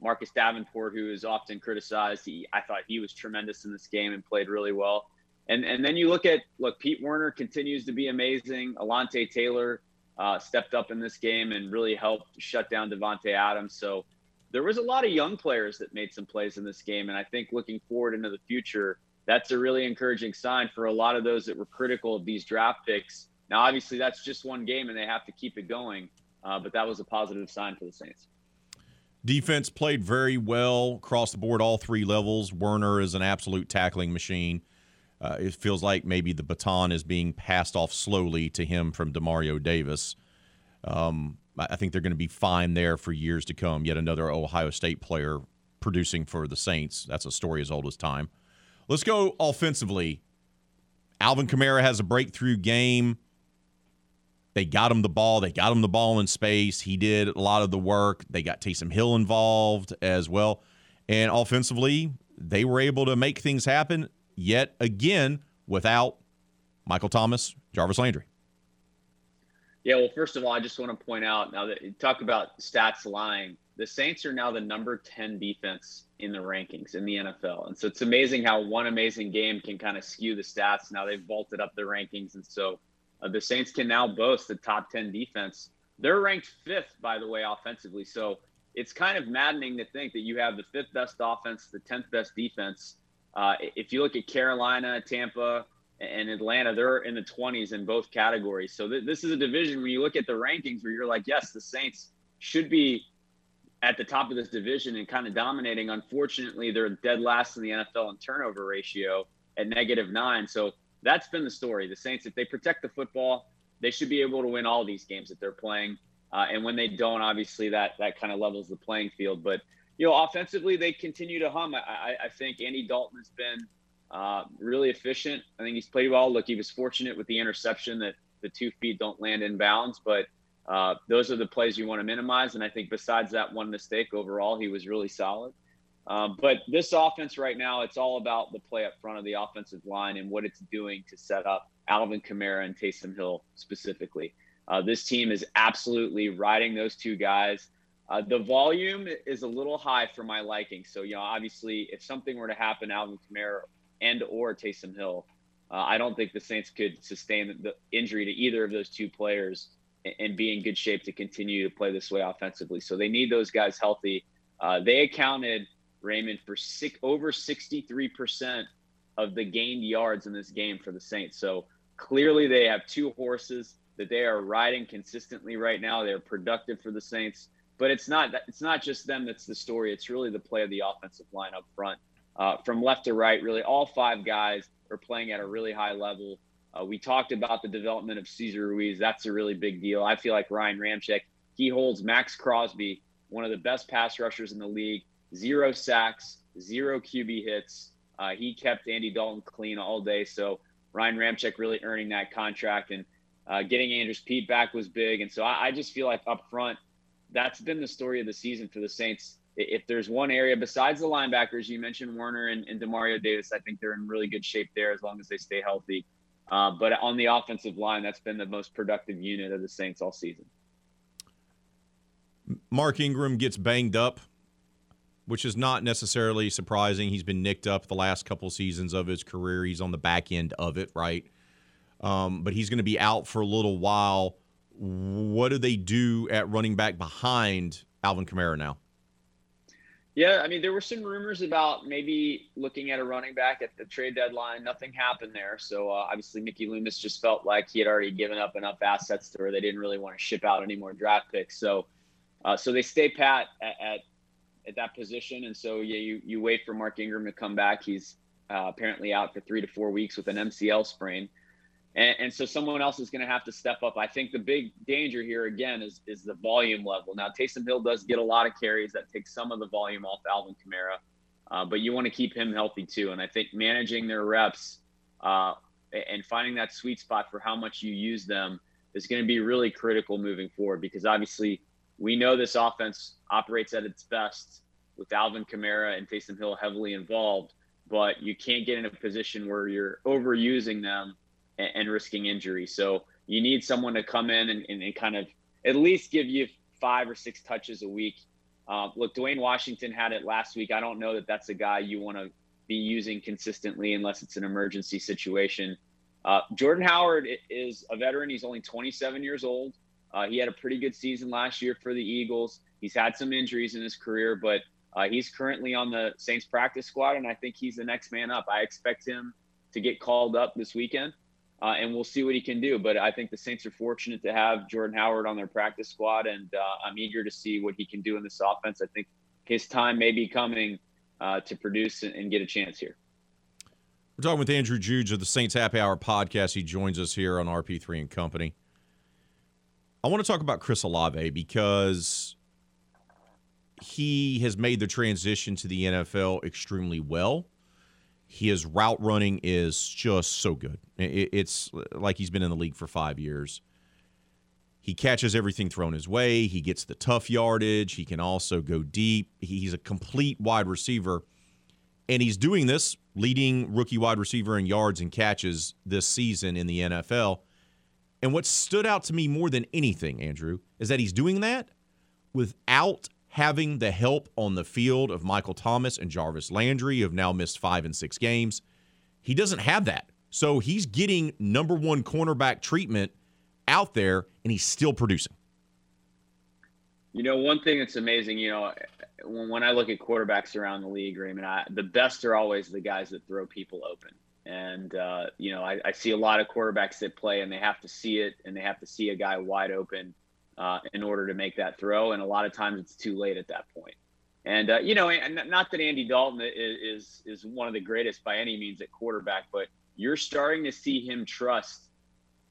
Marcus Davenport, who is often criticized, he, I thought he was tremendous in this game and played really well. And and then you look at look, Pete Werner continues to be amazing. Alontae Taylor uh, stepped up in this game and really helped shut down Davante Adams. So there was a lot of young players that made some plays in this game, and I think looking forward into the future, that's a really encouraging sign for a lot of those that were critical of these draft picks. Now, obviously, that's just one game, and they have to keep it going. Uh, but that was a positive sign for the Saints. Defense played very well across the board, all three levels. Werner is an absolute tackling machine. Uh, it feels like maybe the baton is being passed off slowly to him from Demario Davis. Um, I think they're going to be fine there for years to come. Yet another Ohio State player producing for the Saints. That's a story as old as time. Let's go offensively. Alvin Kamara has a breakthrough game. They got him the ball. They got him the ball in space. He did a lot of the work. They got Taysom Hill involved as well. And offensively, they were able to make things happen yet again without Michael Thomas, Jarvis Landry. Yeah, well, first of all, I just want to point out now that you talk about stats lying, the Saints are now the number 10 defense in the rankings in the NFL. And so it's amazing how one amazing game can kind of skew the stats. Now they've vaulted up the rankings. And so uh, the Saints can now boast the top 10 defense. They're ranked fifth, by the way, offensively. So it's kind of maddening to think that you have the fifth best offense, the 10th best defense, uh, if you look at Carolina, Tampa, and Atlanta, they're in the 20s in both categories. So th- this is a division when you look at the rankings where you're like, yes, the Saints should be at the top of this division and kind of dominating. Unfortunately, they're dead last in the NFL in turnover ratio at negative nine. So that's been the story. The Saints, if they protect the football, they should be able to win all these games that they're playing. Uh, and when they don't, obviously that that kind of levels the playing field. But you know, offensively, they continue to hum. I, I think Andy Dalton has been uh, really efficient. I think he's played well. Look, he was fortunate with the interception that the two feet don't land in bounds, but uh, those are the plays you want to minimize. And I think besides that one mistake overall, he was really solid. Um, but this offense right now, it's all about the play up front of the offensive line and what it's doing to set up Alvin Kamara and Taysom Hill specifically. Uh, this team is absolutely riding those two guys. Uh, the volume is a little high for my liking. So, you know, obviously, if something were to happen, Alvin Kamara and or Taysom Hill, uh, I don't think the Saints could sustain the injury to either of those two players and, and, be in good shape to continue to play this way offensively. So they need those guys healthy. Uh, they accounted Raymond for six, over 63% of the gained yards in this game for the Saints. So clearly they have two horses that they are riding consistently right now. They're productive for the Saints but it's not it's not just them that's the story. It's really the play of the offensive line up front, uh, from left to right. Really, all five guys are playing at a really high level. Uh, we talked about the development of Cesar Ruiz. That's a really big deal. I feel like Ryan Ramczyk, he holds Maxx Crosby, one of the best pass rushers in the league. Zero sacks, zero QB hits. Uh, he kept Andy Dalton clean all day. So Ryan Ramczyk really earning that contract and uh, getting Andrus Peat back was big. And so I, I just feel like up front, that's been the story of the season for the Saints. If there's one area besides the linebackers, you mentioned Werner and, and Demario Davis, I think they're in really good shape there as long as they stay healthy. Uh, but on the offensive line, that's been the most productive unit of the Saints all season. Mark Ingram gets banged up, which is not necessarily surprising. He's been nicked up the last couple seasons of his career. He's on the back end of it, right? Um, but he's going to be out for a little while what do they do at running back behind Alvin Kamara now? Yeah, I mean, there were some rumors about maybe looking at a running back at the trade deadline. Nothing happened there. So uh, obviously, Mickey Loomis just felt like he had already given up enough assets to where they didn't really want to ship out any more draft picks. So, uh, so they stay pat at, at, at that position. And so yeah, you you wait for Mark Ingram to come back. He's uh, apparently out for three to four weeks with an MCL sprain. And, and so someone else is going to have to step up. I think the big danger here again is is the volume level. Now Taysom Hill does get a lot of carries that takes some of the volume off Alvin Kamara, uh, but you want to keep him healthy too. And I think managing their reps uh, and finding that sweet spot for how much you use them is going to be really critical moving forward because obviously we know this offense operates at its best with Alvin Kamara and Taysom Hill heavily involved, but you can't get in a position where you're overusing them and, and risking injury. So you need someone to come in and, and, and, kind of at least give you five or six touches a week. Uh, look, Dwayne Washington had it last week. I don't know that that's a guy you want to be using consistently unless it's an emergency situation. Uh, Jordan Howard is a veteran. He's only 27 years old. Uh, he had a pretty good season last year for the Eagles. He's had some injuries in his career, but uh, he's currently on the Saints practice squad, and I think he's the next man up. I expect him to get called up this weekend uh, and we'll see what he can do. But I think the Saints are fortunate to have Jordan Howard on their practice squad, and uh, I'm eager to see what he can do in this offense. I think his time may be coming uh, to produce and get a chance here. We're talking with Andrew Juge of the Saints Happy Hour podcast. He joins us here on RP3 and Company. I want to talk about Chris Olave because he has made the transition to the NFL extremely well. His route running is just so good. It's like he's been in the league for five years. He catches everything thrown his way. He gets the tough yardage. He can also go deep. He's a complete wide receiver. And he's doing this, leading rookie wide receiver in yards and catches this season in the NFL. And what stood out to me more than anything, Andrew, is that he's doing that without having the help on the field of Michael Thomas and Jarvis Landry, who have now missed five and six games. He doesn't have that. So he's getting number one cornerback treatment out there, and he's still producing. You know, one thing that's amazing, you know, when, when I look at quarterbacks around the league, Raymond, I, the best are always the guys that throw people open. And, uh, you know, I, I see a lot of quarterbacks that play and they have to see it and they have to see a guy wide open uh, in order to make that throw. And a lot of times it's too late at that point. And uh, you know, and not that Andy Dalton is, is is one of the greatest by any means at quarterback, but you're starting to see him trust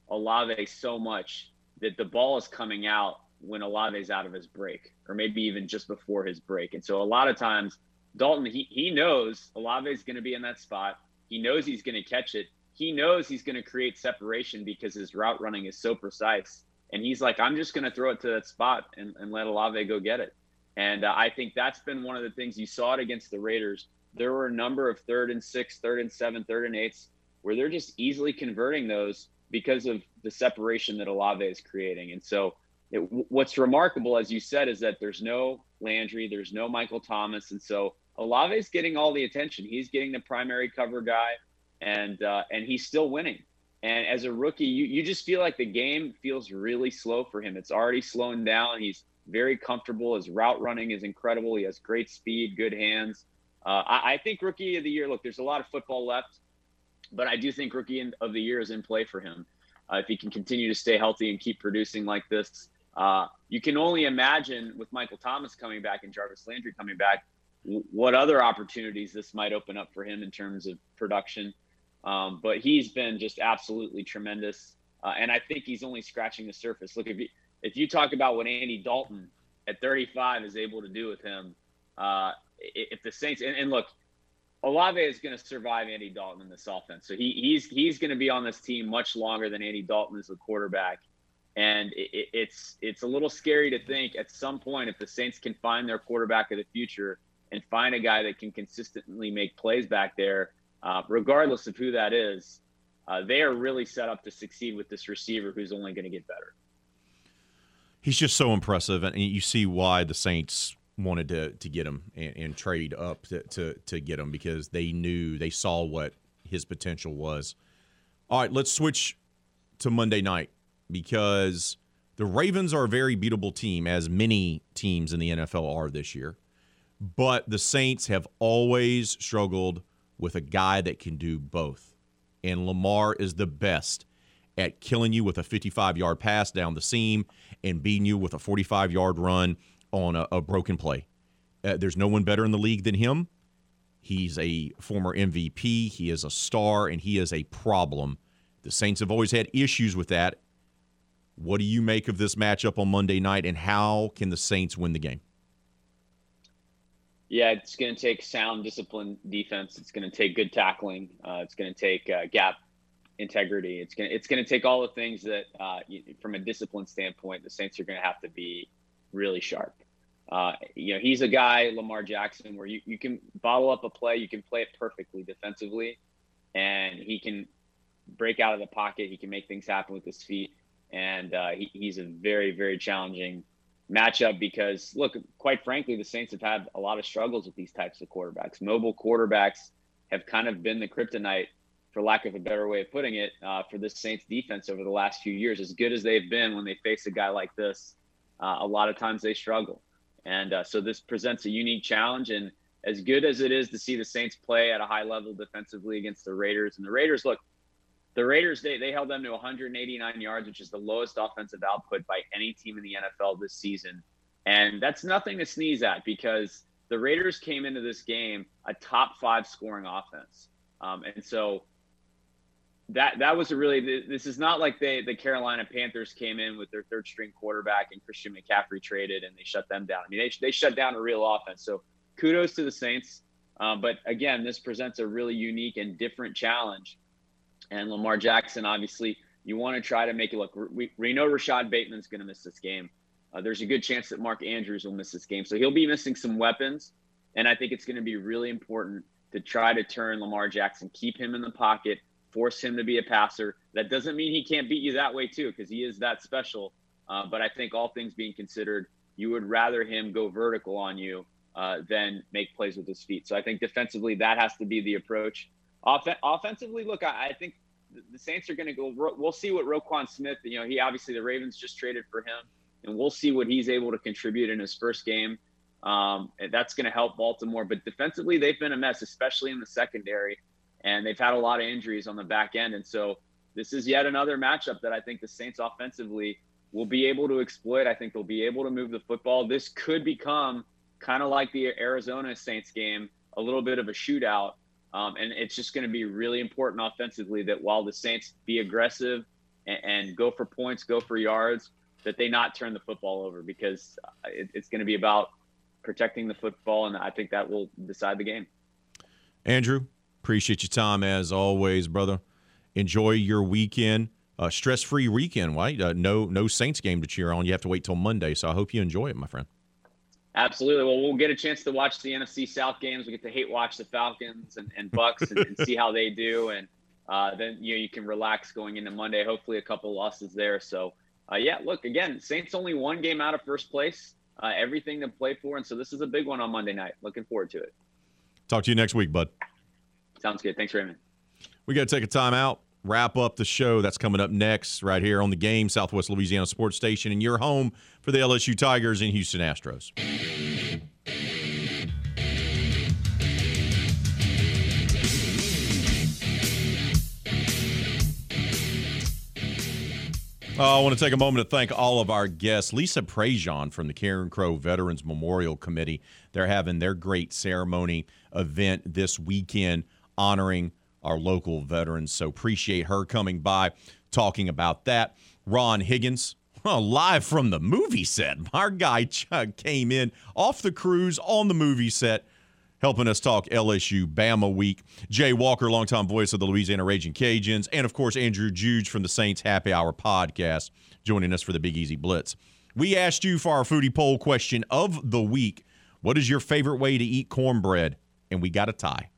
Olave so much that the ball is coming out when Olave's out of his break, or maybe even just before his break. And so a lot of times, Dalton he he knows Olave is going to be in that spot. He knows he's going to catch it. He knows he's going to create separation because his route running is so precise and he's like, I'm just going to throw it to that spot and, and let Olave go get it. And uh, I think that's been one of the things you saw it against the Raiders. There were a number of third and six, third and seven, third and eights where they're just easily converting those because of the separation that Olave is creating. And so, it, what's remarkable, as you said, is that there's no Landry, there's no Michael Thomas, and so Olave is getting all the attention. He's getting the primary cover guy, and uh, and he's still winning. And as a rookie, you, you just feel like the game feels really slow for him. It's already slowing down. He's very comfortable. His route running is incredible. He has great speed, good hands. Uh, I, I, think rookie of the year. Look, there's a lot of football left, but I do think rookie of the year is in play for him. Uh, if he can continue to stay healthy and keep producing like this, uh, you can only imagine with Michael Thomas coming back and Jarvis Landry coming back, w- what other opportunities this might open up for him in terms of production. Um, but he's been just absolutely tremendous, uh, and I think he's only scratching the surface. Look, if you if you talk about what Andy Dalton at 35 is able to do with him, uh, if the Saints and, and look, Olave is going to survive Andy Dalton in this offense, so he, he's he's going to be on this team much longer than Andy Dalton is the quarterback, and it, it's it's a little scary to think at some point if the Saints can find their quarterback of the future and find a guy that can consistently make plays back there uh, regardless of who that is, uh, they are really set up to succeed with this receiver who's only going to get better. He's just so impressive, and you see why the Saints wanted to to get him and, and trade up to, to to get him because they knew they saw what his potential was. All right, let's switch to Monday night because the Ravens are a very beatable team, as many teams in the NFL are this year. But the Saints have always struggled with a guy that can do both. And Lamar is the best at killing you with a 55 yard pass down the seam and beating you with a 45 yard run on a, a broken play. Uh, there's no one better in the league than him. He's a former MVP. He is a star, and he is a problem. The Saints have always had issues with that. What do you make of this matchup on Monday night, and how can the Saints win the game? Yeah, it's going to take sound, discipline defense. It's going to take good tackling. Uh, it's going to take uh, gap integrity. It's going to it's going to take all the things that, uh, from a discipline standpoint, the Saints are going to have to be really sharp. Uh, you know, he's a guy, Lamar Jackson, where you, you can bottle up a play, you can play it perfectly defensively, and he can break out of the pocket. He can make things happen with his feet. And uh, he, he's a very, very challenging matchup because, look, quite frankly, the Saints have had a lot of struggles with these types of quarterbacks. Mobile quarterbacks have kind of been the kryptonite, for lack of a better way of putting it, uh, for this Saints defense over the last few years. As good as they've been when they face a guy like this, uh, a lot of times they struggle. And uh, so this presents a unique challenge. And as good as it is to see the Saints play at a high level defensively against the Raiders, and the Raiders, look, the Raiders, they, they held them to 189 yards, which is the lowest offensive output by any team in the NFL this season. And that's nothing to sneeze at because the Raiders came into this game a top five scoring offense. Um, and so that that was a really this is not like they the Carolina Panthers came in with their third string quarterback and Christian McCaffrey traded and they shut them down. I mean they they shut down a real offense. So kudos to the Saints. Um, but again, this presents a really unique and different challenge. And Lamar Jackson, obviously, you want to try to make it look. We, we know Rashod Bateman's going to miss this game. Uh, there's a good chance that Mark Andrews will miss this game, so he'll be missing some weapons. And I think it's going to be really important to try to turn Lamar Jackson, keep him in the pocket, force him to be a passer. That doesn't mean he can't beat you that way too, because he is that special. Uh, but I think all things being considered, you would rather him go vertical on you uh, than make plays with his feet. So I think defensively that has to be the approach. Off- offensively, look, I, I think the Saints are going to go. We'll see what Roquan Smith. You know, he obviously the Ravens just traded for him, and we'll see what he's able to contribute in his first game. Um, that's going to help Baltimore. But defensively, they've been a mess, especially in the secondary and they've had a lot of injuries on the back end. And so this is yet another matchup that I think the Saints offensively will be able to exploit. I think they'll be able to move the football. This could become kind of like the Arizona Saints game, a little bit of a shootout. Um, and it's just going to be really important offensively that while the Saints be aggressive and, and, go for points, go for yards, that they not turn the football over because it, it's going to be about protecting the football. And I think that will decide the game. Andrew, Appreciate your time as always, brother. Enjoy your weekend. Uh, stress-free weekend, right? Uh, no, no Saints game to cheer on. You have to wait till Monday, so I hope you enjoy it, my friend. Absolutely. Well, we'll get a chance to watch the NFC South games. We get to hate watch the Falcons and, and Bucks and, and, see how they do, and uh, then you know you can relax going into Monday. Hopefully, a couple losses there. So, uh, yeah, look again. Saints only one game out of first place. Uh, everything to play for, and so this is a big one on Monday night. Looking forward to it. Talk to you next week, bud. Sounds good. Thanks, Raymond. We got to take a time out, wrap up the show. That's coming up next, right here on the game, Southwest Louisiana Sports Station, and your home for the LSU Tigers and Houston Astros. Uh, I want to take a moment to thank all of our guests. Lisa Prejean from the Carencro Veterans Memorial Committee. They're having their great ceremony event this weekend honoring our local veterans. So appreciate her coming by, talking about that. Ron Higgins, well, live from the movie set. Our guy Chuck came in off the cruise on the movie set, helping us talk LSU Bama week. Jay Walker, longtime voice of the Louisiana Raging Cajuns, and of course Andrew Juge from the Saints Happy Hour podcast, joining us for the Big Easy Blitz. We asked you for our foodie poll question of the week: What is your favorite way to eat cornbread? And we got a tie.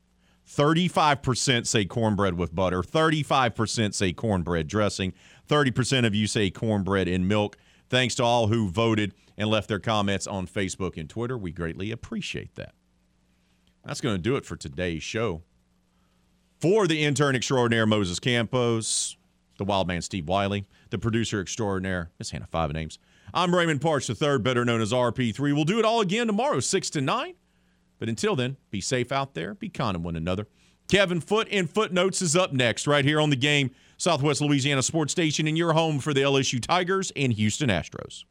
35% say cornbread with butter, 35% say cornbread dressing, 30% of you say cornbread in milk. Thanks to all who voted and left their comments on Facebook and Twitter. We greatly appreciate that. That's going to do it for today's show. For the intern extraordinaire Moses Campos, the wild man Steve Wiley, the producer extraordinaire Miss Hannah Five Names. I'm Raymond Partsch III, better known as RP3. We'll do it all again tomorrow, 6 to 9. But until then, be safe out there, be kind to one another. Kevin Foote in Footnotes is up next, right here on the game, Southwest Louisiana Sports Station, and your home for the LSU Tigers and Houston Astros.